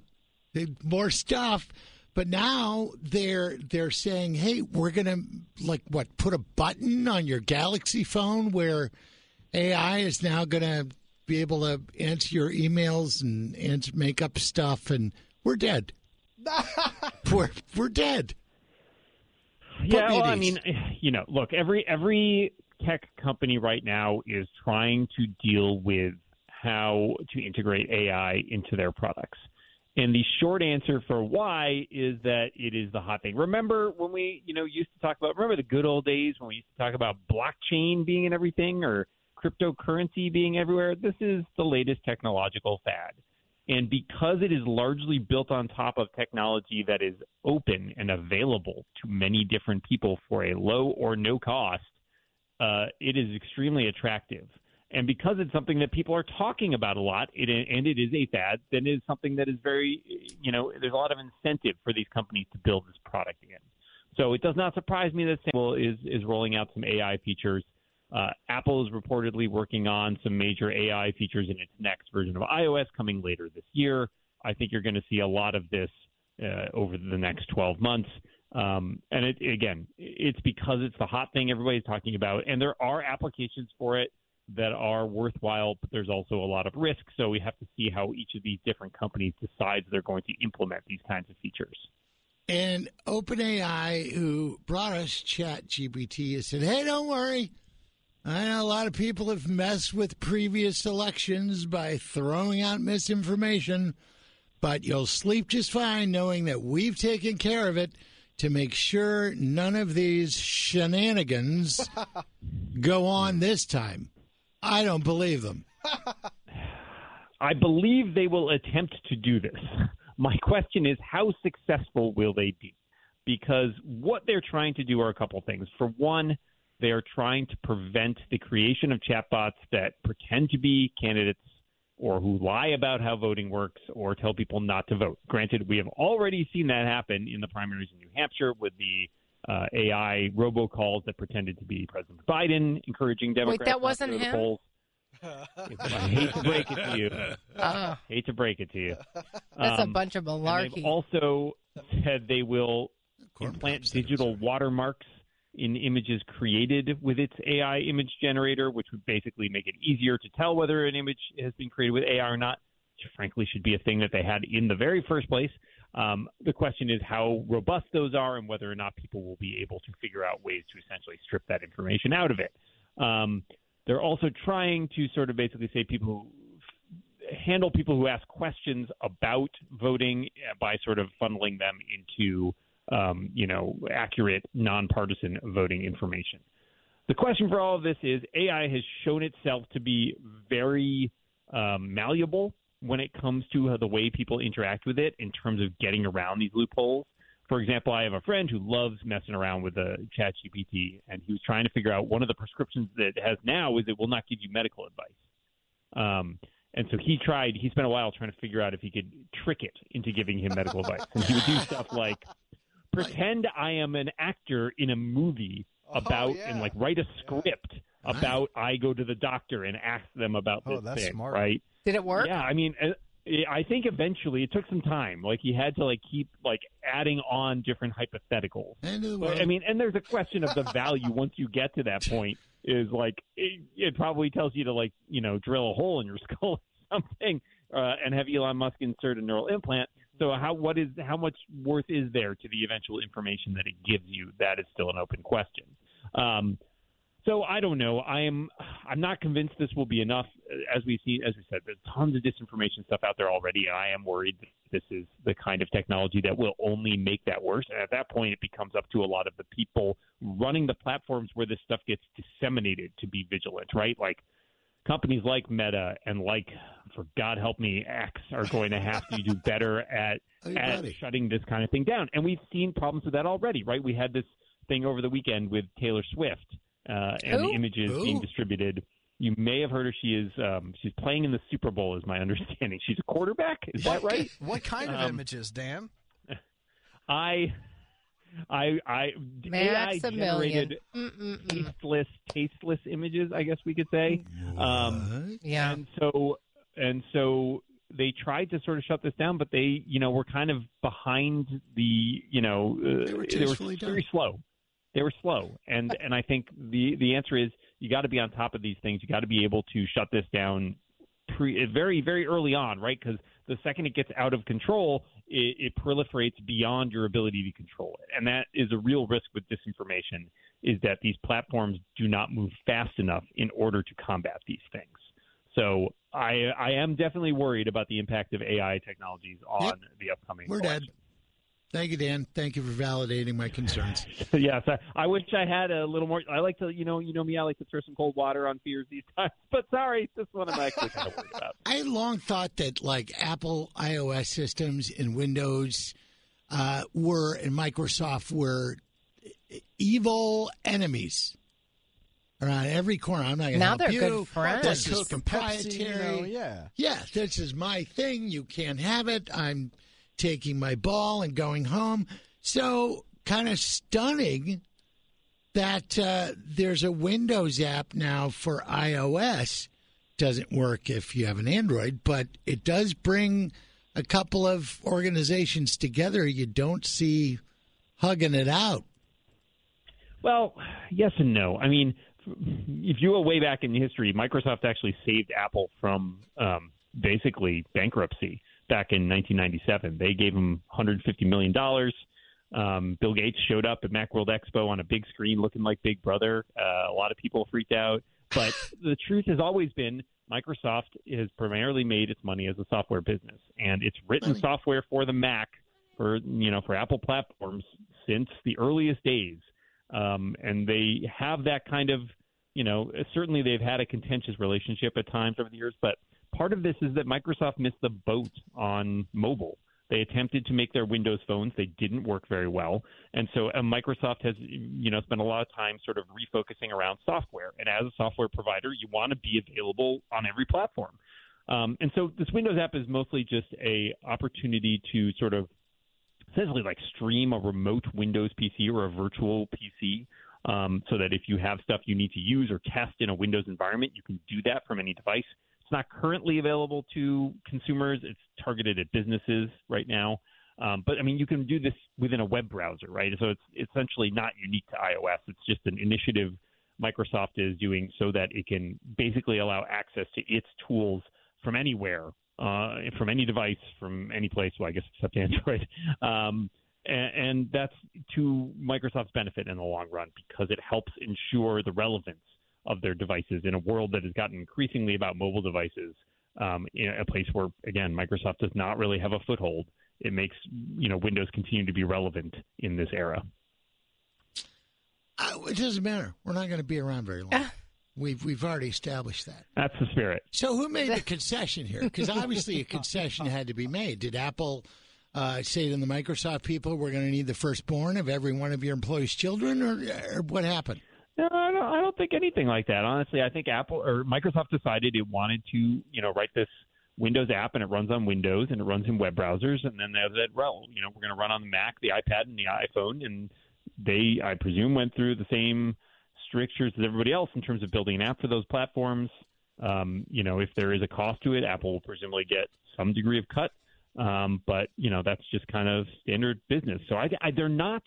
Speaker 1: more stuff. But now they're they're saying, hey, we're gonna like what put a button on your Galaxy phone where AI is now gonna be able to answer your emails and answer, make up stuff, and we're dead. we're we're dead.
Speaker 7: Yeah, well, I mean, you know, look, every every tech company right now is trying to deal with how to integrate AI into their products. And the short answer for why is that it is the hot thing. Remember when we, you know, used to talk about remember the good old days when we used to talk about blockchain being in everything or cryptocurrency being everywhere? This is the latest technological fad. And because it is largely built on top of technology that is open and available to many different people for a low or no cost, uh, it is extremely attractive. And because it's something that people are talking about a lot, it, and it is a fad, then it is something that is very, you know, there's a lot of incentive for these companies to build this product in. So it does not surprise me that Apple is is rolling out some AI features. Uh, Apple is reportedly working on some major AI features in its next version of iOS coming later this year. I think you're going to see a lot of this uh, over the next 12 months. Um, and it, again, it's because it's the hot thing everybody's talking about, and there are applications for it that are worthwhile, but there's also a lot of risk. So we have to see how each of these different companies decides they're going to implement these kinds of features.
Speaker 1: And OpenAI, who brought us ChatGPT, has said, hey, don't worry. I know a lot of people have messed with previous elections by throwing out misinformation, but you'll sleep just fine knowing that we've taken care of it to make sure none of these shenanigans go on this time. I don't believe them.
Speaker 7: I believe they will attempt to do this. My question is, how successful will they be? Because what they're trying to do are a couple things. For one, they are trying to prevent the creation of chatbots that pretend to be candidates or who lie about how voting works or tell people not to vote. Granted, we have already seen that happen in the primaries in New Hampshire with the uh, AI robocalls that pretended to be President Biden, encouraging Democrats.
Speaker 2: Wait, that
Speaker 7: not to
Speaker 2: wasn't
Speaker 7: go to the
Speaker 2: him?
Speaker 7: polls. I hate to break it to you.
Speaker 2: Oh,
Speaker 7: Hate to break it to you.
Speaker 2: that's a
Speaker 7: Um,
Speaker 2: bunch of malarkey.
Speaker 7: they've also said they will
Speaker 1: Corn
Speaker 7: implant
Speaker 1: pops, that is.
Speaker 7: digital watermarks in images created with its AI image generator, which would basically make it easier to tell whether an image has been created with AI or not. Which frankly should be a thing that they had in the very first place. Um, the question is how robust those are and whether or not people will be able to figure out ways to essentially strip that information out of it. Um, they're also trying to sort of basically say people who handle people who ask questions about voting by sort of funneling them into um, you know accurate nonpartisan voting information. The question for all of this is AI has shown itself to be very um, malleable when it comes to uh, the way people interact with it in terms of getting around these loopholes. For example, I have a friend who loves messing around with the chat GPT, and he was trying to figure out one of the prescriptions that it has now is it will not give you medical advice. Um, and so he tried, he spent a while trying to figure out if he could trick it into giving him medical advice. And he would do stuff like pretend I am an actor in a movie about
Speaker 3: yeah.
Speaker 7: and like write a script about I go to the doctor and ask them about
Speaker 3: Oh,
Speaker 7: this
Speaker 3: that's
Speaker 7: thing,
Speaker 3: smart.
Speaker 7: right?
Speaker 2: Did it work?
Speaker 7: Yeah, I mean, uh, I think eventually it took some time. Like he had to like keep like adding on different hypotheticals.
Speaker 1: End of the
Speaker 7: But. I mean, and there's a question of the value once you get to that point. Is like it, it probably tells you to like you know drill a hole in your skull or something, uh, and have Elon Musk insert a neural implant. So how what is how much worth is there to the eventual information that it gives you? That is still an open question. Um, so I don't know. I am I'm not convinced this will be enough. As we see, as we said, there's tons of disinformation stuff out there already, and I am worried that this is the kind of technology that will only make that worse. And at that point, it becomes up to a lot of the people running the platforms where this stuff gets disseminated to be vigilant, right? Like companies like Meta and like, for God help me, X are going to have to do better at at shutting this kind of thing down. And we've seen problems with that already, right? We had this thing over the weekend with Taylor Swift uh, and
Speaker 2: Who?
Speaker 7: the images
Speaker 1: Who?
Speaker 7: being distributed. You may have heard her. She is um, she's playing in the Super Bowl, is my understanding. She's a quarterback. Is that right?
Speaker 3: What kind of
Speaker 7: Um,
Speaker 3: images, Dan?
Speaker 7: I, I, I, AI
Speaker 2: Maximilian.
Speaker 7: generated
Speaker 2: Mm-mm-mm.
Speaker 7: tasteless, tasteless images. I guess we could say. Um,
Speaker 1: What?
Speaker 2: Yeah.
Speaker 7: and so and so they tried to sort of shut this down, but they, you know, were kind of behind the, you know, uh,
Speaker 1: They were
Speaker 7: they were
Speaker 1: tastefully done.
Speaker 7: very slow. They were slow, and and I think the the answer is you got to be on top of these things. You got to be able to shut this down pre very very early on, right? Because the second it gets out of control, it, it proliferates beyond your ability to control it, and that is a real risk with disinformation. Is that these platforms do not move fast enough in order to combat these things. So I I am definitely worried about the impact of AI technologies on
Speaker 1: Yep.
Speaker 7: the upcoming.
Speaker 1: We're dead.
Speaker 7: Election.
Speaker 1: Thank you, Dan. Thank you for validating my concerns.
Speaker 7: yes, I, I wish I had a little more. I like to, you know, you know me. I like to throw some cold water on fears these times. But sorry, this one I'm actually kind of worried about.
Speaker 1: I had long thought that like Apple iOS systems and Windows uh, were and Microsoft were evil enemies around every corner. I'm not going to
Speaker 2: Now
Speaker 1: help
Speaker 2: they're
Speaker 1: you.
Speaker 2: good friends.
Speaker 1: This is
Speaker 3: Coke and Pepsi,
Speaker 1: proprietary.
Speaker 3: you know, yeah.
Speaker 1: yeah, this is my thing. You can't have it. I'm taking my ball and going home. So kind of stunning that uh, there's a Windows app now for iOS. Doesn't work if you have an Android, but it does bring a couple of organizations together you don't see hugging it out.
Speaker 7: Well, yes and no. I mean, if you go way back in history, Microsoft actually saved Apple from um, basically bankruptcy back in 1997. They gave them 150 million dollars. Um, Bill Gates showed up at MacWorld Expo on a big screen, looking like Big Brother. Uh, a lot of people freaked out, but the truth has always been Microsoft has primarily made its money as a software business, and it's written
Speaker 1: Money.
Speaker 7: software for the Mac, for you know, for Apple platforms since the earliest days um, and they have that kind of, you know, certainly they've had a contentious relationship at times over the years, but part of this is that Microsoft missed the boat on mobile. They attempted to make their Windows phones; they didn't work very well, and so uh, Microsoft has, you know, spent a lot of time sort of refocusing around software. And as a software provider, you want to be available on every platform. Um, and so this Windows app is mostly just a opportunity to sort of essentially like stream a remote Windows PC or a virtual PC. Um, so that if you have stuff you need to use or test in a Windows environment, you can do that from any device. It's not currently available to consumers. It's targeted at businesses right now. Um, but I mean, you can do this within a web browser, right? So it's essentially not unique to iOS. It's just an initiative Microsoft is doing so that it can basically allow access to its tools from anywhere, uh, from any device, from any place. Well, I guess except Android. Um, and, and that's to Microsoft's benefit in the long run because it helps ensure the relevance of their devices in a world that has gotten increasingly about mobile devices. Um, in a place where, again, Microsoft does not really have a foothold. It makes you know Windows continue to be relevant in this era.
Speaker 1: Uh, it doesn't matter. We're not going to be around very long. We've we've already established that.
Speaker 7: That's the spirit.
Speaker 1: So who made the concession here? Because obviously a concession had to be made. Did Apple uh, say to the Microsoft people, "We're going to need the firstborn of every one of your employees' children," or, or what happened?
Speaker 7: No, I don't, I don't think anything like that. Honestly, I think Apple or Microsoft decided it wanted to, you know, write this Windows app and it runs on Windows and it runs in web browsers. And then they said, well, you know, we're going to run on the Mac, the iPad, and the iPhone. And they, I presume, went through the same strictures as everybody else in terms of building an app for those platforms. Um, you know, if there is a cost to it, Apple will presumably get some degree of cut. Um, but you know, that's just kind of standard business. So I, I they're not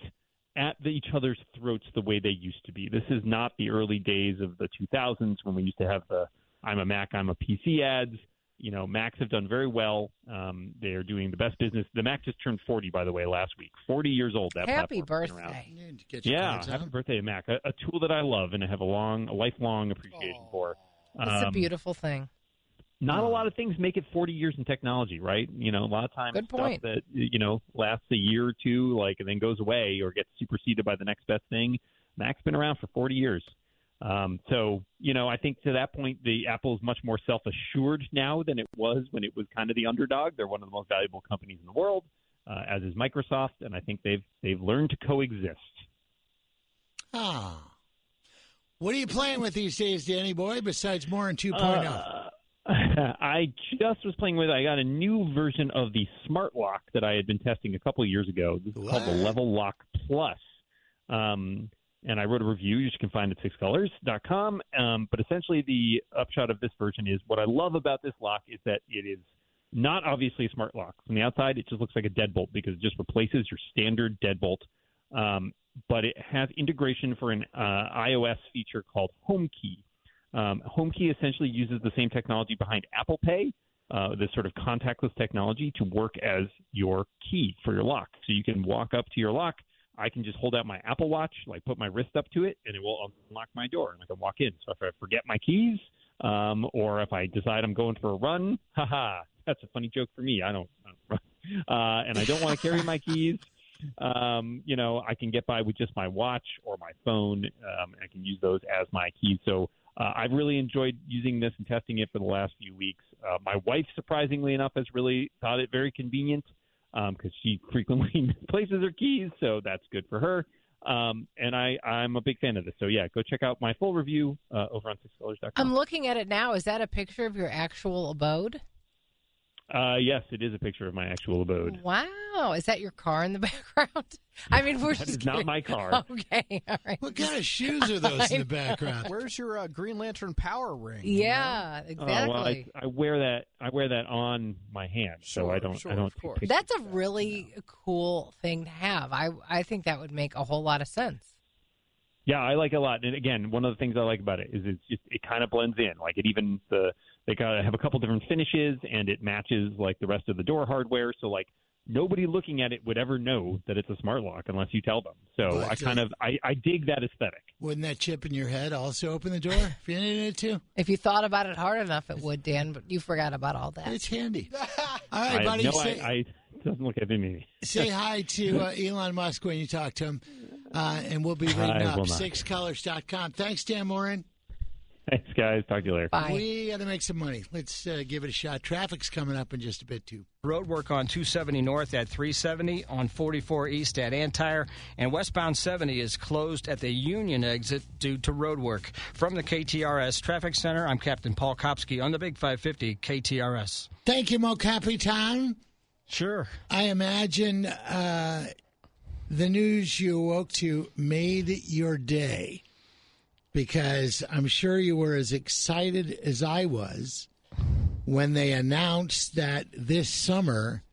Speaker 7: at the, each other's throats the way they used to be. This is not the early days of the 2000s when we used to have the "I'm a Mac, I'm a PC" ads. You know, Macs have done very well. Um, they are doing the best business. The Mac just turned 40, by the way, last week. 40 years old. That
Speaker 2: Happy
Speaker 7: platform's been around.
Speaker 2: birthday.
Speaker 1: You need to get your
Speaker 7: Yeah,
Speaker 1: cards
Speaker 7: happy
Speaker 1: out.
Speaker 7: birthday, Mac. A, a tool that I love and I have a long, a lifelong appreciation for.
Speaker 2: It's a
Speaker 7: Um,
Speaker 2: beautiful thing.
Speaker 7: Not a lot of things make it 40 years in technology, right? You know, a lot of times
Speaker 2: Good
Speaker 7: stuff
Speaker 2: point.
Speaker 7: that you know lasts a year or two, like, and then goes away or gets superseded by the next best thing. Mac's been around for 40 years. Um, so, you know, I think to that point, the Apple is much more self-assured now than it was when it was kind of the underdog. They're one of the most valuable companies in the world, uh, as is Microsoft, and I think they've they've learned to coexist.
Speaker 1: Ah. What are you playing with these days, Danny boy, besides Moren 2.0?
Speaker 7: Uh, I just was playing with. I got a new version of the Smart Lock that I had been testing a couple of years ago. This is called the Level Lock Plus, um, and I wrote a review. You can find it at sixcolors.com. Um, but essentially, the upshot of this version is what I love about this lock is that it is not obviously a smart lock. From the outside, it just looks like a deadbolt because it just replaces your standard deadbolt. Um, but it has integration for an uh, iOS feature called HomeKey. Um, HomeKey essentially uses the same technology behind Apple Pay, uh, this sort of contactless technology, to work as your key for your lock. So you can walk up to your lock. I can just hold out my Apple Watch, like put my wrist up to it, and it will unlock my door, and I can walk in. So if I forget my keys, um, or if I decide I'm going for a run, haha, that's a funny joke for me. I don't, I don't run, uh, and I don't want to carry my keys. Um, you know, I can get by with just my watch or my phone. Um, I can use those as my keys. So uh, I've really enjoyed using this and testing it for the last few weeks. Uh, my wife, surprisingly enough, has really thought it very convenient because she frequently misplaces her keys, so that's good for her. Um, and I, I'm a big fan of this. So yeah, go check out my full review uh, over on sixcolors.com.
Speaker 2: I'm looking at it now. Is that a picture of your actual abode?
Speaker 7: Uh, yes, it is a picture of my actual abode.
Speaker 2: Wow. Is that your car in the background? I mean, we're
Speaker 7: That
Speaker 2: just
Speaker 7: is not my car.
Speaker 2: Okay. All right.
Speaker 1: What kind of shoes are those in the background?
Speaker 3: Where's your uh, Green Lantern power ring? you know?
Speaker 2: Yeah,
Speaker 7: Oh, well, I,
Speaker 2: exactly.
Speaker 7: I wear that. I wear that on my hand, so I don't.
Speaker 3: sure,
Speaker 7: I don't.
Speaker 3: of course.
Speaker 2: That's a
Speaker 7: of that.
Speaker 2: really cool thing to have. I I think that would make a whole lot of sense.
Speaker 7: Yeah, I like it a lot. And again, one of the things I like about it is it's just it kind of blends in. Like it even the they got have a couple different finishes and it matches like the rest of the door hardware. So like nobody looking at it would ever know that it's a smart lock unless you tell them. So
Speaker 1: Well,
Speaker 7: I kind
Speaker 1: it.
Speaker 7: of I, I dig that aesthetic.
Speaker 1: Wouldn't that chip in your head also open the door if you needed it to?
Speaker 2: If you thought about it hard enough, it would, Dan. But you forgot about all that.
Speaker 1: It's handy. all right, I buddy.
Speaker 7: no,
Speaker 1: say,
Speaker 7: I, I doesn't look at me.
Speaker 1: say hi to uh, Elon Musk when you talk to him, uh, and we'll be reading
Speaker 7: I
Speaker 1: up
Speaker 7: will not.
Speaker 1: sixcolors.com. Thanks, Dan Moren.
Speaker 7: Thanks, guys. Talk to you later.
Speaker 2: Bye.
Speaker 1: We got to make some money. Let's uh, give it a shot. Traffic's coming up in just a bit, too.
Speaker 8: Road work on 270 north at 370, on 44 east at Antire, and westbound 70 is closed at the Union exit due to road work. From the KTRS Traffic Center, I'm Captain Paul Kopsky on the Big 550 KTRS.
Speaker 1: Thank you, Mo Capitan.
Speaker 8: Sure.
Speaker 1: I imagine uh, the news you awoke to made your day because I'm sure you were as excited as I was when they announced that this summer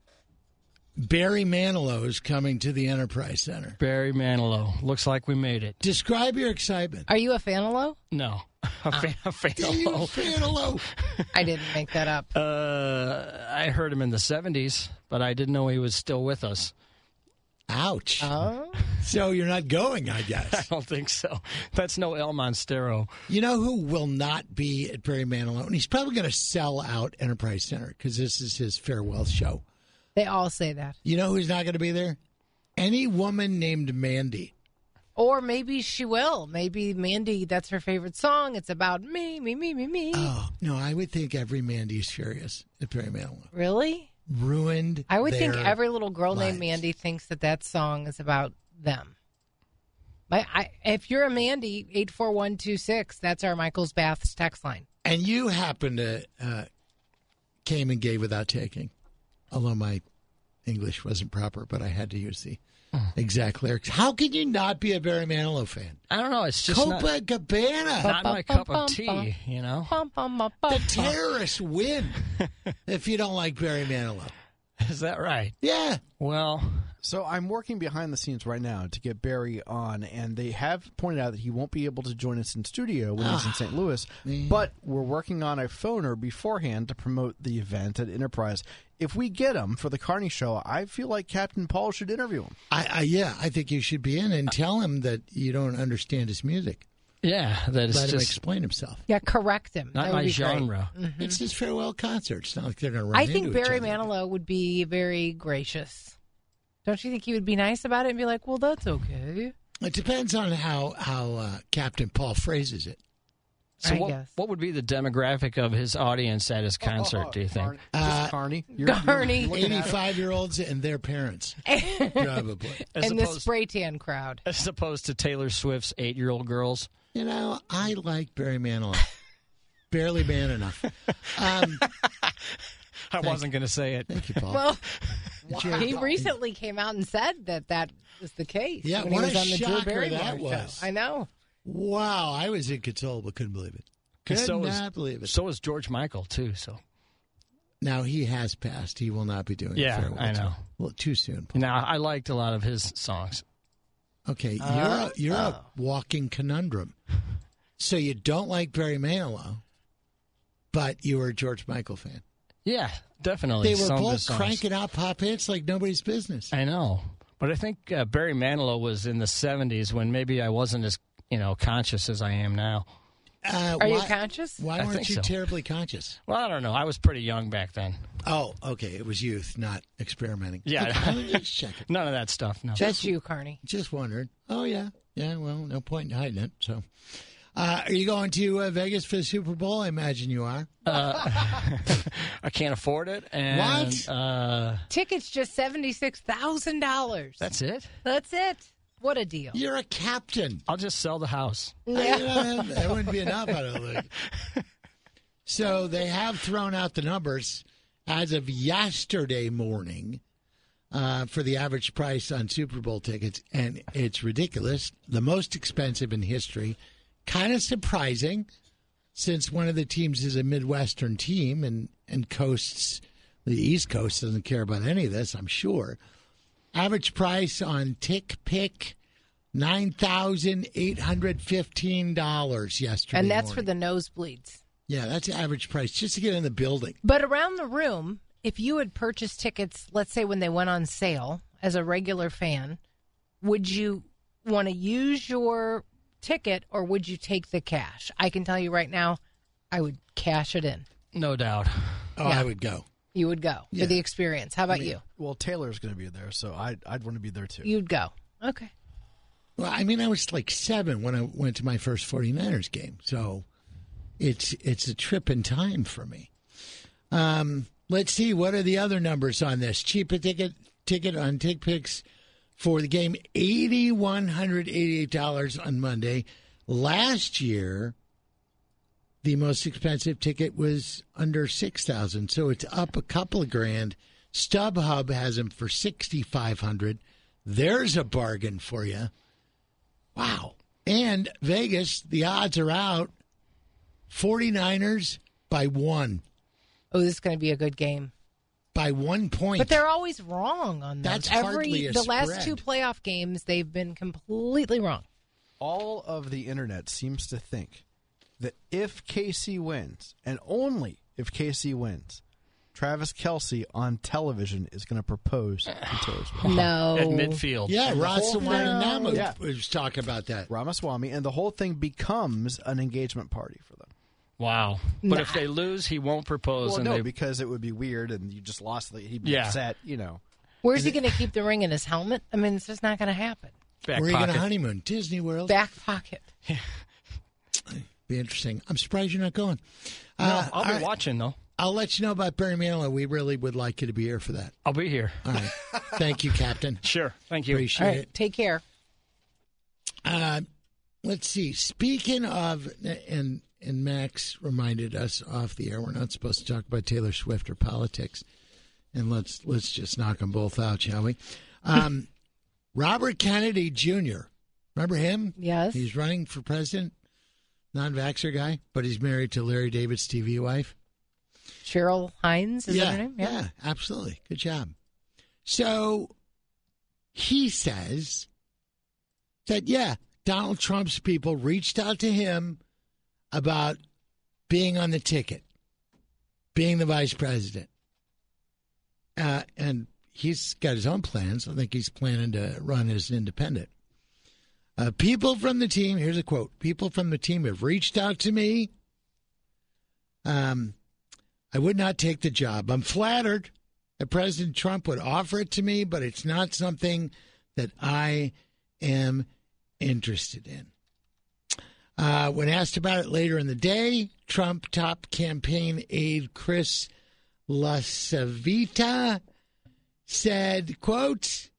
Speaker 1: Barry Manilow is coming to the Enterprise Center.
Speaker 8: Barry Manilow. Looks like we made it.
Speaker 1: Describe your excitement.
Speaker 2: Are you a fan of Low?
Speaker 8: No. A fan, a fan
Speaker 1: Are you a
Speaker 8: of
Speaker 1: fan?
Speaker 2: I didn't make that up.
Speaker 8: Uh, I heard him in the 70s, but I didn't know he was still with us.
Speaker 1: Ouch.
Speaker 2: Oh,
Speaker 1: So you're not going, I guess.
Speaker 8: I don't think so. That's no El Monstero.
Speaker 1: You know who will not be at Barry Manilow? And he's probably going to sell out Enterprise Center because this is his farewell show.
Speaker 2: they all say that.
Speaker 1: You know who's not going to be there? Any woman named Mandy.
Speaker 2: Or maybe she will. Maybe Mandy, that's her favorite song. It's about me, me, me, me, me.
Speaker 1: Oh, no, I would think every Mandy's furious at Barry Manilow.
Speaker 2: really?
Speaker 1: Ruined.
Speaker 2: I would think every little girl named. Mandy thinks that that song is about them. My, I, if you're a Mandy, 84126, that's our Michael's Baths text line.
Speaker 1: And you happen to uh, came and gave without taking. Although my English wasn't proper, but I had to use the exact lyrics. How can you not be a Barry Manilow fan?
Speaker 8: I don't know. It's just not,
Speaker 1: Copacabana.
Speaker 8: not my cup of tea, you know?
Speaker 1: The
Speaker 2: bum.
Speaker 1: terrorists win if you don't like Barry Manilow.
Speaker 8: Is that right?
Speaker 1: Yeah.
Speaker 8: Well,
Speaker 3: So I'm working behind the scenes right now to get Barry on, and they have pointed out that he won't be able to join us in studio when he's in ah. St. Louis. But we're working on a phoner beforehand to promote the event at Enterprise. If we get him for the Carney show, I feel like Captain Paul should interview him.
Speaker 1: I, I yeah, I think you should be in and tell him that you don't understand his music.
Speaker 8: yeah, that is
Speaker 1: Let him
Speaker 8: just
Speaker 1: explain himself.
Speaker 2: Yeah, correct him.
Speaker 8: not
Speaker 2: That would
Speaker 8: my
Speaker 2: be great.
Speaker 8: genre. Mm-hmm.
Speaker 1: It's his farewell concert. It's not like they're going to run
Speaker 2: I think
Speaker 1: into each
Speaker 2: Barry
Speaker 1: other.
Speaker 2: Manilow would be very gracious. Don't you think he would be nice about it and be like, "Well, that's okay."
Speaker 1: It depends on how how uh, Captain Paul phrases it.
Speaker 8: So
Speaker 2: I
Speaker 8: what,
Speaker 2: guess.
Speaker 8: what would be the demographic of his audience at his concert, do you think?
Speaker 3: Just Carney. You're-
Speaker 2: Carney.
Speaker 3: you're looking at him.
Speaker 1: Eighty-five year olds and their parents, probably.
Speaker 8: As
Speaker 2: and the
Speaker 8: opposed,
Speaker 2: spray tan crowd.
Speaker 8: as opposed to Taylor Swift's eight year old girls.
Speaker 1: You know, I like Barry Manilow. Barely man enough. Um,
Speaker 8: I wasn't going to say it.
Speaker 1: thank you, Paul.
Speaker 2: Well, he recently came out and said that that was the case.
Speaker 1: Yeah,
Speaker 2: when
Speaker 1: what
Speaker 2: he was
Speaker 1: a
Speaker 2: on the Drew
Speaker 1: shocker
Speaker 2: Barrymore
Speaker 1: that
Speaker 2: show.
Speaker 1: was.
Speaker 2: I know.
Speaker 1: wow, I was inconsolable. Couldn't believe it. Could
Speaker 8: so
Speaker 1: not
Speaker 8: is,
Speaker 1: believe it.
Speaker 8: So is George Michael, too. So
Speaker 1: now he has passed. He will not be doing.
Speaker 8: Yeah,
Speaker 1: a farewell
Speaker 8: I know.
Speaker 1: tour. Well, too soon. Paul.
Speaker 8: now I liked a lot of his songs.
Speaker 1: Okay, you're a, uh, you're a oh. walking conundrum. So you don't like Barry Manilow, but you were a George Michael fan.
Speaker 8: Yeah, definitely.
Speaker 1: They were
Speaker 8: Some
Speaker 1: both cranking out pop hits like nobody's business.
Speaker 8: I know, but I think uh, Barry Manilow was in the '70s when maybe I wasn't as you know conscious as I am now.
Speaker 1: Uh,
Speaker 2: Are you conscious?
Speaker 1: Why
Speaker 8: I
Speaker 1: weren't you
Speaker 8: so.
Speaker 1: terribly conscious?
Speaker 8: Well, I don't know. I was pretty young back then.
Speaker 1: Oh, okay. It was youth, not experimenting.
Speaker 8: Yeah.
Speaker 1: Okay, I was.
Speaker 8: None of that stuff. No.
Speaker 2: That's you, Carney.
Speaker 1: Just wondered. Oh yeah, yeah. Well, no point in hiding it. So, uh, are you going to uh, Vegas for the Super Bowl? I imagine you are.
Speaker 8: I can't afford it. And,
Speaker 1: What?
Speaker 8: Uh,
Speaker 2: Tickets just seventy six thousand dollars.
Speaker 8: that's it.
Speaker 2: That's it. What a deal.
Speaker 1: You're a captain.
Speaker 8: I'll just sell the house.
Speaker 2: Yeah.
Speaker 1: You know, that wouldn't be enough, I don't think. So they have thrown out the numbers as of yesterday morning uh, for the average price on Super Bowl tickets, and it's ridiculous. The most expensive in history. Kind of surprising, since one of the teams is a Midwestern team and and coasts the East Coast doesn't care about any of this. I'm sure. Average price on TickPick. Nine thousand eight hundred fifteen dollars yesterday,
Speaker 2: and that's for the nosebleeds.
Speaker 1: yeah. That's the average price just to get in the building.
Speaker 2: But around the room, if you had purchased tickets, let's say when they went on sale as a regular fan, would you want to use your ticket or would you take the cash? I can tell you right now, I would cash it in.
Speaker 8: No doubt.
Speaker 1: Oh,
Speaker 2: Yeah.
Speaker 1: I would go.
Speaker 2: You would go
Speaker 1: Yeah.
Speaker 2: for the experience. How about you?
Speaker 3: Well, Taylor's going to be there, so I'd, I'd want to be there too.
Speaker 2: You'd go. Okay.
Speaker 1: Well, I mean, I was like seven when I went to my first 49ers game, so it's it's a trip in time for me. Um, let's see what are the other numbers on this cheaper ticket ticket on TickPick for the game eighty one hundred eighty eight dollars on Monday. Last year, the most expensive ticket was under six thousand, so it's up a couple of grand. StubHub has them for sixty five hundred. There's a bargain for you. Wow. And Vegas, the odds are out. 49ers by one.
Speaker 2: Oh, this is going to be a good game.
Speaker 1: By one point.
Speaker 2: But they're always wrong on those.
Speaker 1: That's
Speaker 2: Every
Speaker 1: hardly a
Speaker 2: the last two playoff games, they've been completely wrong.
Speaker 3: All of the internet seems to think that if KC wins, and only if KC wins, Travis Kelce on television is going to propose to Taylor Swift.
Speaker 2: No.
Speaker 8: At midfield.
Speaker 1: yeah,
Speaker 3: And the
Speaker 1: Rod
Speaker 3: whole
Speaker 1: Sawananamu
Speaker 3: thing- Yeah.
Speaker 1: was talking about that.
Speaker 3: Ramaswamy, and the whole thing becomes an engagement party for them.
Speaker 8: Wow. But if they lose, he won't propose.
Speaker 3: Well,
Speaker 8: and
Speaker 3: no,
Speaker 8: they,
Speaker 3: because it would be weird, and you just lost. The, he'd be
Speaker 8: Yeah.
Speaker 3: upset, you know.
Speaker 2: Where's he going to keep the ring in his helmet? I mean, it's just not going to happen.
Speaker 8: back
Speaker 1: Where are you going to honeymoon? Disney World?
Speaker 2: Back pocket. Yeah.
Speaker 1: Be interesting. I'm surprised you're not going.
Speaker 8: No,
Speaker 1: Uh,
Speaker 8: I'll be
Speaker 1: all right.
Speaker 8: watching though.
Speaker 1: I'll let you know about Barry Manilow. We really would like you to be here for that.
Speaker 8: I'll be here.
Speaker 1: All right. Thank you, Captain.
Speaker 8: Sure. Thank you.
Speaker 1: Appreciate
Speaker 2: All right.
Speaker 1: it.
Speaker 2: Take care.
Speaker 1: Uh, let's see. Speaking of, and and Max reminded us off the air, we're not supposed to talk about Taylor Swift or politics. and let's let's just knock them both out, shall we? Um, Robert Kennedy Jr. Remember him?
Speaker 2: Yes.
Speaker 1: He's running for president, non-vaxxer guy, but he's married to Larry David's TV wife.
Speaker 2: Cheryl Hines is
Speaker 1: yeah,
Speaker 2: that her name?
Speaker 1: yeah, absolutely. Good job. So he says that yeah, Donald Trump's people reached out to him about being on the ticket, being the vice president, uh, and he's got his own plans. I think he's planning to run as an independent. Uh, people from the team, here's a quote People from the team have reached out to me. Um, I would not take the job. I'm flattered that President Trump would offer it to me, but it's not something that I am interested in. Uh, when asked about it later in the day, Trump top campaign aide Chris LaCivita said, quote,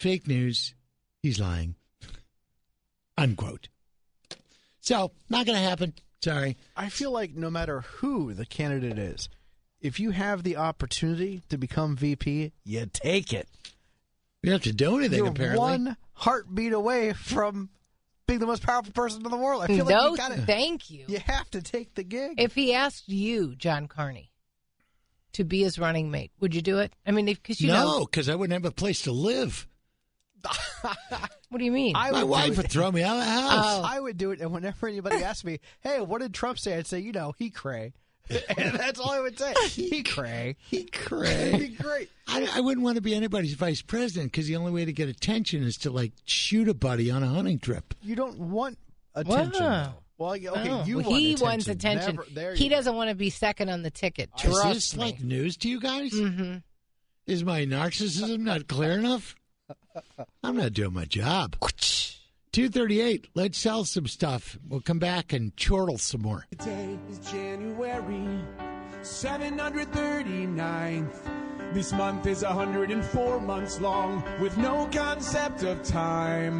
Speaker 1: fake news, he's lying, unquote. So, not going to happen. Sorry.
Speaker 3: I feel like no matter who the candidate is, if you have the opportunity to become VP, you take it.
Speaker 1: You don't have to do anything,
Speaker 3: You're
Speaker 1: apparently.
Speaker 3: one heartbeat away from being the most powerful person in the world. I feel
Speaker 2: no,
Speaker 3: like you got to
Speaker 2: thank you.
Speaker 3: You have to take the gig.
Speaker 2: If he asked you, John Carney, to be his running mate, would you do it? I mean, because you know,
Speaker 1: no, because I wouldn't have a place to live.
Speaker 2: what do you mean?
Speaker 3: I
Speaker 1: My
Speaker 3: would
Speaker 1: wife would throw me out of the oh. house.
Speaker 2: Oh.
Speaker 3: I would do it, and whenever anybody asked me, "Hey, what did Trump say?" I'd say, "You know, he cray," and that's all I would say. He cray.
Speaker 1: He
Speaker 3: It'd
Speaker 1: cray.
Speaker 3: be great.
Speaker 1: I, I wouldn't want to be anybody's vice president because the only way to get attention is to like shoot a buddy on a hunting trip.
Speaker 3: You don't want attention.
Speaker 2: Wow.
Speaker 3: though. Well, okay,
Speaker 2: Oh,
Speaker 3: you
Speaker 2: well,
Speaker 3: want
Speaker 2: he
Speaker 3: attention.
Speaker 2: wants attention.
Speaker 3: Never- there
Speaker 2: he
Speaker 3: you
Speaker 2: doesn't want to be second on the ticket.
Speaker 1: Is this
Speaker 2: me.
Speaker 1: like news to you guys?
Speaker 2: hmm
Speaker 1: Is my narcissism not clear enough? I'm not doing my job. 238. Let's sell some stuff. We'll come back and chortle some more.
Speaker 9: Today is January 739th. This month is 104 months long with no concept of time.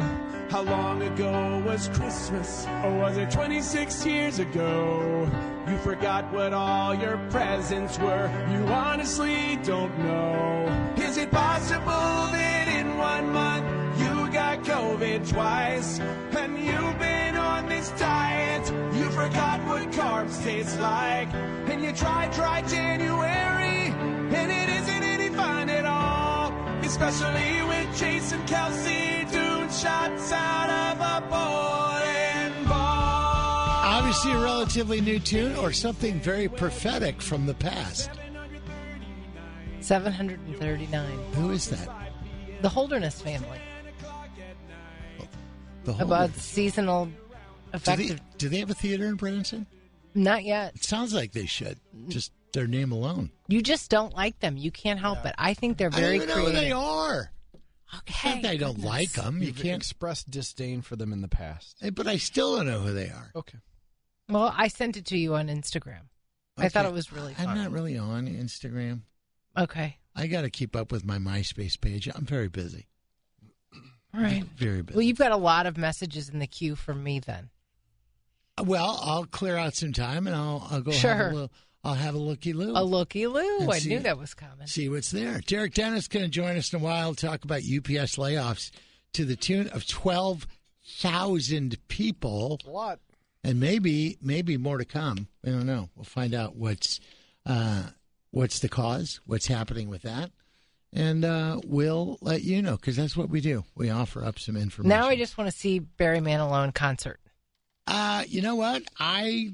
Speaker 9: How long ago was Christmas? Or was it 26 years ago? You forgot what all your presents were. You honestly don't know. Is it possible that in one month COVID twice? And you've been on this diet. You forgot what carbs taste like. And you tried, tried January. And it isn't any fun at all. Especially with Jason Kelce doing shots out of a bowling ball.
Speaker 1: Obviously, a relatively new tune or something very prophetic from the past.
Speaker 2: 739.
Speaker 1: Who is that?
Speaker 2: The Holderness family.
Speaker 1: The whole.
Speaker 2: About seasonal
Speaker 1: do, they, do they have a theater in Branson?
Speaker 2: Not yet.
Speaker 1: It sounds like they should. Just their name alone.
Speaker 2: You just don't like them. You can't help it. I think they're
Speaker 1: I don't
Speaker 2: very
Speaker 1: even know who they are.
Speaker 2: Okay.
Speaker 1: Not that I don't like them. You
Speaker 3: You've
Speaker 1: can't.
Speaker 3: express disdain for them in the past.
Speaker 1: But I still don't know who they are.
Speaker 3: Okay.
Speaker 2: Well, I sent it to you on Instagram. I thought
Speaker 1: Okay.
Speaker 2: it was really
Speaker 1: I'm not really on Instagram.
Speaker 2: Okay.
Speaker 1: I got to keep up with my MySpace page. I'm very busy.
Speaker 2: All right.
Speaker 1: Very busy.
Speaker 2: Well, you've got a lot of messages in the queue from me then.
Speaker 1: Well, I'll clear out some time and I'll I'll go have
Speaker 2: Sure.
Speaker 1: a little, I'll have a looky loo.
Speaker 2: A looky loo. I
Speaker 1: see-
Speaker 2: knew that was coming.
Speaker 1: See what's there. Derek Dennis going to join us in a while to talk about UPS layoffs to the tune of twelve thousand people,
Speaker 3: A lot.
Speaker 1: and maybe maybe more to come. We don't know. We'll find out what's uh, what's the cause, what's happening with that, and uh, we'll let you know because that's what we do. We offer up some information.
Speaker 2: Now I just want to see Barry Manilow in concert.
Speaker 1: Uh, you know what? I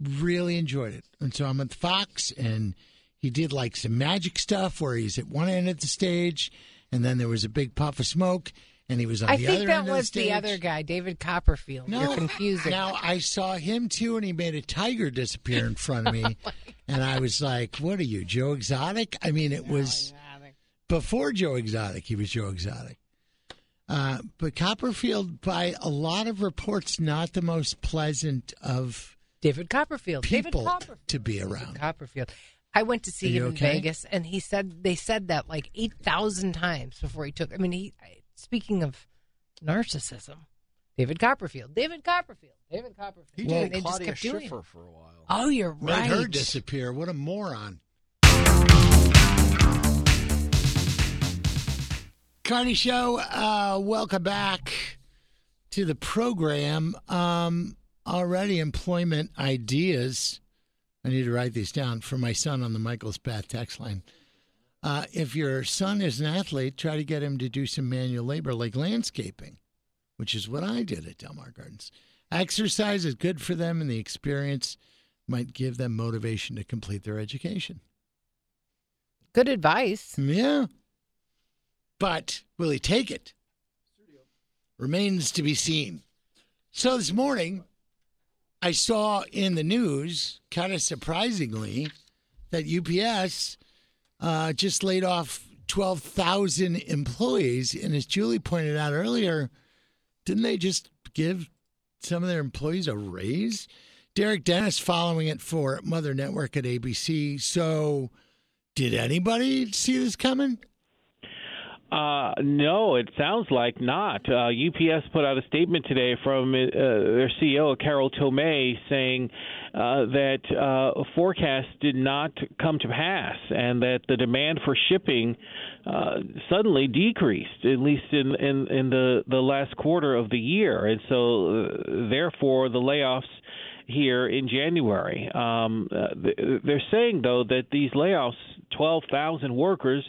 Speaker 1: really enjoyed it. And so I'm at the Fox, and he did like some magic stuff where he's at one end of the stage, and then there was a big puff of smoke, and he was on
Speaker 2: I
Speaker 1: the
Speaker 2: think
Speaker 1: other
Speaker 2: that
Speaker 1: end of
Speaker 2: was
Speaker 1: the
Speaker 2: the, other guy, David Copperfield.
Speaker 1: No,
Speaker 2: You're confusing.
Speaker 1: Now I saw him too, and he made a tiger disappear in front of me, and I was like, "What are you, Joe Exotic?" I mean, it was before Joe Exotic. He was Joe Exotic. Uh, but Copperfield, by a lot of reports, not the most pleasant of
Speaker 2: David Copperfield. David
Speaker 1: people
Speaker 2: Copperfield.
Speaker 1: to be
Speaker 2: David
Speaker 1: around.
Speaker 2: Copperfield. I went to see
Speaker 1: Are you
Speaker 2: him in? Vegas, and he said they said that like eight thousand times before he took. I mean, he. Speaking of narcissism, David Copperfield. David Copperfield. David Copperfield.
Speaker 3: He
Speaker 2: And
Speaker 3: did
Speaker 2: they just
Speaker 3: Claudia
Speaker 2: kept doing it.
Speaker 3: For a while.
Speaker 2: Oh, you're
Speaker 1: Made
Speaker 2: right.
Speaker 1: her disappear. What a moron. Carney Show. Uh, welcome back to the program. Um, already employment ideas. I need to write these down for my son on the Michael's Bath text line. Uh, if your son is an athlete, try to get him to do some manual labor like landscaping, which is what I did at Delmar Gardens. Exercise is good for them, and the experience might give them motivation to complete their education.
Speaker 2: Good advice.
Speaker 1: Yeah. But will he take it? Remains to be seen. So this morning, I saw in the news, kind of surprisingly, that UPS uh, just laid off 12,000 employees. And as Julie pointed out earlier, didn't they just give some of their employees a raise? Derek Dennis following it for Mother Network at ABC. So, did anybody see this coming?
Speaker 10: Uh, no, it sounds like not. Uh, UPS put out a statement today from uh, their CEO, Carol Tomé, saying uh, that uh, forecasts did not come to pass and that the demand for shipping uh, suddenly decreased, at least in, in, in the, the last quarter of the year. And so, therefore, the layoffs here in January. Um, they're saying, though, that these layoffs, 12,000 workers,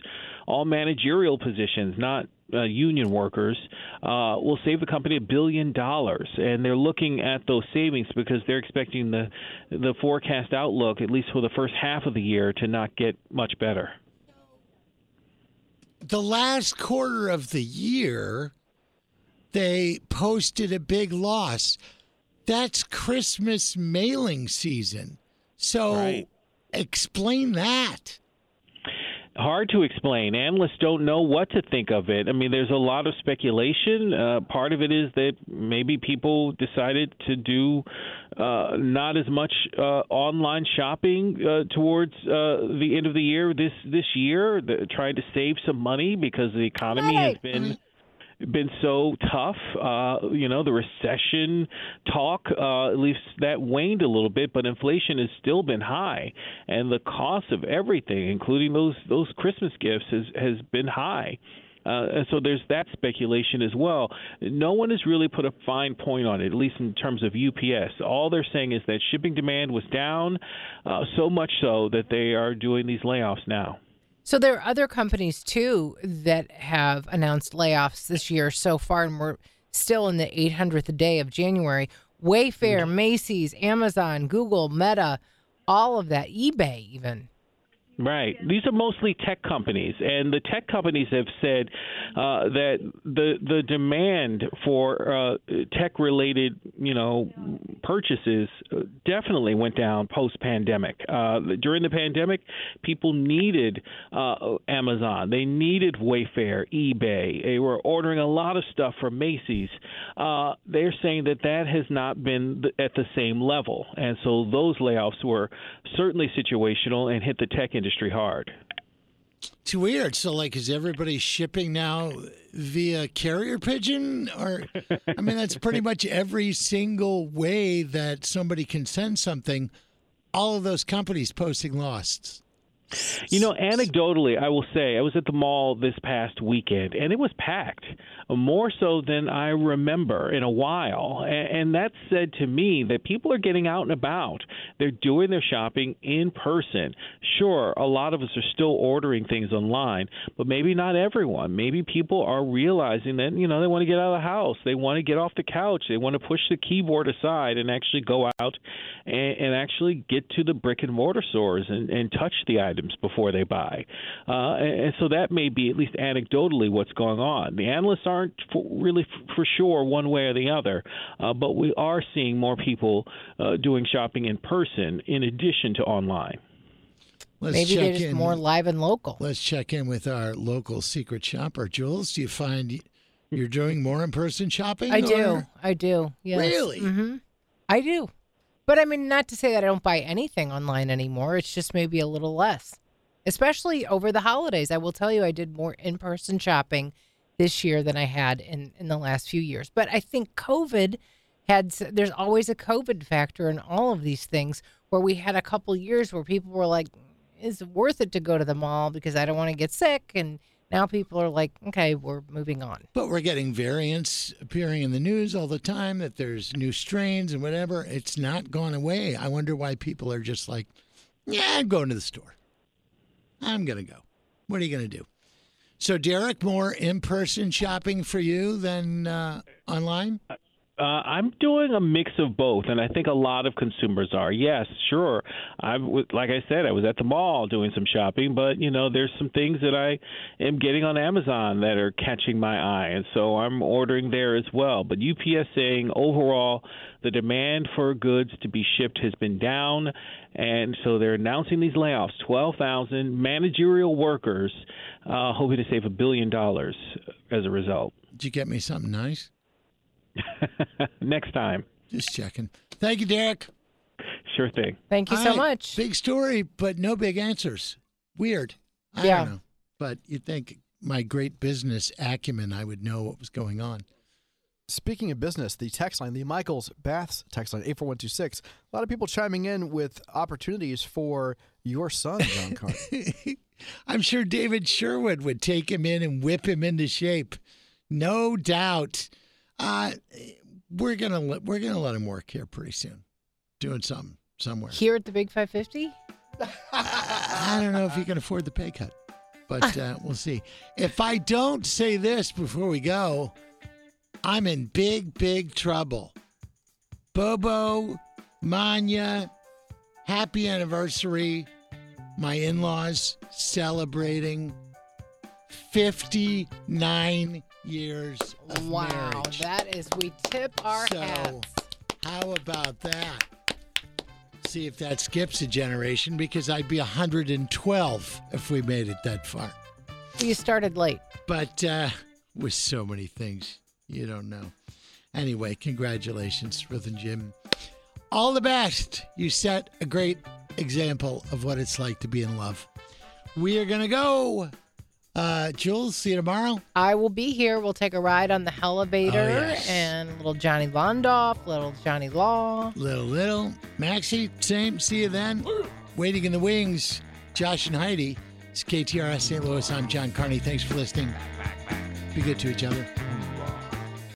Speaker 10: all managerial positions, not uh, union workers, uh, will save the company a billion dollars, and they're looking at those savings because they're expecting the the forecast outlook, at least for the first half of the year, to not get much better.
Speaker 1: The last quarter of the year, they posted a big loss. That's Christmas mailing season. So
Speaker 10: Right.
Speaker 1: explain that.
Speaker 10: Hard to explain. Analysts don't know what to think of it. I mean, there's a lot of speculation. Uh, part of it is that maybe people decided to do uh, not as much uh, online shopping uh, towards uh, the end of the year this this year, the, trying to save some money because the economy has been been so tough. Uh, you know, the recession talk, uh, at least that waned a little bit, but inflation has still been high, and the cost of everything, including those those Christmas gifts, has has been high. Uh, and so there's that speculation as well. No one has really put a fine point on it, at least in terms of UPS. All they're saying is that shipping demand was down, uh, so much so that they are doing these layoffs now.
Speaker 2: So there are other companies too that have announced layoffs this year so far, and we're still in the 800th day of January. Wayfair, mm. Macy's, Amazon, Google, Meta, all of that, eBay even.
Speaker 10: Right. These are mostly tech companies, and the tech companies have said uh, that the the demand for uh, tech-related, you know, purchases definitely went down post-pandemic. Uh, during the pandemic, people needed uh, Amazon, they needed Wayfair, eBay. They were ordering a lot of stuff from Macy's. Uh, they're saying that that has not been at the same level, and so those layoffs were certainly situational and hit the tech industry hard.
Speaker 1: It's weird. So, like, is everybody shipping now via carrier pigeon? Or, I mean, that's pretty much every single way that somebody can send something. All of those companies posting loss.
Speaker 10: You know, anecdotally, I will say I was at the mall this past weekend, and it was packed, more so than I remember in a while. And that said to me that people are getting out and about. They're doing their shopping in person. Sure, a lot of us are still ordering things online, but maybe not everyone. Maybe people are realizing that, you know, they want to get out of the house. They want to get off the couch. They want to push the keyboard aside and actually go out and, and actually get to the brick and mortar stores and, and touch the items before they buy. Uh, and, and so that may be, at least anecdotally, what's going on. The analysts aren't for, really f- for sure one way or the other, uh, but we are seeing more people uh, doing shopping in person in addition to online.
Speaker 1: Let's
Speaker 2: Maybe they're
Speaker 1: check
Speaker 2: just
Speaker 1: in.
Speaker 2: more live and local.
Speaker 1: Let's check in with our local secret shopper, Jules. Do you find you're doing more in-person shopping?
Speaker 2: I do. I do. Yes.
Speaker 1: Really?
Speaker 2: hmm I do. But I mean, not to say that I don't buy anything online anymore. It's just maybe a little less, especially over the holidays. I will tell you, I did more in person shopping this year than I had in, in the last few years. But I think COVID had, there's always a COVID factor in all of these things where we had a couple years where people were like, is it worth it to go to the mall because I don't want to get sick? And Now people are like, okay, we're moving on.
Speaker 1: But we're getting variants appearing in the news all the time that there's new strains and whatever. It's not gone away. I wonder why people are just like, yeah, I'm going to the store. I'm going to go. What are you going to do? So, Derek, more in person shopping for you than uh, online?
Speaker 10: Uh, I'm doing a mix of both, and I think a lot of consumers are. Yes, sure. I like I said, I was at the mall doing some shopping, but you know, there's some things that I am getting on Amazon that are catching my eye, and so I'm ordering there as well. But UPS saying overall, the demand for goods to be shipped has been down, and so they're announcing these layoffs: 12,000 managerial workers, uh, hoping to save a billion dollars as a result.
Speaker 1: Did you get me something nice?
Speaker 10: Next time.
Speaker 1: Just checking. Thank you, Derek.
Speaker 10: Sure thing.
Speaker 2: Thank you so
Speaker 1: right,
Speaker 2: much.
Speaker 1: Big story, but no big answers. Weird. I
Speaker 2: Yeah.
Speaker 1: don't know. But you'd think my great business acumen, I would know what was going on.
Speaker 3: Speaking of business, the text line, the Michael's Baths text line, 84126, a lot of people chiming in with opportunities for your son, John Carter.
Speaker 1: I'm sure David Sherwood would take him in and whip him into shape. No doubt. Uh, we're gonna let, we're gonna let him work here pretty soon, doing something somewhere.
Speaker 2: Here at the Big 550?
Speaker 1: I don't know if he can afford the pay cut, but uh, we'll see. If I don't say this before we go, I'm in big, big trouble. Bobo, Manya, happy anniversary. My in laws celebrating 59 years of
Speaker 2: Wow.
Speaker 1: marriage.
Speaker 2: That is, we tip our
Speaker 1: So-
Speaker 2: hats.
Speaker 1: How about that? See if that skips a generation because I'd be 112 if we made it that far.
Speaker 2: You started late.
Speaker 1: But uh, with so many things, you don't know. Anyway, congratulations, Ruth and Jim. All the best. You set a great example of what it's like to be in love. We are going to go. Uh, Jules, see you tomorrow.
Speaker 2: I will be here. We'll take a ride on the elevator
Speaker 1: Oh, yes.
Speaker 2: and little Johnny Londoff, little Johnny Law.
Speaker 1: Little, little. Maxie, same. See you then. Waiting in the wings. Josh and Heidi. It's KTRS St. Louis. I'm John Carney. Thanks for listening. Be good to each other.